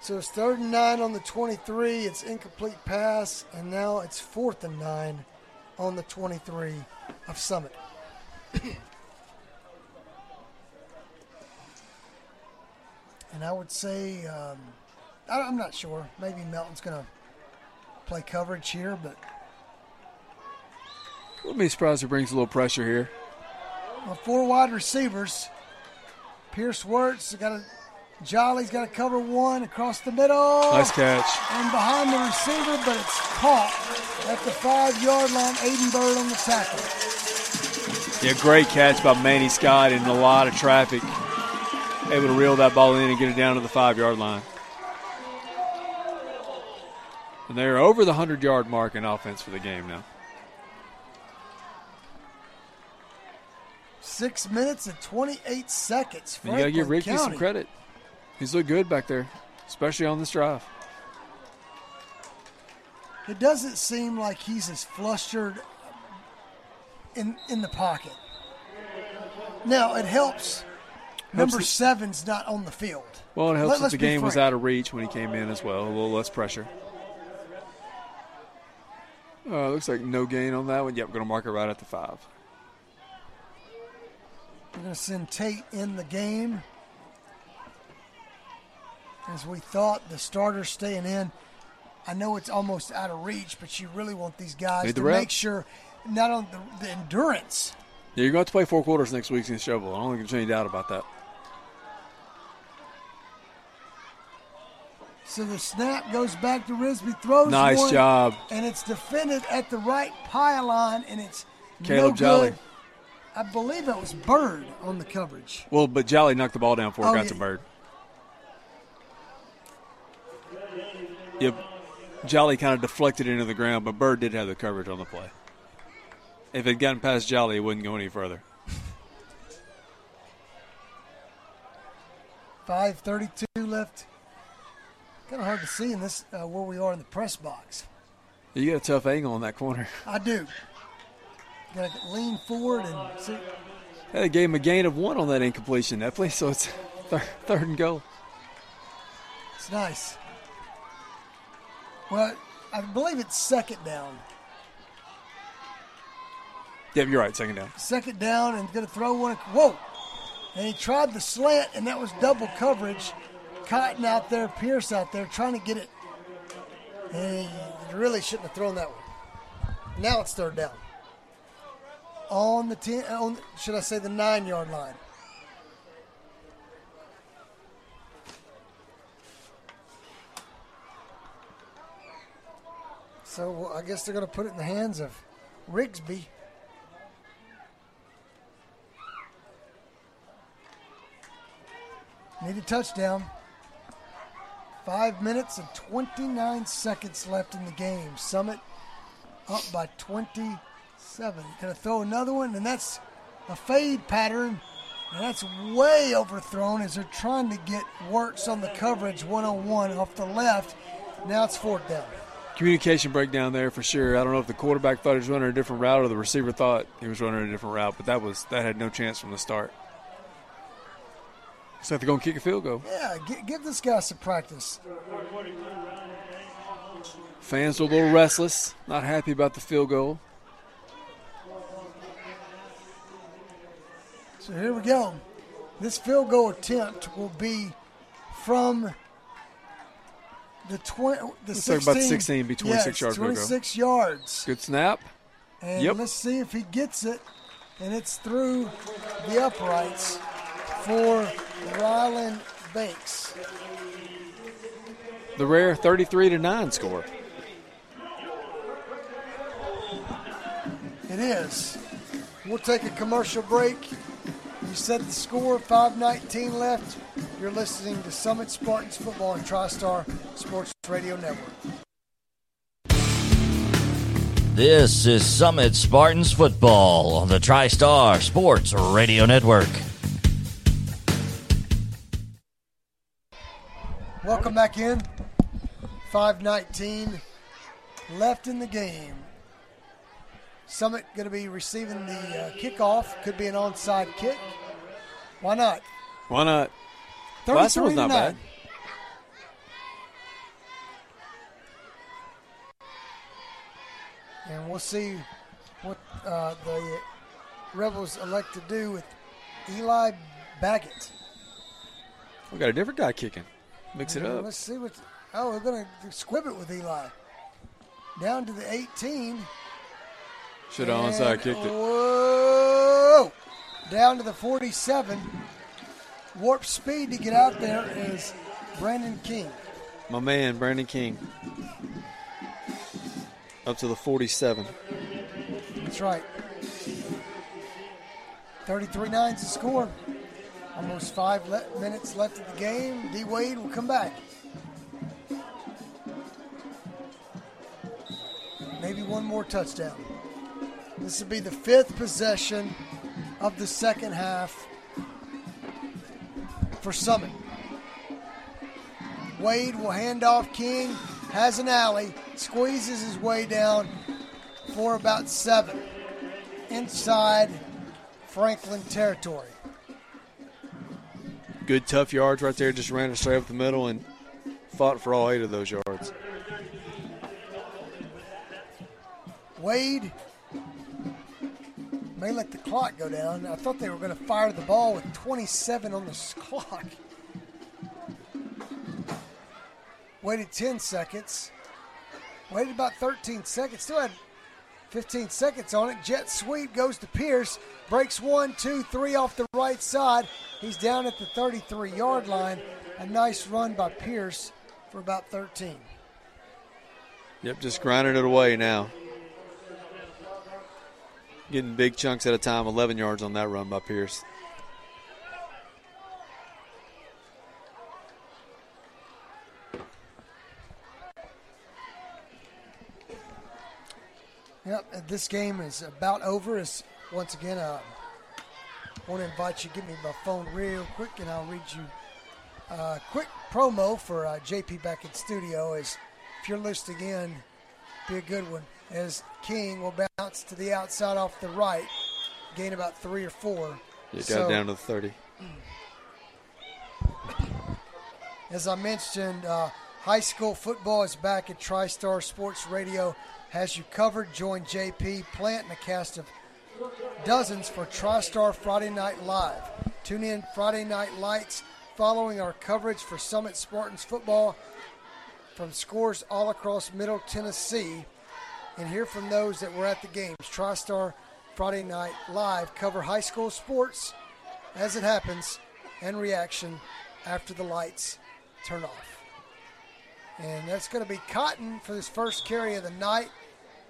So it's third and nine on the 23. It's incomplete pass, and now it's fourth and nine on the 23 of Summit. and I would say, um, I, I'm not sure. Maybe Melton's going to play coverage here, but Wouldn't be surprised if he brings a little pressure here. well, four wide receivers. Pierce Wirtz got a Jolly's got to cover one across the middle. Nice catch. and behind the receiver, but it's caught at the five yard line. Aiden Bird on the tackle. Yeah, great catch by Manny Scott in a lot of traffic. Able to reel that ball in and get it down to the five yard line. And they're over the 100 yard mark in offense for the game now. Six minutes and 28 seconds. And you got to give Franklin Ricky some credit. He's looked good back there. especially on this drive. It doesn't seem like he's as flustered in in the pocket. Now it helps. Number seven's not on the field. Well, it helps Let- that the game was out of reach when he came in as well. A little less pressure. Uh, looks like no gain on that one. Yep, going to mark it right at the five. We're going to send Tate in the game. As we thought, the starter staying in. I know it's almost out of reach, but you really want these guys Need the to make sure not on the, the endurance. Yeah, you're going to have to play four quarters next week against Shelbyville. I don't think there's any doubt about that. So the snap goes back to Rigsby, throws Nice one, job. and it's defended at the right pylon, and it's Caleb no Jolly. good. I believe it was Bird on the coverage. Well, but Jolly knocked the ball down before Oh, it got yeah. to Bird. Yep. Jolly kind of deflected it into the ground, but Bird did have the coverage on the play. If it had gotten past Jolly, it wouldn't go any further. 5:32 left. Kind of hard to see in this uh, where we are in the press box. You got a tough angle on that corner. I do. Got to lean forward and see. They gave him a gain of one on that incompletion, definitely. So it's third, third and goal. It's nice. Well, I believe it's second down. Yep, you're right. Second down. Second down and going to throw one. Whoa! And he tried the slant, and that was double coverage. Cotton out there, Pierce out there, trying to get it. He really shouldn't have thrown that one. Now it's third down. On the ten, on should I say the nine yard line? So well, I guess they're going to put it in the hands of Rigsby. Need a touchdown. Five minutes and 29 seconds left in the game. Summit up by 27. Gonna throw another one, and that's a fade pattern. And that's way overthrown as they're trying to get Wirtz on the coverage one on one off the left. Now it's fourth down. Communication breakdown there for sure. I don't know if the quarterback thought he was running a different route or the receiver thought he was running a different route, but that was that had no chance from the start. Like they're going to kick a field goal. Yeah, gi- give this guy some practice. Fans are a little restless, not happy about the field goal. So here we go. This field goal attempt will be from the twenty. The like 16, about 16, be 26 yes, yards, we'll go. Twenty-six yards. Good snap. And Yep. let's see if he gets it. And it's through the uprights for Ryland Banks. The rare 33 to 9 score. It is. We'll take a commercial break. You set the score, 519 left. You're listening to Summit Spartans Football and TriStar Sports Radio Network. This is Summit Spartans Football on the TriStar Sports Radio Network. Welcome back in. 519 left in the game. Summit going to be receiving the uh, kickoff. Could be an onside kick. Why not? Why not? Last one was not 9. bad. And we'll see what uh, the Rebels elect to do with Eli Baggett. We got a different guy kicking. Mix it up. Let's see what. Oh, we're going to squib it with Eli. Down to the 18. Should have onside kicked it. Whoa! Down to the 47. Warp speed to get out there is Brandon King. My man, Brandon King. Up to the 47. That's right. 33 9's the score. Almost five le- minutes left of the game. D Wade will come back. Maybe one more touchdown. This will be the fifth possession of the second half for Summit. Wade will hand off King, has an alley, squeezes his way down for about seven inside Franklin territory. Good tough yards right there. Just ran it straight up the middle and fought for all eight of those yards. Wade may let the clock go down. I thought they were going to fire the ball with 27 on the clock. Waited 10 seconds. Waited about 13 seconds. Still had 15 seconds on it. Jet sweep goes to Pierce. Breaks one, two, three off the right side. He's down at the 33 yard line. A nice run by Pierce for about 13. Yep, just grinding it away now. Getting big chunks at a time, 11 yards on that run by Pierce. Yep, this game is about over. Is once again, I want to invite you to give me my phone real quick, and I'll read you a quick promo for uh, JP back in studio. Is if you're listening in, be a good one. As King will bounce to the outside off the right, gain about three or four. You got so, down to the 30. As I mentioned, uh, high school football is back at TriStar Sports Radio has you covered. Join JP Plant and a cast of dozens for TriStar Friday Night Live. Tune in Friday Night Lights following our coverage for Summit Spartans football from scores all across Middle Tennessee and hear from those that were at the games. TriStar Friday Night Live cover high school sports as it happens and reaction after the lights turn off. And that's going to be Cotton for this first carry of the night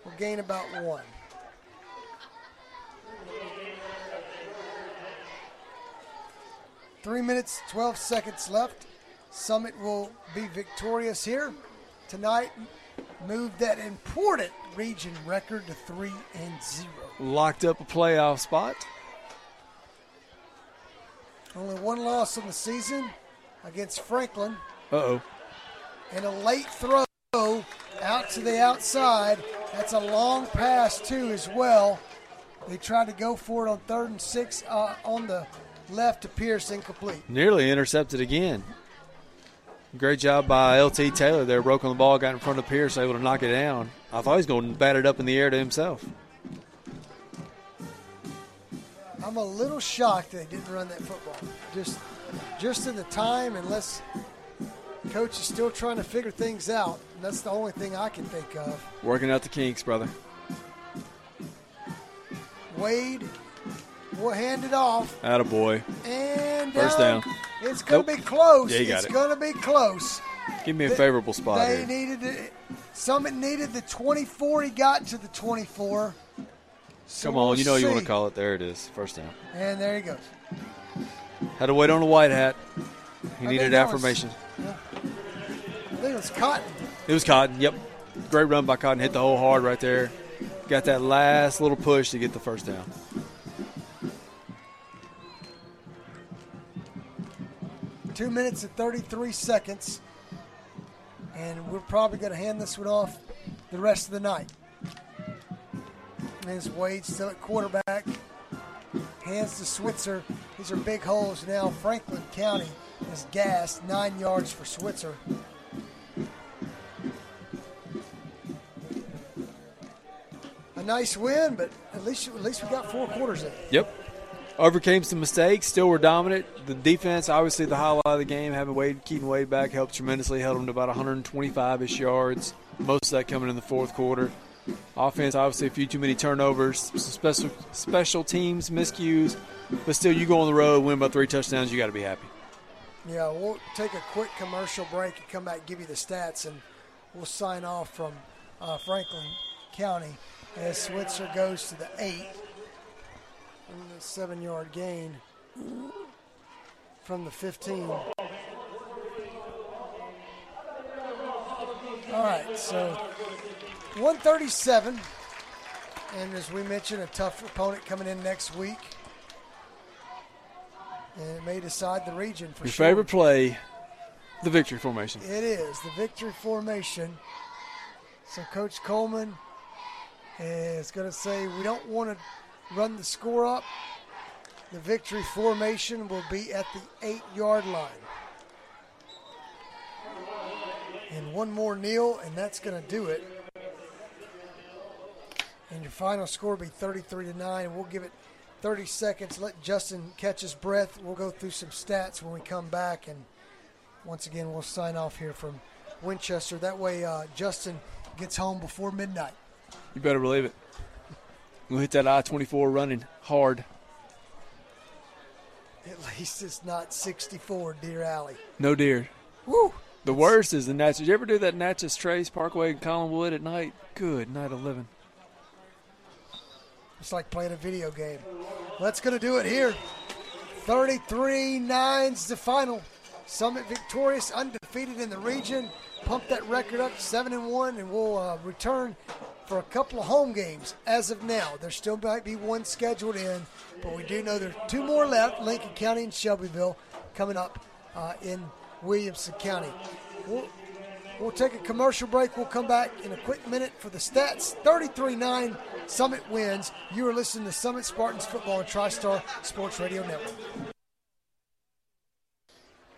will gain about one. Three minutes, 12 seconds left. Summit will be victorious here tonight. Move that important region record to three and zero. Locked up a playoff spot. Only one loss in the season against Franklin. Uh oh. And a late throw out to the outside that's a long pass, too, as well. They tried to go for it on third and six uh, on the left to Pierce, incomplete. Nearly intercepted again. Great job by LT Taylor there. Broke on the ball, got in front of Pierce, able to knock it down. I thought he was going to bat it up in the air to himself. I'm a little shocked they didn't run that football. Just, just in the time, unless coach is still trying to figure things out. That's the only thing I can think of. Working out the kinks, brother. Wade will hand it off. Attaboy. And First down. down. It's going to nope. be close. Yeah, you got it's it. going to be close. Give me a favorable spot They here. needed it. Summit needed the 24. He got to the 24. So Come on, we'll you know see. you want to call it. There it is. First down. And there he goes. Had to wait on a white hat. He I needed affirmation. Was, yeah. I think it was Cotton. It was Cotton. Yep. Great run by Cotton. Hit the hole hard right there. Got that last little push to get the first down. Two minutes and 33 seconds. And we're probably going to hand this one off the rest of the night. As Wade still at quarterback. Hands to Switzer. These are big holes now. Franklin County is gassed. Nine yards for Switzer. A nice win, but at least at least we got four quarters in. Yep. Overcame some mistakes, still were dominant. The defense, obviously, the highlight of the game, having Wade, keeping Wade back helped tremendously. Held them to about 125 ish yards. Most of that coming in the fourth quarter. Offense, obviously, a few too many turnovers, some special special teams miscues, but still, you go on the road, win by three touchdowns, you got to be happy. Yeah, we'll take a quick commercial break and come back give you the stats, and we'll sign off from uh, Franklin County as Switzer goes to the eight. And the seven yard gain from the 15. All right, so 137. And as we mentioned, a tough opponent coming in next week. And it may decide the region for Your sure. favorite play The victory formation. It is the victory formation. So Coach Coleman is going to say we don't want to run the score up. The victory formation will be at the eight yard line. And one more kneel, and that's going to do it. And your final score will be 33 to 9. We'll give it 30 seconds. Let Justin catch his breath. We'll go through some stats when we come back. And once again, we'll sign off here from Winchester. That way, uh, Justin gets home before midnight. You better believe it. We'll hit that I 24 running hard. At least it's not 64, Deer Alley. No deer. Woo! The worst is the Natchez. You ever do that Natchez Trace Parkway in Collinwood at night? Good night of living. It's like playing a video game. That's going to do it here. 33 9's the final. Summit victorious, undefeated in the region. Pump that record up 7 and 1, and we'll uh, return for a couple of home games as of now. There still might be one scheduled in, but we do know there's two more left Lincoln County and Shelbyville coming up uh, in Williamson County. We'll, we'll take a commercial break. We'll come back in a quick minute for the stats 33 9. Summit wins. You are listening to Summit Spartans Football and TriStar Sports Radio Network.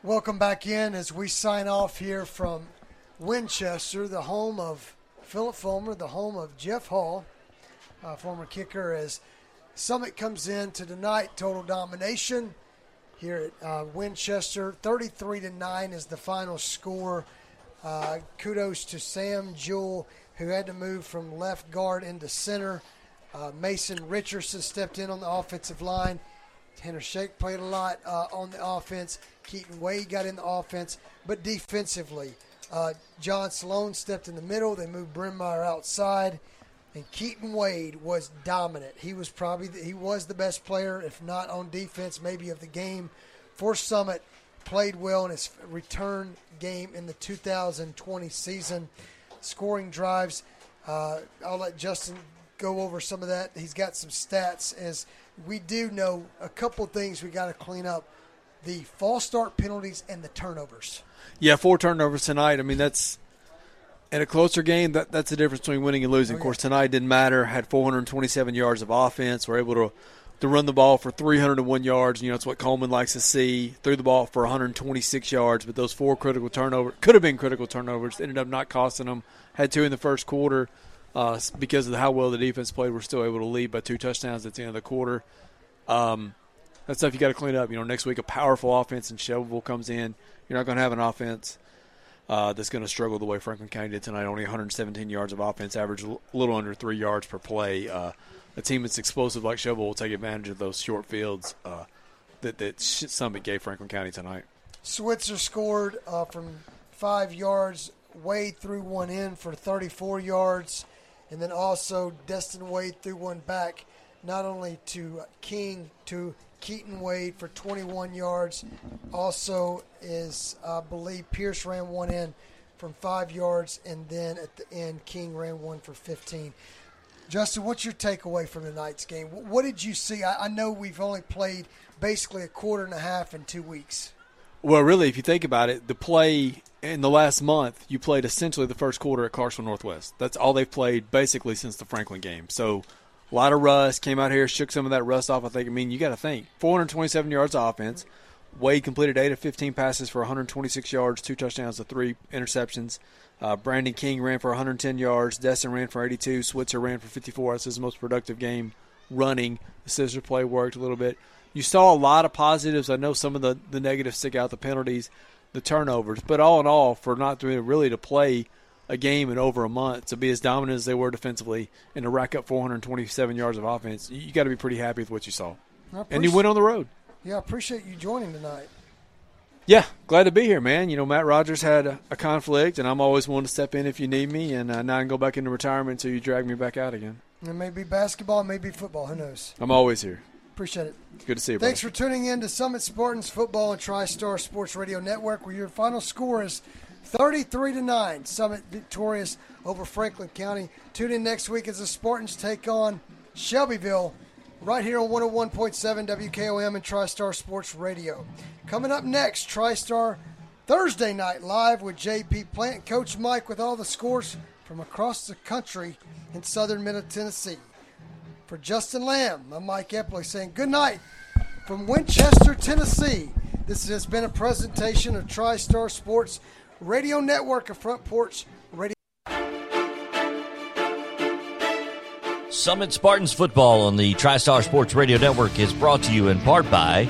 Welcome back in as we sign off here from Winchester, the home of Phillip Fulmer, the home of Jeff Hall, uh, former kicker, as Summit comes in to tonight total domination here at uh, Winchester. 33 to 9 is the final score. Uh, kudos to Sam Jewell, who had to move from left guard into center. Uh, Mason Richardson stepped in on the offensive line. Tanner Shake played a lot uh, on the offense. Keaton Wade got in the offense, but defensively, uh, John Sloan stepped in the middle. They moved Brimmeyer outside, and Keaton Wade was dominant. He was probably the, he was the best player, if not on defense, maybe of the game for Summit. Played well in his return game in the 2020 season, scoring drives. Uh, I'll let Justin go over some of that. He's got some stats as we do know a couple things we got to clean up: the false start penalties and the turnovers. Yeah, four turnovers tonight. I mean, that's in a closer game. That that's the difference between winning and losing. Oh, Of course, tonight didn't matter. Had 427 yards of offense. Were able to to run the ball for 301 yards. You know, it's what Coleman likes to see. Threw the ball for 126 yards, but those four critical turnovers could have been critical turnovers. Ended up not costing them. Had two in the first quarter. Uh, because of how well the defense played, we're still able to lead by two touchdowns at the end of the quarter. Um, that's stuff you got to clean up. You know, next week a powerful offense and Shelbyville comes in. You're not going to have an offense uh, that's going to struggle the way Franklin County did tonight. Only 117 yards of offense, average a little under three yards per play. Uh, a team that's explosive like Shelbyville will take advantage of those short fields uh, that that Summit gave Franklin County tonight. Switzer scored uh, from five yards. Wade threw one in for 34 yards, and then also Destin Wade threw one back, not only to King to Keaton Wade for 21 yards. Also, is I believe Pierce ran one in from five yards, and then at the end King ran one for 15. Justin, what's your takeaway from tonight's game? What did you see? I, I know we've only played basically a quarter and a half in two weeks. Well, really, if you think about it, the play in the last month, you played essentially the first quarter at Carson Northwest. That's all they've played basically since the Franklin game. So a lot of rust came out here, shook some of that rust off. I think. I mean, you got to think 427 yards of offense. Wade completed eight of 15 passes for 126 yards, two touchdowns, to three interceptions. Uh, Brandon King ran for 110 yards. Destin ran for 82. Switzer ran for 54. That's his most productive game running. The scissor play worked a little bit. You saw a lot of positives. I know some of the, the negatives stick out the penalties, the turnovers. But all in all, for not doing really to play a game in over a month, to be as dominant as they were defensively, and to rack up 427 yards of offense, you, got to be pretty happy with what you saw. And you went on the road. Yeah, I appreciate you joining tonight. Yeah, glad to be here, man. You know, Matt Rogers had a, a conflict, and I'm always willing to step in if you need me, and uh, now I can go back into retirement until you drag me back out again. It may be basketball, it may be football. Who knows? I'm always here. Appreciate it. Good to see you. Thanks brother. for tuning in to Summit Spartans Football and TriStar Sports Radio Network, where your final score is 33 to 9. Summit victorious over Franklin County. Tune in next week as the Spartans take on Shelbyville right here on 101.7 WKOM and TriStar Sports Radio. Coming up next, TriStar Thursday night live with JP Plant, Coach Mike with all the scores from across the country in southern Middle Tennessee. For Justin Lamb, I'm Mike Epley saying good night from Winchester, Tennessee. This has been a presentation of TriStar Sports Radio Network of Front Porch Radio. Summit Spartans football on the TriStar Sports Radio Network is brought to you in part by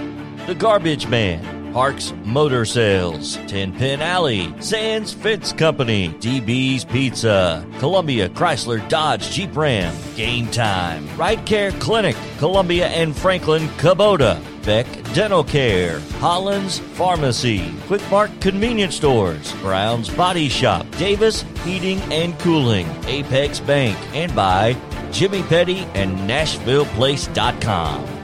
The Garbage Man, Parks Motor Sales, Ten Pin Alley, Sands Fence Company, DB's Pizza, Columbia Chrysler Dodge Jeep Ram, Game Time, Right Care Clinic, Columbia and Franklin Kubota, Beck Dental Care, Hollins Pharmacy, Quick Mart Convenience Stores, Brown's Body Shop, Davis Heating and Cooling, Apex Bank, and by Jimmy Petty and NashvillePlace.com.